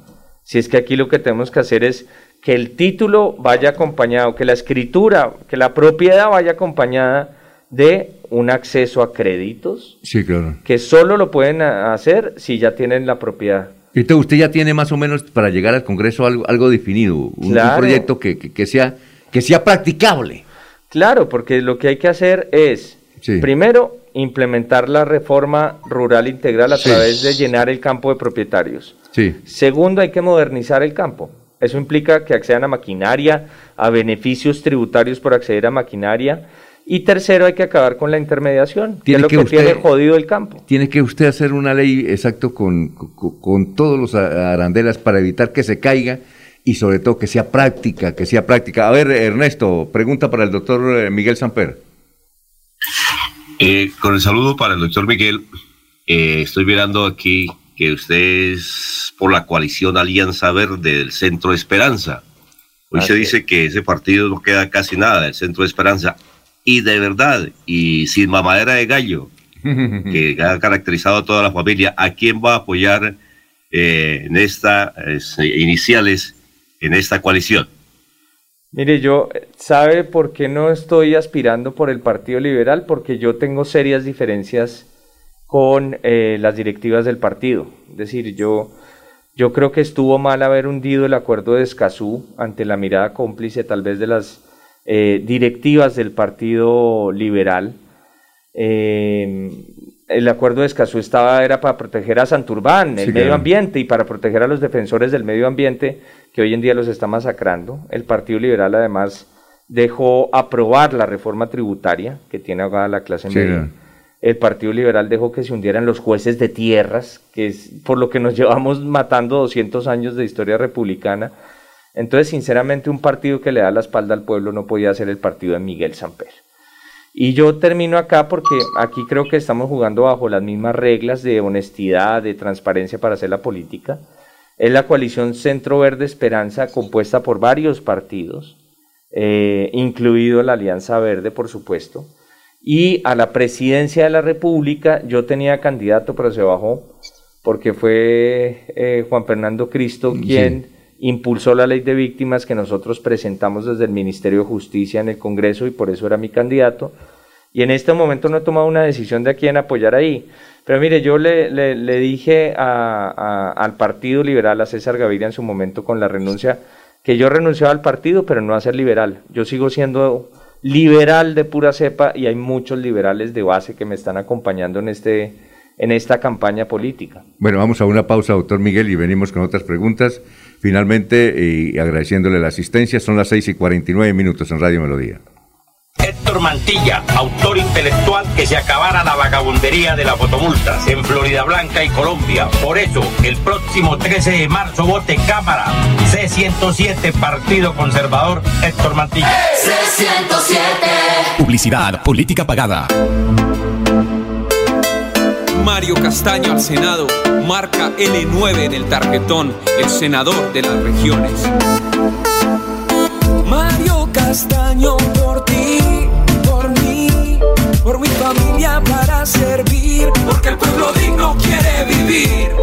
Si es que aquí lo que tenemos que hacer es que el título vaya acompañado, que la escritura, que la propiedad vaya acompañada de un acceso a créditos, Sí, claro. que solo lo pueden hacer si ya tienen la propiedad. Entonces usted ya tiene más o menos para llegar al Congreso algo, algo definido, un, proyecto que, que- que sea, que sea practicable. Claro, porque lo que hay que hacer es, Sí. primero, implementar la reforma rural integral a Sí. través de llenar el campo de propietarios. Sí. Segundo, hay que modernizar el campo. Eso implica que accedan a maquinaria, a beneficios tributarios por acceder a maquinaria. Y tercero, hay que acabar con la intermediación, que es Tiene lo que que, usted- tiene jodido el campo. Tiene que usted hacer una ley exacto con, con, con todos los arandelas para evitar que se caiga y sobre todo que sea práctica, que sea práctica. A ver, Ernesto, pregunta para el doctor eh, Miguel Samper. Eh, con el saludo para el doctor Miguel, eh, estoy mirando aquí que usted es por la coalición Alianza Verde del Centro Esperanza. Hoy se dice que ese partido no queda casi nada del Centro Esperanza. Y de verdad, y sin mamadera de gallo, que ha caracterizado a toda la familia, ¿a quién va a apoyar eh, en estas iniciales en esta coalición? Mire, yo, ¿sabe por qué no estoy aspirando por el Partido Liberal? Porque yo tengo serias diferencias con eh, las directivas del partido. Es decir, yo, yo creo que estuvo mal haber hundido el acuerdo de Escazú ante la mirada cómplice tal vez de las eh, directivas del Partido Liberal. Eh, el acuerdo de Escazú estaba, era para proteger a Santurbán, el Sí, medio claro. ambiente, y para proteger a los defensores del medio ambiente, que hoy en día los está masacrando. El Partido Liberal además dejó aprobar la reforma tributaria que tiene ahogada la clase Sí, media. claro. El Partido Liberal dejó que se hundieran los jueces de tierras, que es por lo que nos llevamos matando 200 años de historia republicana. Entonces, sinceramente, un partido que le da la espalda al pueblo no podía ser el partido de Miguel Samper. Y yo termino acá porque aquí creo que estamos jugando bajo las mismas reglas de honestidad, de transparencia para hacer la política. Es la coalición Centro Verde Esperanza compuesta por varios partidos, eh, incluido la Alianza Verde, por supuesto. Y a la presidencia de la República yo tenía candidato, pero se bajó porque fue eh, Juan Fernando Cristo quien impulsó la ley de víctimas que nosotros presentamos desde el Ministerio de Justicia en el Congreso y por eso era mi candidato. Y en este momento no he tomado una decisión de a quién apoyar ahí. Pero mire, yo le, le- dije a- al Partido Liberal, a César Gaviria en su momento con la renuncia, que yo renunciaba al partido, pero no a ser liberal. Yo sigo siendo liberal de pura cepa y hay muchos liberales de base que me están acompañando en, este, en esta campaña política. Bueno, vamos a una pausa, doctor Miguel, y venimos con otras preguntas. Finalmente, y agradeciéndole la asistencia, son las 6 y 49 minutos en Radio Melodía. Héctor Mantilla, autor intelectual que se acabara la vagabundería de las fotomultas en Florida Blanca y Colombia. Por eso, el próximo 13 de marzo vote Cámara C107 Partido Conservador Héctor Mantilla. C107. Publicidad, política pagada. Mario Castaño al Senado, marca L9 en el tarjetón, el senador de las regiones. Mario Castaño por ti, por mí, por mi familia para servir, porque el pueblo digno quiere vivir.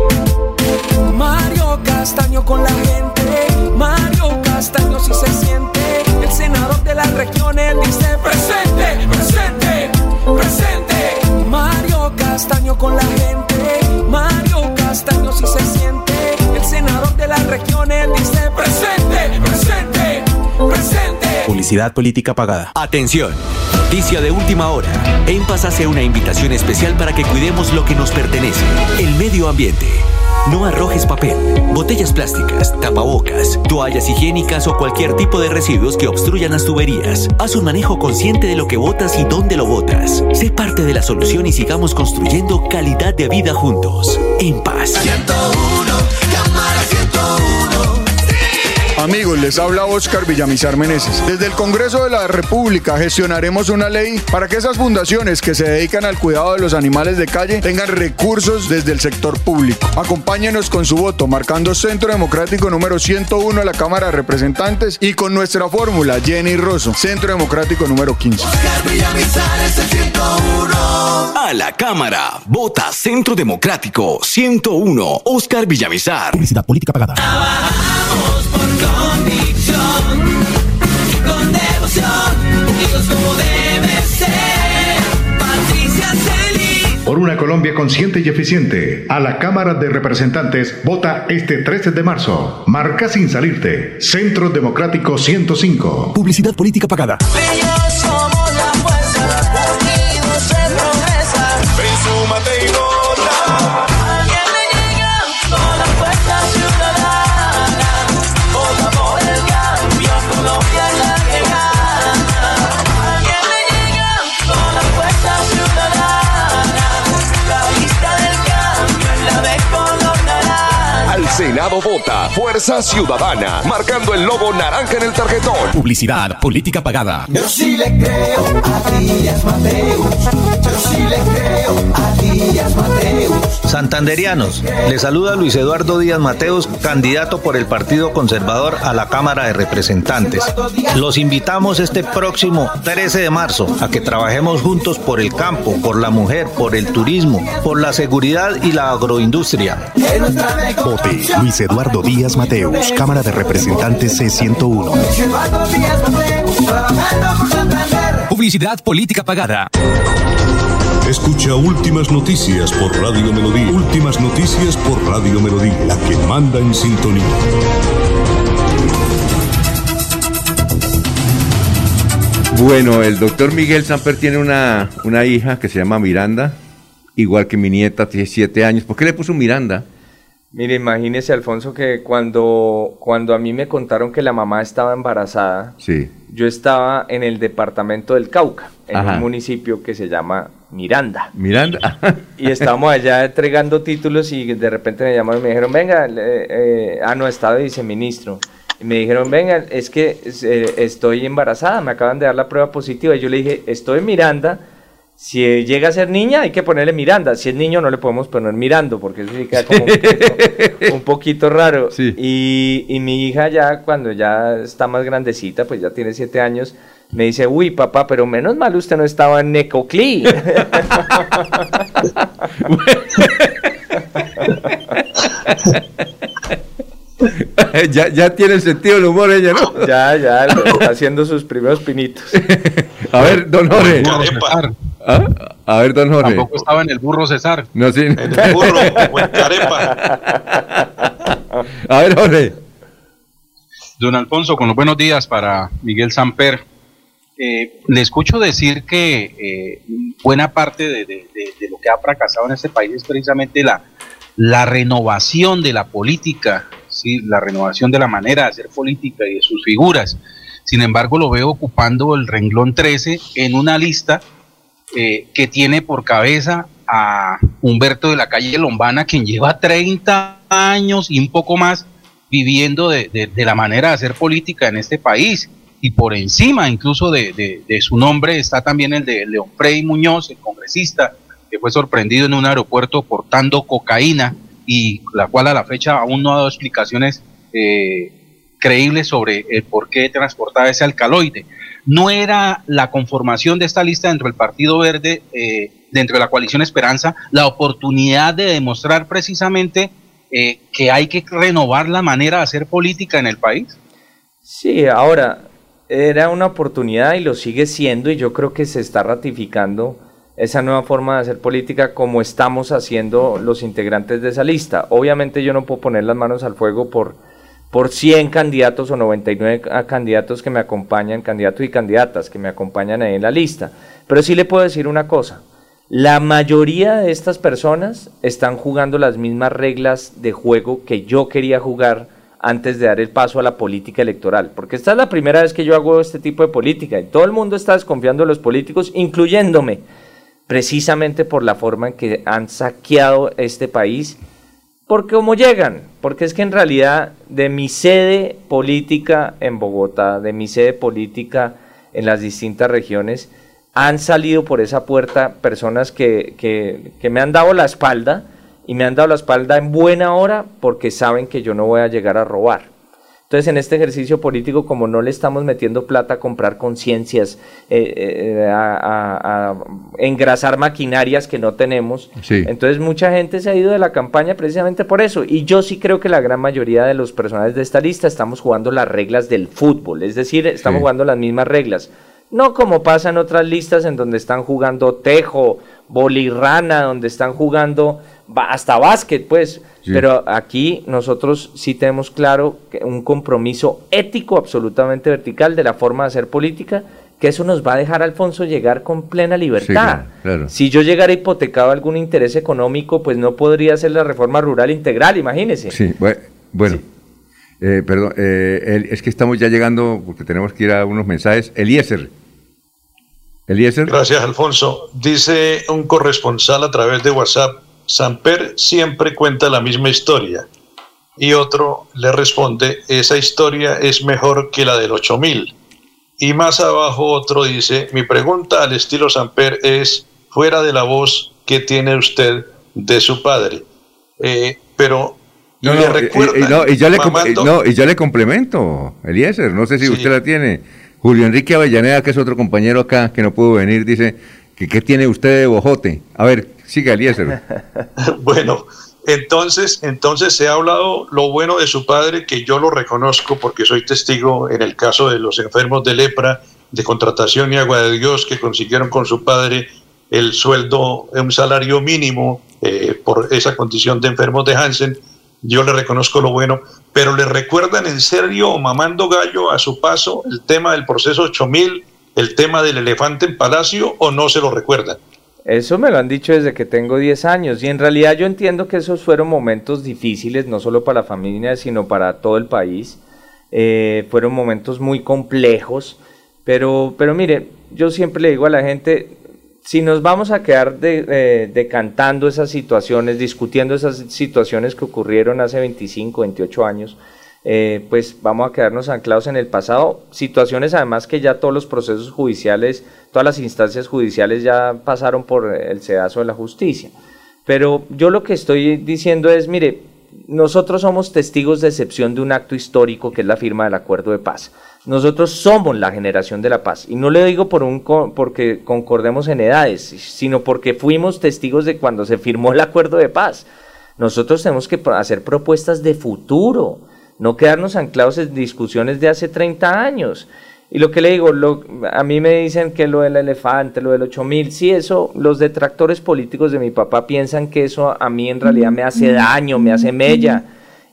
Mario Castaño con la gente, Mario Castaño si se siente, el senador de las regiones dice presente, presente, presente. Castaño con la gente, Mario Castaño si se siente, el senador de las regiones dice presente, presente, presente. Publicidad política pagada. Atención. Noticia de última hora. En Paz hace una invitación especial para que cuidemos lo que nos pertenece, el medio ambiente. No arrojes papel, botellas plásticas, tapabocas, toallas higiénicas o cualquier tipo de residuos que obstruyan las tuberías. Haz un manejo consciente de lo que botas y dónde lo botas. Sé parte de la solución y sigamos construyendo calidad de vida juntos. En paz. Cámara 101. Amigos, les habla Oscar Villamizar Meneses. Desde el Congreso de la República gestionaremos una ley para que esas fundaciones que se dedican al cuidado de los animales de calle tengan recursos desde el sector público. Acompáñenos con su voto marcando Centro Democrático número 101 a la Cámara de Representantes y con nuestra fórmula Jenny Rosso, Centro Democrático número 15. A la Cámara, vota Centro Democrático 101, Oscar Villamizar. Publicidad política pagada. Convicción, con devoción, como debe ser. Patricia. Por una Colombia consciente y eficiente, a la Cámara de Representantes vota este 13 de marzo. Marca sin salirte. Centro Democrático 105. Publicidad política pagada. Ellos Senado vota Fuerza Ciudadana, marcando el logo naranja en el tarjetón. Publicidad política pagada. Yo sí le creo a Díaz Mateus. Yo sí le creo a Díaz Mateus. Santanderianos, le saluda Luis Eduardo Díaz Mateos, candidato por el Partido Conservador a la Cámara de Representantes. Los invitamos este próximo 13 de marzo a que trabajemos juntos por el campo, por la mujer, por el turismo, por la seguridad y la agroindustria. Vote Luis Eduardo Díaz Mateus, Cámara de Representantes C101. Eduardo Díaz Mateus, trabajando por Santander. Publicidad política pagada. Escucha Últimas Noticias por Radio Melodía. Últimas Noticias por Radio Melodía, la que manda en sintonía. Bueno, el doctor Miguel Samper tiene una, una hija que se llama Miranda, igual que mi nieta, tiene siete años. ¿Por qué le puso Miranda? Mire, imagínese, Alfonso, que cuando, cuando a mí me contaron que la mamá estaba embarazada, Sí. yo estaba en el departamento del Cauca, en Ajá. un municipio que se llama Miranda. Miranda. Y estábamos allá entregando títulos y de repente me llamaron y me dijeron, venga, le- eh, ah, no, estaba viceministro. Y me dijeron, venga, es que eh, estoy embarazada, me acaban de dar la prueba positiva. Y yo le dije, estoy en Miranda, si llega a ser niña hay que ponerle Miranda, si es niño no le podemos poner Mirando, porque eso sí queda como un poquito, un poquito raro. Y, y mi hija ya, cuando ya está más grandecita, pues ya tiene siete años, me dice, uy, papá, pero menos mal usted no estaba en Necoclí. ya, ya tiene sentido el humor ella, ¿no? Ya, ya, está haciendo sus primeros pinitos. A ver, don Jorge. ¿Ah? A ver, don Jorge. Tampoco estaba en el burro César. No, sí. En el burro o en carepa. A ver, Jorge. Don Alfonso, con los buenos días para Miguel Samper. Eh, le escucho decir que eh, buena parte de, lo que ha fracasado en este país es precisamente la, renovación de la política, ¿sí? la renovación de la manera de hacer política y de sus figuras. Sin embargo, lo veo ocupando el renglón 13 en una lista eh, que tiene por cabeza a Humberto de la calle Lombana, quien lleva 30 años y un poco más viviendo de la manera de hacer política en este país. Y por encima incluso de, su nombre está también el de León Frei Muñoz, el congresista, que fue sorprendido en un aeropuerto portando cocaína y la cual a la fecha aún no ha dado explicaciones eh, creíbles sobre el por qué transportaba ese alcaloide. No era la conformación de esta lista dentro del Partido Verde, eh, dentro de la coalición Esperanza, la oportunidad de demostrar precisamente eh, que hay que renovar la manera de hacer política en el país. Sí, ahora, era una oportunidad y lo sigue siendo y yo creo que se está ratificando esa nueva forma de hacer política como estamos haciendo los integrantes de esa lista. Obviamente yo no puedo poner las manos al fuego por, por 100 candidatos o 99 a- candidatos que me acompañan, candidatos y candidatas que me acompañan ahí en la lista, pero sí le puedo decir una cosa. La mayoría de estas personas están jugando las mismas reglas de juego que yo quería jugar antes de dar el paso a la política electoral, porque esta es la primera vez que yo hago este tipo de política y todo el mundo está desconfiando de los políticos, incluyéndome, precisamente por la forma en que han saqueado este país Porque como llegan, porque es que en realidad de mi sede política en Bogotá, de mi sede política en las distintas regiones, han salido por esa puerta personas que, que, que me han dado la espalda y me han dado la espalda en buena hora porque saben que yo no voy a llegar a robar. Entonces, en este ejercicio político, como no le estamos metiendo plata a comprar conciencias, eh, eh, a, a- a engrasar maquinarias que no tenemos, Sí. entonces mucha gente se ha ido de la campaña precisamente por eso. Y yo sí creo que la gran mayoría de los personajes de esta lista estamos jugando las reglas del fútbol, es decir, estamos Sí. jugando las mismas reglas. No como pasa en otras listas en donde están jugando tejo, bolirrana, donde están jugando hasta básquet, pues. Sí. Pero aquí nosotros sí tenemos claro que un compromiso ético absolutamente vertical de la forma de hacer política, que eso nos va a dejar, Alfonso, llegar con plena libertad. claro, claro. Si yo llegara hipotecado a algún interés económico, pues no podría hacer la reforma rural integral, imagínese. Sí, bue- bueno. Eh, perdón, eh, es que estamos ya llegando, porque tenemos que ir a unos mensajes. Eliezer. Eliezer. Gracias, Alfonso. Dice un corresponsal a través de WhatsApp, Samper siempre cuenta la misma historia. Y otro le responde, esa historia es mejor que la del 8000. Y más abajo otro dice, mi pregunta al estilo Samper es, fuera de la voz que tiene usted de su padre. Eh, pero No, le no, y- no, y ya le no, y complemento, Eliezer, no sé si Sí. usted la tiene. Julio Enrique Avellaneda, que es otro compañero acá que no pudo venir, dice que qué tiene usted de bojote. A ver, siga Eliezer. Bueno, entonces, entonces se ha hablado lo bueno de su padre, que yo lo reconozco porque soy testigo en el caso de los enfermos de lepra, de contratación y agua de Dios, que consiguieron con su padre el sueldo, un salario mínimo eh, por esa condición de enfermos de Hansen. Yo le reconozco lo bueno, pero le recuerdan en serio, mamando gallo a su paso, el tema del proceso 8000, el tema del elefante en palacio, o no se lo recuerdan. Eso me lo han dicho desde que tengo 10 años y en realidad yo entiendo que esos fueron momentos difíciles, no solo para la familia, sino para todo el país. Eh, fueron momentos muy complejos, pero, pero mire, yo siempre le digo a la gente, si nos vamos a quedar de- eh, decantando esas situaciones, discutiendo esas situaciones que ocurrieron hace 25, 28 años, eh, pues vamos a quedarnos anclados en el pasado. Situaciones además que ya todos los procesos judiciales, todas las instancias judiciales ya pasaron por el sedazo de la justicia. Pero yo lo que estoy diciendo es, mire, nosotros somos testigos de excepción de un acto histórico que es la firma del acuerdo de paz. Nosotros somos la generación de la paz. Y no le digo por un porque concordemos en edades, sino porque fuimos testigos de cuando se firmó el acuerdo de paz. Nosotros tenemos que hacer propuestas de futuro, no quedarnos anclados en discusiones de hace 30 años. Y lo que le digo, lo- a mí me dicen que lo del elefante, lo del 8000, sí, eso, los detractores políticos de mi papá piensan que eso a mí en realidad me hace daño, me hace mella.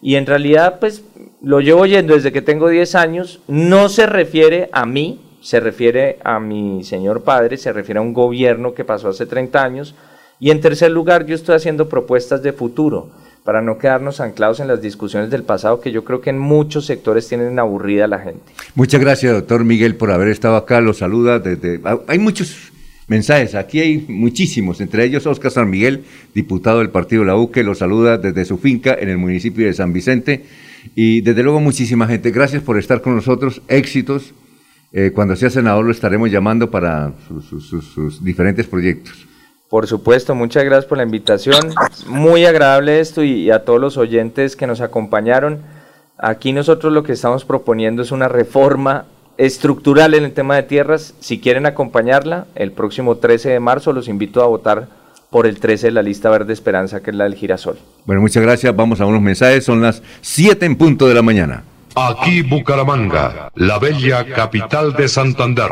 Y en realidad, pues, lo llevo oyendo desde que tengo 10 años, no se refiere a mí, se refiere a mi señor padre, se refiere a un gobierno que pasó hace 30 años. Y en tercer lugar, yo estoy haciendo propuestas de futuro para no quedarnos anclados en las discusiones del pasado que yo creo que en muchos sectores tienen aburrida a la gente. Muchas gracias, doctor Miguel, por haber estado acá. Los saluda desde. ah, Hay muchos mensajes, aquí hay muchísimos, entre ellos Oscar San Miguel, diputado del partido La U, que los saluda desde su finca en el municipio de San Vicente. Y desde luego, muchísima gente. Gracias por estar con nosotros. Éxitos. Eh, cuando sea senador, lo estaremos llamando para sus- diferentes proyectos. Por supuesto, muchas gracias por la invitación. Muy agradable esto y, y a todos los oyentes que nos acompañaron. Aquí nosotros lo que estamos proponiendo es una reforma estructural en el tema de tierras. Si quieren acompañarla, el próximo 13 de marzo los invito a votar por el 13 de la lista Verde Esperanza, que es la del girasol. Bueno, muchas gracias. Vamos a unos mensajes. Son las 7 en punto de la mañana. Aquí Bucaramanga, la bella capital de Santander.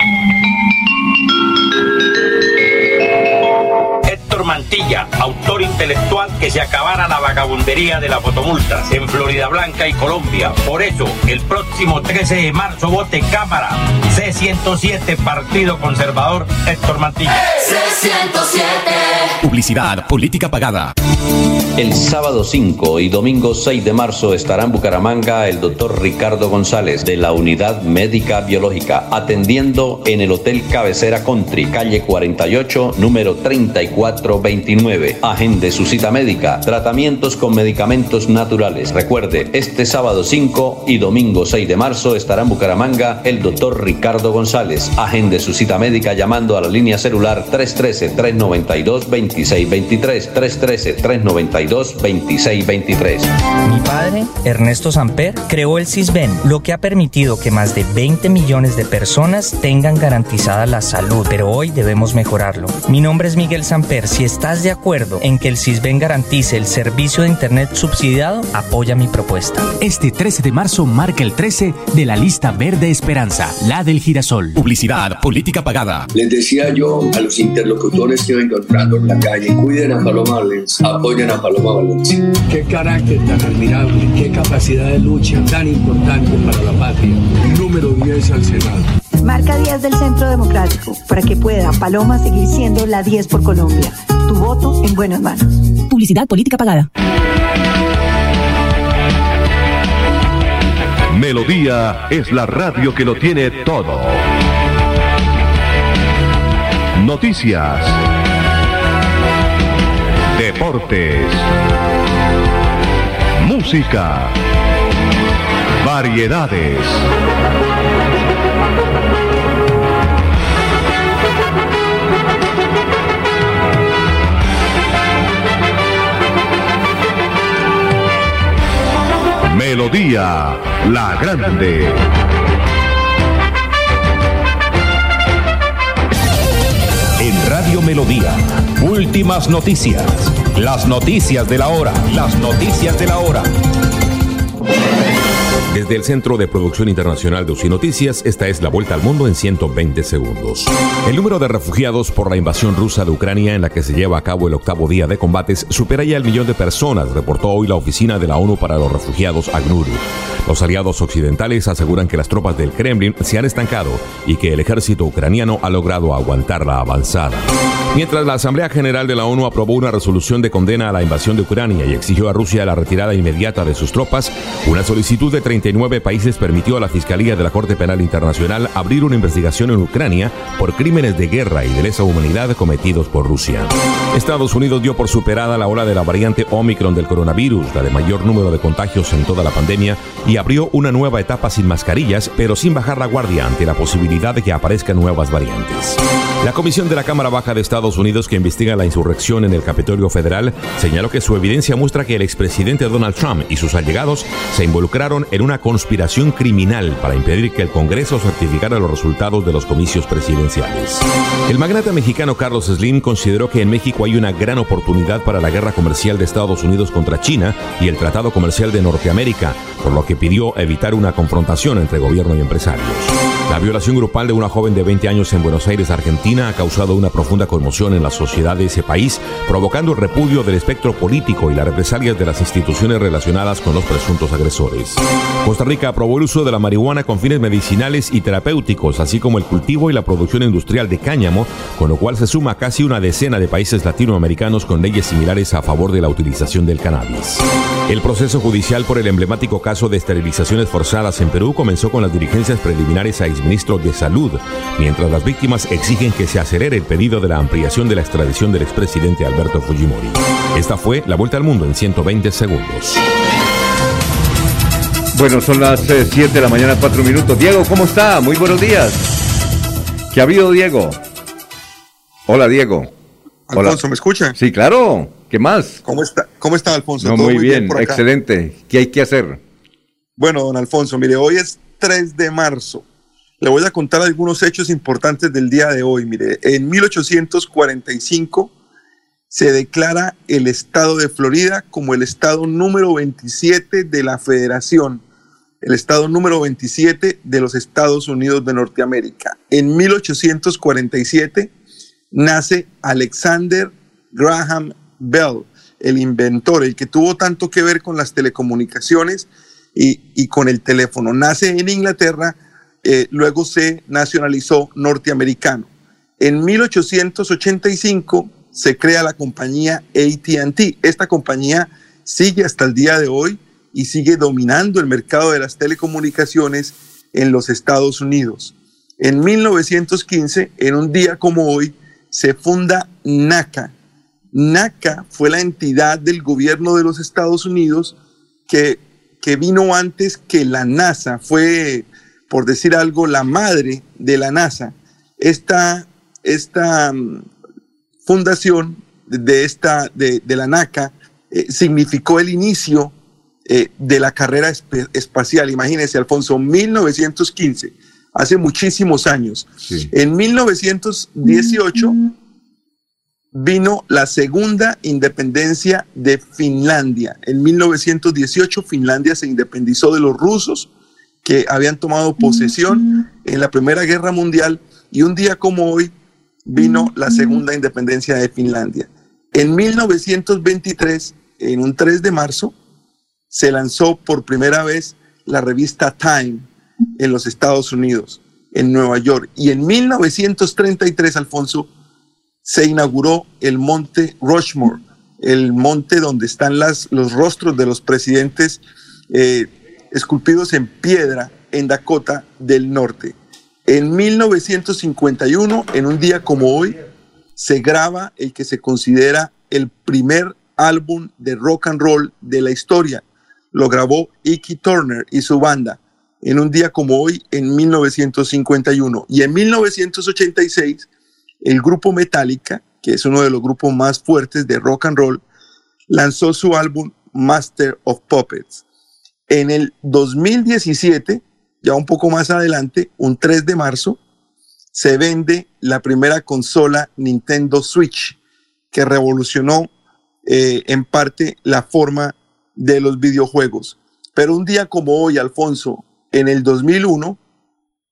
Mantilla, autor intelectual que se acabara la vagabundería de las fotomultas en Florida Blanca y Colombia. Por eso, el próximo 13 de marzo vote Cámara C107 Partido Conservador Héctor Mantilla. C107. Publicidad, política pagada. El sábado 5 y domingo 6 de marzo estará en Bucaramanga el doctor Ricardo González de la Unidad Médica Biológica atendiendo en el Hotel Cabecera Country, calle 48, número 3429. Agende su cita médica, tratamientos con medicamentos naturales. Recuerde, este sábado 5 y domingo 6 de marzo estará en Bucaramanga el doctor Ricardo González. Agende su cita médica llamando a la línea celular 313-392-2623. 313-392-2623. Mi padre, Ernesto Samper, creó el CISBEN, lo que ha permitido que más de 20 millones de personas tengan garantizada la salud, pero hoy debemos mejorarlo. Mi nombre es Miguel Samper. Si estás de acuerdo en que el CISBEN garantice el servicio de Internet subsidiado, apoya mi propuesta. Este 13 de marzo marca el 13 de la lista verde Esperanza, la del girasol. Publicidad, política pagada. Les decía yo a los interlocutores que iba encontrando en la calle, cuiden a Paloma Valencia, apoyen a Paloma Valencia. Qué carácter tan admirable, qué capacidad de lucha tan importante para la patria. Número 10 al Senado. Marca 10 del Centro Democrático para que pueda Paloma seguir siendo la 10 por Colombia. Tu voto en buenas manos. Publicidad política pagada. Melodía es la radio que lo tiene todo. Noticias. Deportes. Música. Variedades. Melodía La Grande. En Radio Melodía, últimas noticias. Las noticias de la hora. Las noticias de la hora. Desde el Centro de Producción Internacional de UCI Noticias, esta es la vuelta al mundo en 120 segundos. El número de refugiados por la invasión rusa de Ucrania, en la que se lleva a cabo el octavo día de combates, supera ya el millón de personas, reportó hoy la oficina de la ONU para los Refugiados, ACNUR. Los aliados occidentales aseguran que las tropas del Kremlin se han estancado y que el ejército ucraniano ha logrado aguantar la avanzada. Mientras la Asamblea General de la ONU aprobó una resolución de condena a la invasión de Ucrania y exigió a Rusia la retirada inmediata de sus tropas, una solicitud de 39 países permitió a la Fiscalía de la Corte Penal Internacional abrir una investigación en Ucrania por crímenes de guerra y de lesa humanidad cometidos por Rusia. Estados Unidos dio por superada la ola de la variante Omicron del coronavirus, la de mayor número de contagios en toda la pandemia, y abrió una nueva etapa sin mascarillas, pero sin bajar la guardia ante la posibilidad de que aparezcan nuevas variantes. La Comisión de la Cámara Baja de Estados Unidos que investiga la insurrección en el Capitolio Federal señaló que su evidencia muestra que el expresidente Donald Trump y sus allegados se involucraron en una conspiración criminal para impedir que el Congreso certificara los resultados de los comicios presidenciales. El magnate mexicano Carlos Slim consideró que en México hay una gran oportunidad para la guerra comercial de Estados Unidos contra China y el Tratado Comercial de Norteamérica, por lo que pidió evitar una confrontación entre gobierno y empresarios. La violación grupal de una joven de 20 años en Buenos Aires, Argentina, ha causado una profunda conmoción en la sociedad de ese país, provocando el repudio del espectro político y las represalias de las instituciones relacionadas con los presuntos agresores. Costa Rica aprobó el uso de la marihuana con fines medicinales y terapéuticos, así como el cultivo y la producción industrial de cáñamo, con lo cual se suma casi una decena de países latinoamericanos con leyes similares a favor de la utilización del cannabis. El proceso judicial por el emblemático caso de esterilizaciones forzadas en Perú comenzó con las diligencias preliminares a exministro de Salud, mientras las víctimas exigen que se acelere el pedido de la ampliación de la extradición del expresidente Alberto Fujimori. Esta fue la vuelta al mundo en 120 segundos. Bueno, son las 7 de la mañana, 4 minutos. Diego, ¿cómo está? Muy buenos días. ¿Qué ha habido, Diego? Hola, Diego. Hola. Alfonso, ¿me escucha? Sí, claro. ¿Qué más? ¿Cómo está, cómo está Alfonso? No, ¿Todo muy bien, por acá? excelente. ¿Qué hay que hacer? Bueno, don Alfonso, mire, hoy es 3 de marzo. Le voy a contar algunos hechos importantes del día de hoy. Mire, en 1845 se declara el estado de Florida como el estado número 27 de la federación, el estado número 27 de los Estados Unidos de Norteamérica. En 1847 nace Alexander Graham Bell, el inventor, el que tuvo tanto que ver con las telecomunicaciones y, y con el teléfono. Nace en Inglaterra, eh, luego se nacionalizó norteamericano. En 1885 se crea la compañía ATT. Esta compañía sigue hasta el día de hoy y sigue dominando el mercado de las telecomunicaciones en los Estados Unidos. En 1915, en un día como hoy, se funda NACA. NACA fue la entidad del gobierno de los Estados Unidos que, que vino antes que la NASA, fue, por decir algo, la madre de la NASA. Esta, esta mm, fundación de, esta, de, de la NACA eh, significó el inicio eh, de la carrera espacial. Imagínense, Alfonso, 1915, hace muchísimos años. En 1918 vino la segunda independencia de Finlandia. En 1918 Finlandia se independizó de los rusos que habían tomado posesión en la Primera Guerra Mundial y un día como hoy vino la segunda independencia de Finlandia. En 1923, en un 3 de marzo, se lanzó por primera vez la revista Time en los Estados Unidos, en Nueva York. Y en 1933, Alfonso, se inauguró el monte Rushmore, el monte donde están las, los rostros de los presidentes eh, esculpidos en piedra en Dakota del Norte. En 1951, en un día como hoy, se graba el que se considera el primer álbum de rock and roll de la historia. Lo grabó Icky Turner y su banda en un día como hoy, en 1951. Y en 1986, el grupo Metallica, que es uno de los grupos más fuertes de rock and roll, lanzó su álbum Master of Puppets. En el 2017, ya un poco más adelante, un 3 de marzo, se vende la primera consola Nintendo Switch, que revolucionó eh, en parte la forma de los videojuegos. Pero un día como hoy, Alfonso, en el 2001,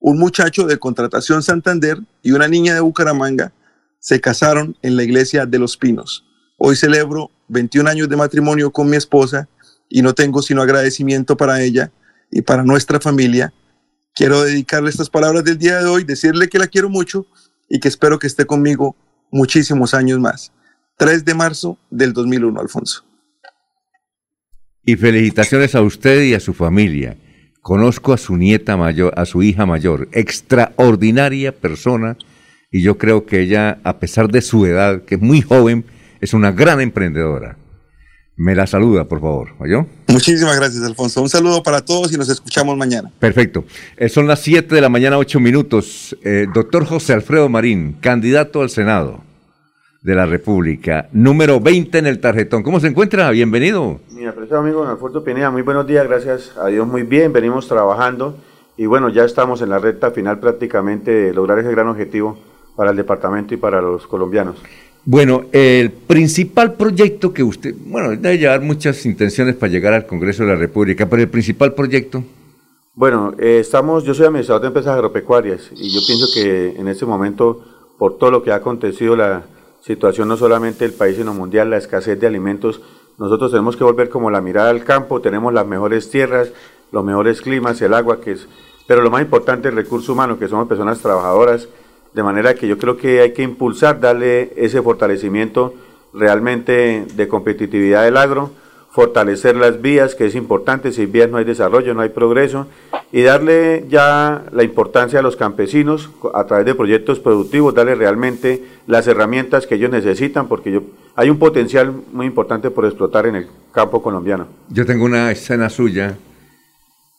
un muchacho de Contratación Santander y una niña de Bucaramanga se casaron en la iglesia de Los Pinos. Hoy celebro 21 años de matrimonio con mi esposa y no tengo sino agradecimiento para ella y para nuestra familia. Quiero dedicarle estas palabras del día de hoy, decirle que la quiero mucho y que espero que esté conmigo muchísimos años más. 3 de marzo del 2001, Alfonso. Y felicitaciones a usted y a su familia. Conozco a su nieta mayor, a su hija mayor, extraordinaria persona, y yo creo que ella, a pesar de su edad, que es muy joven, es una gran emprendedora. Me la saluda, por favor, ¿oyó? Muchísimas gracias, Alfonso. Un saludo para todos y nos escuchamos mañana. Perfecto. Eh, son las 7 de la mañana, 8 minutos. Eh, doctor José Alfredo Marín, candidato al Senado de la República, número 20 en el tarjetón. ¿Cómo se encuentra? Bienvenido. Mi apreciado amigo don Alfonso Pineda, muy buenos días, gracias a Dios muy bien, venimos trabajando y bueno, ya estamos en la recta final prácticamente de lograr ese gran objetivo para el departamento y para los colombianos. Bueno, el principal proyecto que usted, bueno, debe llevar muchas intenciones para llegar al Congreso de la República, pero el principal proyecto, Bueno, eh, estamos, yo soy administrador de empresas agropecuarias y yo pienso que en este momento, por todo lo que ha acontecido, la situación no solamente del país sino mundial, la escasez de alimentos, nosotros tenemos que volver como la mirada al campo, tenemos las mejores tierras, los mejores climas, el agua, que es, pero lo más importante el recurso humano, que somos personas trabajadoras, de manera que yo creo que hay que impulsar, darle ese fortalecimiento realmente de competitividad del agro, fortalecer las vías, que es importante, sin vías no hay desarrollo, no hay progreso, y darle ya la importancia a los campesinos a través de proyectos productivos, darle realmente las herramientas que ellos necesitan, porque yo, hay un potencial muy importante por explotar en el campo colombiano. yo tengo una escena suya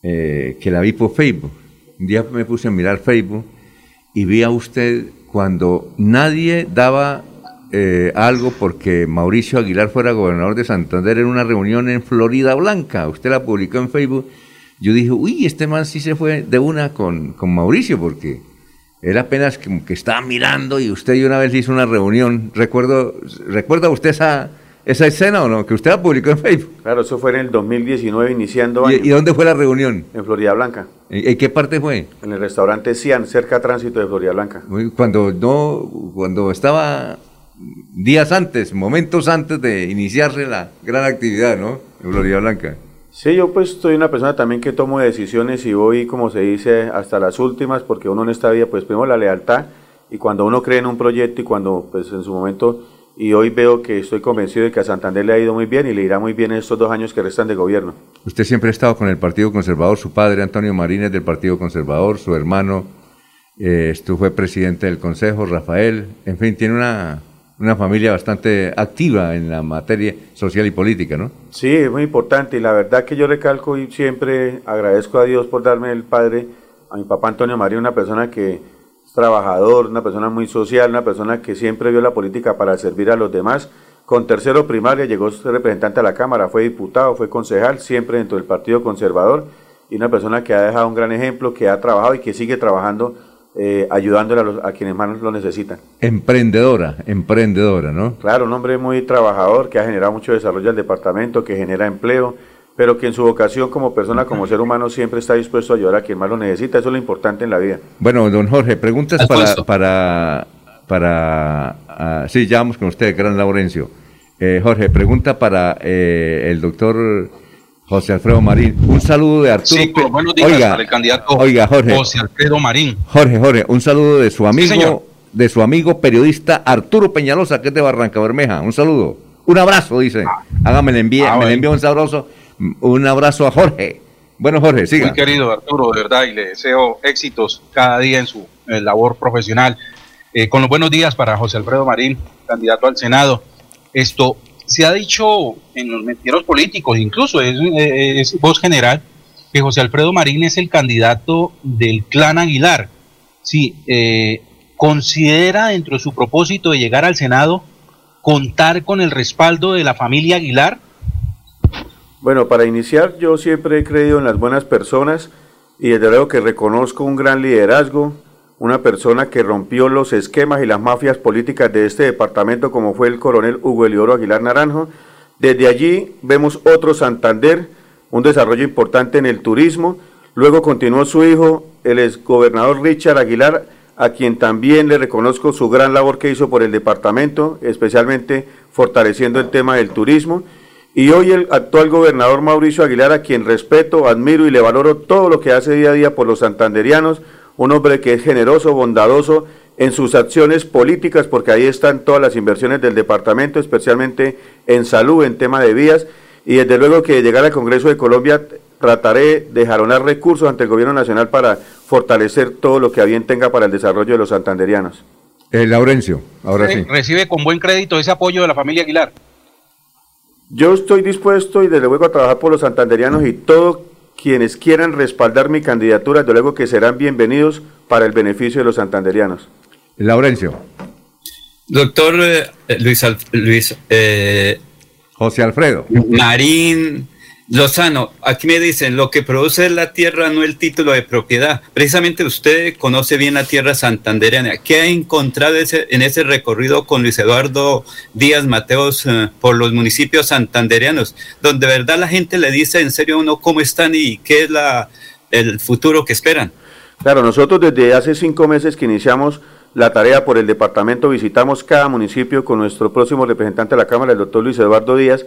eh, que la vi por Facebook. Un día me puse a mirar Facebook y vi a usted cuando nadie daba eh, algo porque Mauricio Aguilar fuera gobernador de Santander en una reunión en Florida Blanca. Usted la publicó en Facebook. Yo dije, uy, este man sí se fue de una con, con Mauricio porque él apenas como que estaba mirando y usted y una vez hizo una reunión. Recuerdo, ¿Recuerda usted esa, esa escena o no? Que usted la publicó en Facebook. Claro, eso fue en el 2019, iniciando año, ¿Y, y dónde fue la reunión? en Florida Blanca, ¿En, qué parte fue? en el restaurante Cian, cerca a tránsito de Florida Blanca. Cuando no, cuando estaba días antes, momentos antes de iniciarse la gran actividad, ¿no? En Florida Blanca. Sí, yo pues soy una persona también que tomo decisiones y voy, como se dice, hasta las últimas, porque uno en esta vida, pues primero la lealtad, y cuando uno cree en un proyecto y cuando, pues en su momento, y hoy veo que estoy convencido de que a Santander le ha ido muy bien y le irá muy bien en estos dos años que restan de gobierno. Usted siempre ha estado con el Partido Conservador, su padre Antonio Marínez del Partido Conservador, su hermano eh, esto fue presidente del Consejo, Rafael, en fin, tiene una, una familia bastante activa en la materia social y política, ¿no? Sí, es muy importante y la verdad que yo recalco y siempre agradezco a Dios por darme el padre, a mi papá Antonio María, una persona que es trabajador, una persona muy social, una persona que siempre vio la política para servir a los demás. Con tercero primaria llegó a ser representante a la Cámara, fue diputado, fue concejal, siempre dentro del Partido Conservador y una persona que ha dejado un gran ejemplo, que ha trabajado y que sigue trabajando eh, ayudándole a, los- a quienes más lo necesitan. Emprendedora, emprendedora, ¿no? Claro, un hombre muy trabajador que ha generado mucho desarrollo al departamento, que genera empleo, pero que en su vocación como persona, como ser humano, siempre está dispuesto a ayudar a quien más lo necesita. Eso es lo importante en la vida. Bueno, don Jorge, preguntas para, para, para, ah, sí, ya vamos con usted, gran Laurencio. Eh, Jorge, pregunta para eh, el doctor José Alfredo Marín. Un saludo de Arturo. Sí, buenos días oiga, para el candidato oiga, Jorge. José Alfredo Marín. Jorge, Jorge, un saludo de su amigo, de su amigo periodista Arturo Peñalosa, que es de Barranca Bermeja. Un saludo. Un abrazo, dice. Hágame, le envíe, Ah, me le envío un sabroso, un abrazo a Jorge. Bueno, Jorge, siga. Muy querido Arturo, de verdad, y le deseo éxitos cada día en su labor profesional. Eh, con los buenos días para José Alfredo Marín, candidato al Senado. Esto se ha dicho en los mentiros políticos, incluso es, es voz general, que José Alfredo Marín es el candidato del clan Aguilar. Sí, eh, considera dentro de su propósito de llegar al Senado contar con el respaldo de la familia Aguilar. Bueno, para iniciar, yo siempre he creído en las buenas personas y desde luego que reconozco un gran liderazgo, una persona que rompió los esquemas y las mafias políticas de este departamento como fue el coronel Hugo Elioro Aguilar Naranjo. Desde allí vemos otro Santander, un desarrollo importante en el turismo. Luego continuó su hijo, el exgobernador Richard Aguilar, a quien también le reconozco su gran labor que hizo por el departamento, especialmente fortaleciendo el tema del turismo. Y hoy el actual gobernador Mauricio Aguilar, a quien respeto, admiro y le valoro todo lo que hace día a día por los santanderianos, un hombre que es generoso, bondadoso en sus acciones políticas, porque ahí están todas las inversiones del departamento, especialmente en salud, en tema de vías, y desde luego que llegar al Congreso de Colombia trataré de jaronar recursos ante el gobierno nacional para fortalecer todo lo que a bien tenga para el desarrollo de los santanderianos. Eh, Laurencio, ahora sí. Recibe con buen crédito ese apoyo de la familia Aguilar. Yo estoy dispuesto y desde luego a trabajar por los santanderianos y todos quienes quieran respaldar mi candidatura, desde luego que serán bienvenidos para el beneficio de los santanderianos. Laurencio. Doctor eh, Luis, Al- Luis eh, José Alfredo. Marín Lozano, aquí me dicen, lo que produce la tierra no el título de propiedad. Precisamente usted conoce bien la tierra santandereana. ¿Qué ha encontrado ese- en ese recorrido con Luis Eduardo Díaz Mateos eh, por los municipios santandereanos? Donde de verdad la gente le dice en serio a uno cómo están y qué es la, el futuro que esperan. Claro, nosotros desde hace cinco meses que iniciamos la tarea por el departamento, visitamos cada municipio con nuestro próximo representante de la Cámara, el doctor Luis Eduardo Díaz,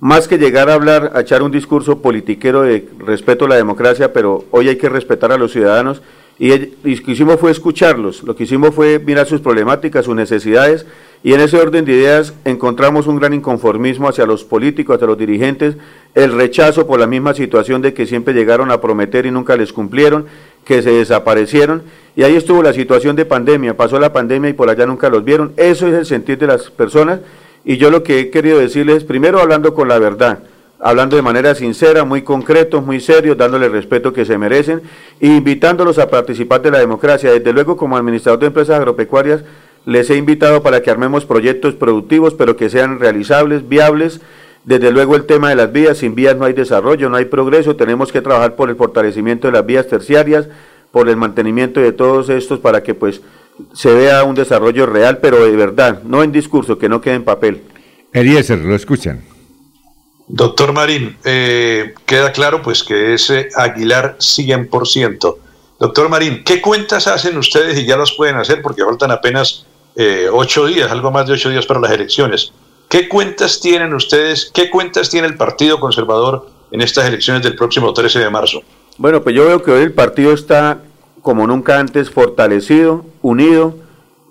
más que llegar a hablar, a echar un discurso politiquero de respeto a la democracia, pero hoy hay que respetar a los ciudadanos. Y, lo que hicimos fue escucharlos, lo que hicimos fue mirar sus problemáticas, sus necesidades. Y en ese orden de ideas encontramos un gran inconformismo hacia los políticos, hacia los dirigentes, el rechazo por la misma situación de que siempre llegaron a prometer y nunca les cumplieron, que se desaparecieron. Y ahí estuvo la situación de pandemia, pasó la pandemia y por allá nunca los vieron, eso es el sentir de las personas y yo lo que he querido decirles, primero hablando con la verdad, hablando de manera sincera, muy concretos, muy serios, dándole el respeto que se merecen, e invitándolos a participar de la democracia. Desde luego, como administrador de empresas agropecuarias, les he invitado para que armemos proyectos productivos, pero que sean realizables, viables. Desde luego el tema de las vías, sin vías no hay desarrollo, no hay progreso, tenemos que trabajar por el fortalecimiento de las vías terciarias, por el mantenimiento de todos estos para que pues se vea un desarrollo real, pero de verdad, no en discurso, que no quede en papel. Eliezer, lo escuchan. Doctor Marín, eh, queda claro pues que es eh, Aguilar 100%. Doctor Marín, ¿qué cuentas hacen ustedes y ya los pueden hacer porque faltan apenas eh, ocho días, algo más de ocho días para las elecciones. ¿Qué cuentas tienen ustedes, qué cuentas tiene el Partido Conservador en estas elecciones del próximo 13 de marzo? Bueno, pues yo veo que hoy el partido está como nunca antes fortalecido, unido.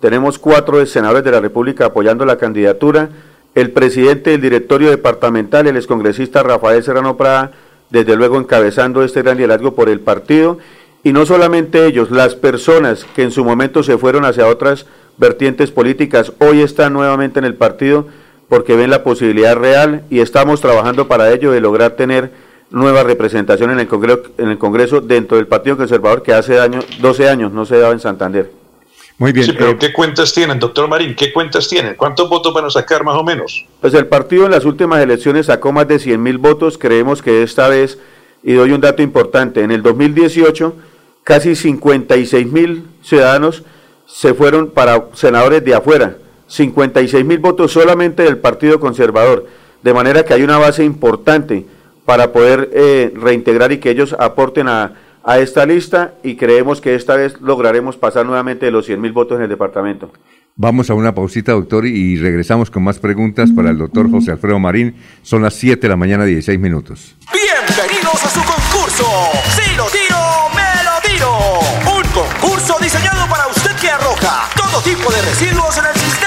Tenemos cuatro senadores de la República apoyando la candidatura. El presidente del directorio departamental, el excongresista Rafael Serrano Prada, desde luego encabezando este gran liderazgo por el partido. Y no solamente ellos, las personas que en su momento se fueron hacia otras vertientes políticas, hoy están nuevamente en el partido porque ven la posibilidad real y estamos trabajando para ello de lograr tener nueva representación en el Congreso, en el Congreso dentro del Partido Conservador que hace año, 12 años no se daba en Santander. Muy bien. Sí, pero eh, ¿qué cuentas tienen, doctor Marín? ¿Qué cuentas tienen? ¿Cuántos votos van a sacar más o menos? Pues el partido en las últimas elecciones sacó más de 100 mil votos. Creemos que esta vez, y doy un dato importante, en el 2018 casi 56 mil ciudadanos se fueron para senadores de afuera. 56 mil votos solamente del Partido Conservador. De manera que hay una base importante para poder eh, reintegrar y que ellos aporten a, a esta lista y creemos que esta vez lograremos pasar nuevamente de los 100 mil votos en el departamento. Vamos a una pausita, doctor, y regresamos con más preguntas para el doctor José Alfredo Marín. Son las 7 de la mañana, 16 minutos. Bienvenidos a su concurso. Si lo tiro, me lo tiro. Un concurso diseñado para usted que arroja todo tipo de residuos en el sistema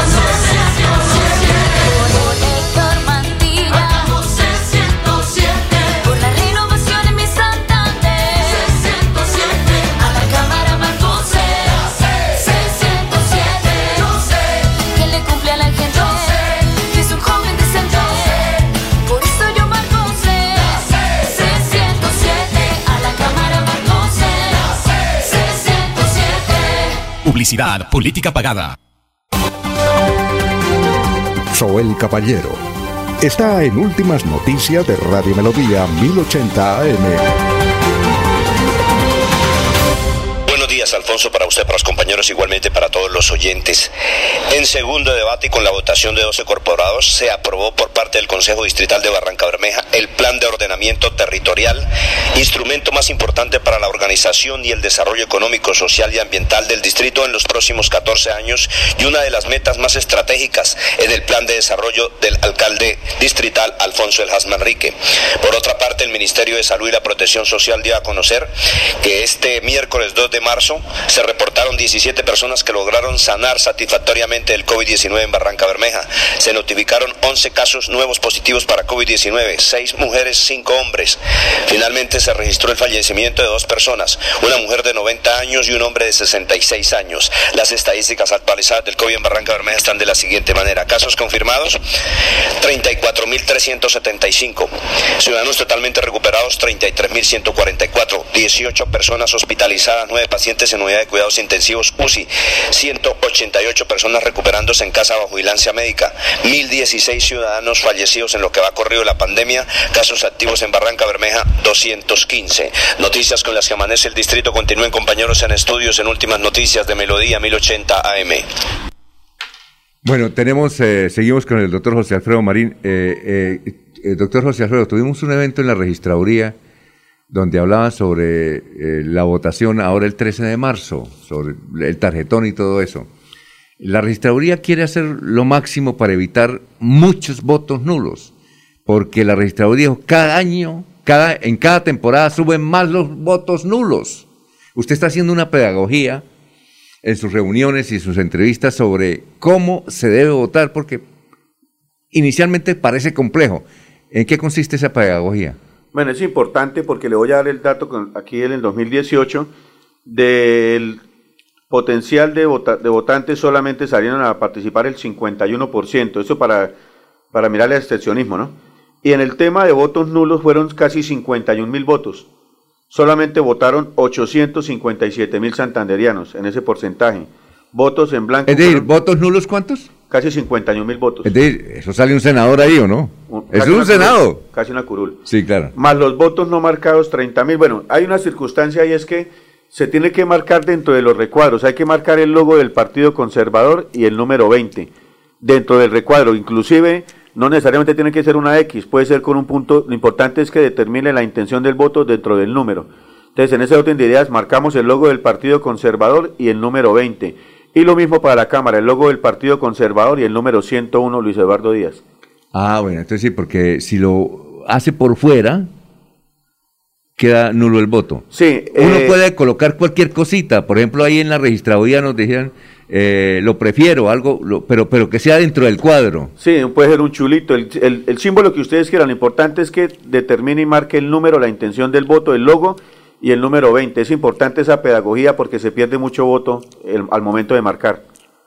Publicidad, política pagada. Joel Caballero. Está en Últimas Noticias de Radio Melodía 1080 AM. Días, Alfonso, para usted, para los compañeros, igualmente para todos los oyentes. En segundo debate y con la votación de 12 corporados, se aprobó por parte del Consejo Distrital de Barranca Bermeja el Plan de Ordenamiento Territorial, instrumento más importante para la organización y el desarrollo económico, social y ambiental del distrito en los próximos 14 años y una de las metas más estratégicas en el plan de desarrollo del alcalde distrital Alfonso Eljas Manrique. Por otra parte, el Ministerio de Salud y la Protección Social dio a conocer que este miércoles 2 de marzo se reportaron 17 personas que lograron sanar satisfactoriamente el COVID-19 en Barranca Bermeja. Se notificaron 11 casos nuevos positivos para COVID-19, 6 mujeres, 5 hombres. Finalmente se registró el fallecimiento de dos personas, una mujer de 90 años y un hombre de 66 años. Las estadísticas actualizadas del COVID en Barranca Bermeja están de la siguiente manera. Casos confirmados, 34.375. Ciudadanos totalmente recuperados, 33.144. 18 personas hospitalizadas, 9 pacientes en unidad de cuidados intensivos UCI, 188 personas recuperándose en casa bajo vigilancia médica, 1.016 ciudadanos fallecidos en lo que va corrido la pandemia, casos activos en Barranca Bermeja, 215. Noticias con las que amanece el distrito. Continúen compañeros en estudios en últimas noticias de Melodía 1080 AM. Bueno, tenemos, eh, seguimos con el doctor José Alfredo Marín. Eh, eh, doctor José Alfredo, tuvimos un evento en la registraduría donde hablaba sobre eh, la votación ahora el 13 de marzo, sobre el tarjetón y todo eso. La registraduría quiere hacer lo máximo para evitar muchos votos nulos, porque la registraduría cada año, cada, en cada temporada suben más los votos nulos. Usted está haciendo una pedagogía en sus reuniones y sus entrevistas sobre cómo se debe votar, porque inicialmente parece complejo. ¿En qué consiste esa pedagogía? Bueno, es importante porque le voy a dar el dato con- aquí en el 2018 del potencial de, vota- de votantes solamente salieron a participar el 51%, eso para, para mirar el abstencionismo, ¿no? Y en el tema de votos nulos fueron casi 51 mil votos. Solamente votaron 857 mil santanderianos en ese porcentaje. Votos en blanco. Es decir, fueron ¿votos nulos cuántos? Casi 51 mil votos. Es decir, eso sale un senador ahí, ¿o no? Un- Es un senado. casi una curul. Sí, claro. Más los votos no marcados, 30 mil. Bueno, hay una circunstancia y es que se tiene que marcar dentro de los recuadros. Hay que marcar el logo del Partido Conservador y el número 20 dentro del recuadro. Inclusive, no necesariamente tiene que ser una X, puede ser con un punto. Lo importante es que determine la intención del voto dentro del número. Entonces, en ese orden de ideas, marcamos el logo del Partido Conservador y el número 20. Y lo mismo para la Cámara, el logo del Partido Conservador y el número 101, Luis Eduardo Díaz. Ah, bueno, entonces sí, porque si lo hace por fuera, queda nulo el voto. Sí, Uno eh, puede colocar cualquier cosita, por ejemplo, ahí en la registraduría nos decían, eh, lo prefiero, algo, lo- pero, pero que sea dentro del cuadro. Sí, puede ser un chulito, el, el- el símbolo que ustedes quieran. Lo importante es que determine y marque el número, la intención del voto, el logo y el número 20. Es importante esa pedagogía porque se pierde mucho voto el- al momento de marcar.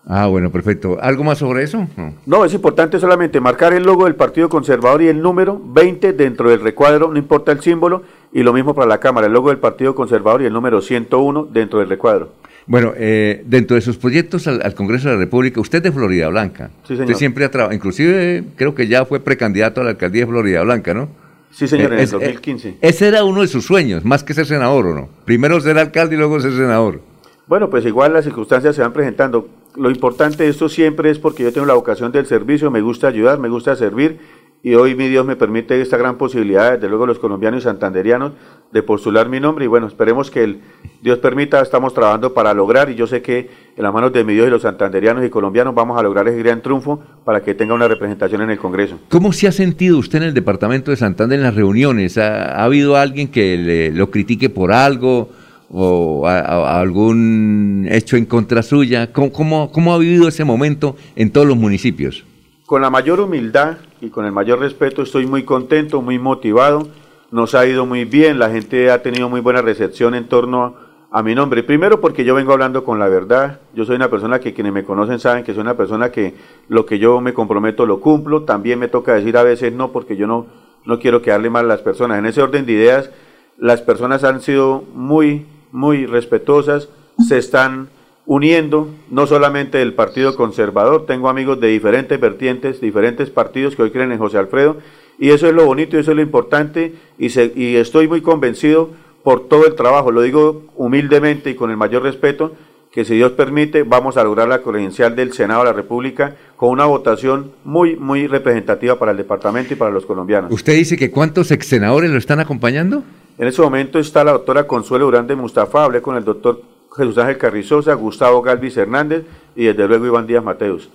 Ah, bueno, perfecto. ¿Algo más sobre eso? No. No, es importante solamente marcar el logo del Partido Conservador y el número 20 dentro del recuadro, no importa el símbolo, y lo mismo para la Cámara, el logo del Partido Conservador y el número 101 dentro del recuadro. Bueno, eh, dentro de sus proyectos al, al Congreso de la República, usted es de Florida Blanca. Sí, señor. Usted siempre ha trabajado, inclusive creo que ya fue precandidato a la alcaldía de Florida Blanca, ¿no? Sí, señor, en el es- 2015. ese era uno de sus sueños, más que ser senador, ¿o no? Primero ser alcalde y luego ser senador. Bueno, pues igual las circunstancias se van presentando. Lo importante de esto siempre es porque yo tengo la vocación del servicio, me gusta ayudar, me gusta servir y hoy mi Dios me permite esta gran posibilidad, desde luego los colombianos y santanderianos, de postular mi nombre y bueno, esperemos que el Dios permita, estamos trabajando para lograr y yo sé que en las manos de mi Dios y los santanderianos y colombianos vamos a lograr ese gran triunfo para que tenga una representación en el Congreso. ¿Cómo se ha sentido usted en el departamento de Santander en las reuniones? ¿Ha, ha habido alguien que le- lo critique por algo o a- a- algún hecho en contra suya? ¿Cómo, cómo, cómo ha vivido ese momento en todos los municipios? Con la mayor humildad y con el mayor respeto estoy muy contento, muy motivado. Nos ha ido muy bien, la gente ha tenido muy buena recepción en torno a, mi nombre. Primero porque yo vengo hablando con la verdad. Yo soy una persona que quienes me conocen saben que soy una persona que lo que yo me comprometo lo cumplo. También me toca decir a veces no porque yo no, no quiero quedarle mal a las personas. En ese orden de ideas, las personas han sido muy, muy respetuosas, se están uniendo, no solamente del Partido Conservador, tengo amigos de diferentes vertientes, diferentes partidos que hoy creen en José Alfredo, y eso es lo bonito y eso es lo importante, y, se- y estoy muy convencido por todo el trabajo, lo digo humildemente y con el mayor respeto, que si Dios permite vamos a lograr la credencial del Senado de la República con una votación muy, muy representativa para el departamento y para los colombianos. ¿Usted dice que cuántos ex senadores lo están acompañando? En ese momento está la doctora Consuelo Durán de Mustafa, hablé con el doctor Jesús Ángel Carrizosa, Gustavo Galvis Hernández y desde luego Iván Díaz Mateus.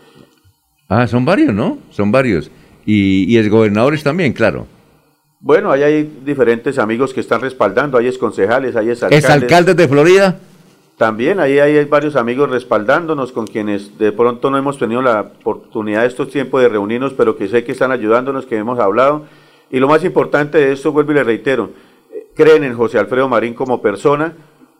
Ah, son varios, ¿no? Son varios. Y, y exgobernadores también, claro. Bueno, ahí hay diferentes amigos que están respaldando, hay concejales, hay exalcaldes. ¿Exalcaldes de Florida? También ahí hay varios amigos respaldándonos con quienes de pronto no hemos tenido la oportunidad estos tiempos de reunirnos, pero que sé que están ayudándonos, que hemos hablado. Y lo más importante de esto, vuelvo y le reitero, eh, creen en José Alfredo Marín como persona,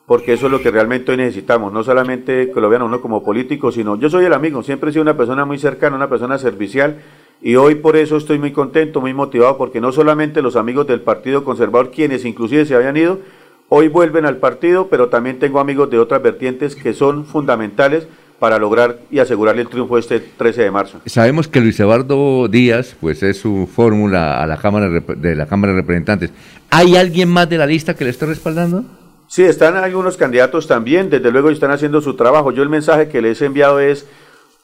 porque eso es lo que realmente hoy necesitamos, no solamente que lo vean uno como político, sino yo soy el amigo, siempre he sido una persona muy cercana, una persona servicial, y hoy por eso estoy muy contento, muy motivado, porque no solamente los amigos del Partido Conservador, quienes inclusive se habían ido, hoy vuelven al partido, pero también tengo amigos de otras vertientes que son fundamentales para lograr y asegurarle el triunfo este 13 de marzo. Sabemos que Luis Eduardo Díaz, pues es su fórmula a la Cámara de la Cámara de Representantes. ¿Hay alguien más de la lista que le esté respaldando? Sí, están algunos candidatos también, desde luego están haciendo su trabajo. Yo el mensaje que les he enviado es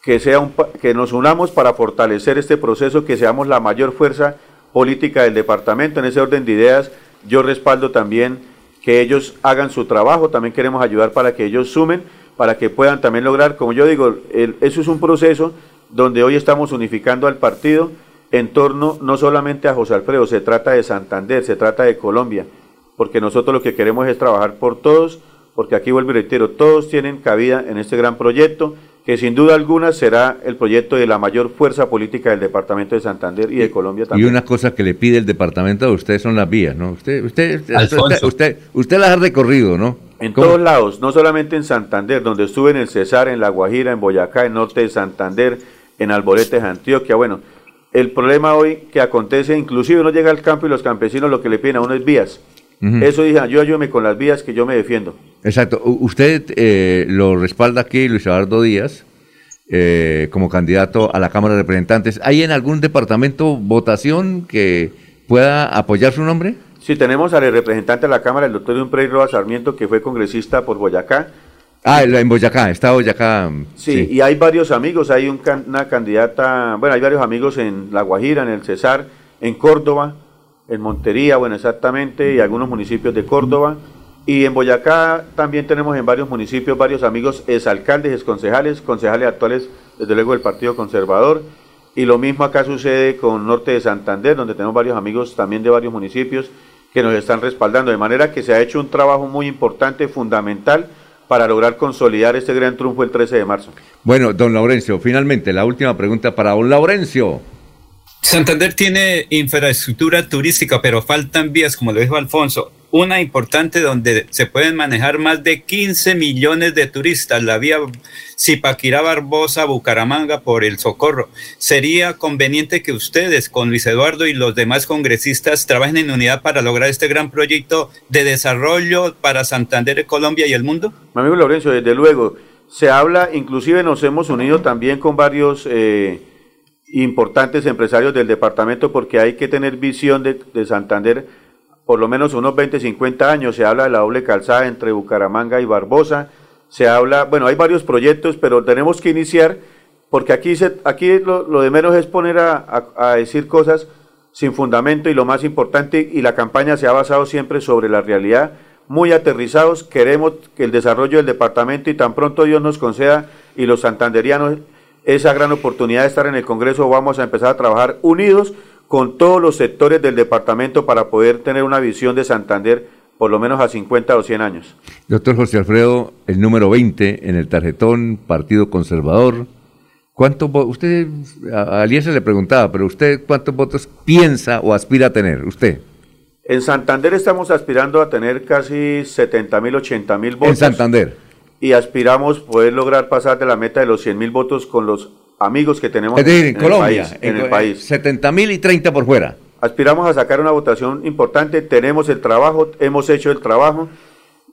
que, sea un, que nos unamos para fortalecer este proceso, que seamos la mayor fuerza política del departamento. En ese orden de ideas, yo respaldo también que ellos hagan su trabajo, también queremos ayudar para que ellos sumen, para que puedan también lograr, como yo digo, eso es un proceso donde hoy estamos unificando al partido en torno no solamente a José Alfredo, se trata de Santander, se trata de Colombia, porque nosotros lo que queremos es trabajar por todos, porque aquí vuelvo y reitero, todos tienen cabida en este gran proyecto, que sin duda alguna será el proyecto de la mayor fuerza política del departamento de Santander y de Colombia Y también. una cosa que le pide el departamento a usted son las vías, ¿no? Usted, usted, usted, usted, usted, usted las ha recorrido, ¿no? En ¿Cómo? todos lados, no solamente en Santander, donde estuve en el Cesar, en La Guajira, en Boyacá, en norte de Santander, en Alboretes, Antioquia. Bueno, el problema hoy que acontece, inclusive uno llega al campo y los campesinos lo que le piden a uno es vías. Eso dije, yo ayúdame con las vías que yo me defiendo. Exacto. Usted eh, lo respalda aquí, Luis Eduardo Díaz, eh, como candidato a la Cámara de Representantes. ¿Hay en algún departamento votación que pueda apoyar su nombre? Sí, tenemos al representante de la Cámara, el doctor Dumprey Roa Sarmiento, que fue congresista por Boyacá. Ah, en Boyacá, está Boyacá. Sí, y hay varios amigos, hay un una candidata, bueno, hay varios amigos en La Guajira, en el Cesar, en Córdoba, en Montería, bueno, exactamente, y algunos municipios de Córdoba. Y en Boyacá también tenemos en varios municipios varios amigos exalcaldes, exconcejales, concejales actuales, desde luego del Partido Conservador. Y lo mismo acá sucede con Norte de Santander, donde tenemos varios amigos también de varios municipios que nos están respaldando. De manera que se ha hecho un trabajo muy importante, fundamental, para lograr consolidar este gran triunfo el 13 de marzo. Bueno, don Laurencio, finalmente la última pregunta para don Laurencio. Santander tiene infraestructura turística, pero faltan vías, como lo dijo Alfonso. Una importante donde se pueden manejar más de 15 millones de turistas, la vía Zipaquirá Barbosa, Bucaramanga por el Socorro. Sería conveniente que ustedes, con Luis Eduardo y los demás congresistas, trabajen en unidad para lograr este gran proyecto de desarrollo para Santander, Colombia y el mundo. Mi amigo Lorenzo, desde luego, se habla, inclusive nos hemos unido también con varios eh, importantes empresarios del departamento porque hay que tener visión de, de Santander por lo menos unos 20, 50 años. Se habla de la doble calzada entre Bucaramanga y Barbosa. Se habla, bueno, hay varios proyectos, pero tenemos que iniciar porque aquí, se, aquí lo, lo de menos es poner a, a- a decir cosas sin fundamento y lo más importante, y la campaña se ha basado siempre sobre la realidad, muy aterrizados, queremos que el desarrollo del departamento y tan pronto Dios nos conceda y los santanderianos esa gran oportunidad de estar en el Congreso, vamos a empezar a trabajar unidos con todos los sectores del departamento para poder tener una visión de Santander por lo menos a 50 o 100 años. Doctor José Alfredo, el número 20 en el tarjetón, Partido Conservador. ¿Cuántos vo- Usted, a a Eliezer le preguntaba, pero usted cuántos votos piensa o aspira a tener? Usted. En Santander estamos aspirando a tener casi 70 mil, 80 mil votos. En Santander. Y aspiramos poder lograr pasar de la meta de los 100 mil votos con los amigos que tenemos Es decir, en, el Colombia, país, en el país. 70 mil y 30 por fuera. Aspiramos a sacar una votación importante, tenemos el trabajo, hemos hecho el trabajo,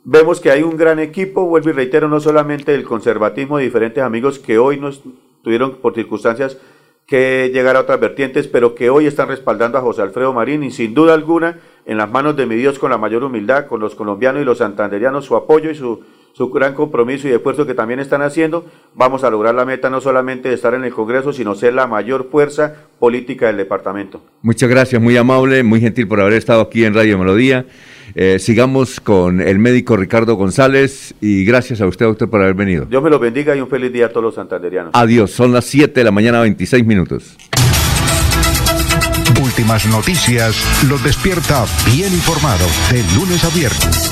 vemos que hay un gran equipo, vuelvo y reitero, no solamente el conservatismo de diferentes amigos que hoy nos tuvieron por circunstancias que llegar a otras vertientes, pero que hoy están respaldando a José Alfredo Marín y sin duda alguna, en las manos de mi Dios, con la mayor humildad, con los colombianos y los santanderianos, su apoyo y su, su gran compromiso y esfuerzo que también están haciendo, vamos a lograr la meta no solamente de estar en el Congreso, sino ser la mayor fuerza política del departamento. Muchas gracias, muy amable, muy gentil por haber estado aquí en Radio Melodía. Eh, sigamos con el médico Ricardo González y gracias a usted, doctor, por haber venido. Dios me los bendiga y un feliz día a todos los santanderianos. Adiós, son las 7 de la mañana, 26 minutos. Últimas noticias los despierta bien informado de lunes a viernes.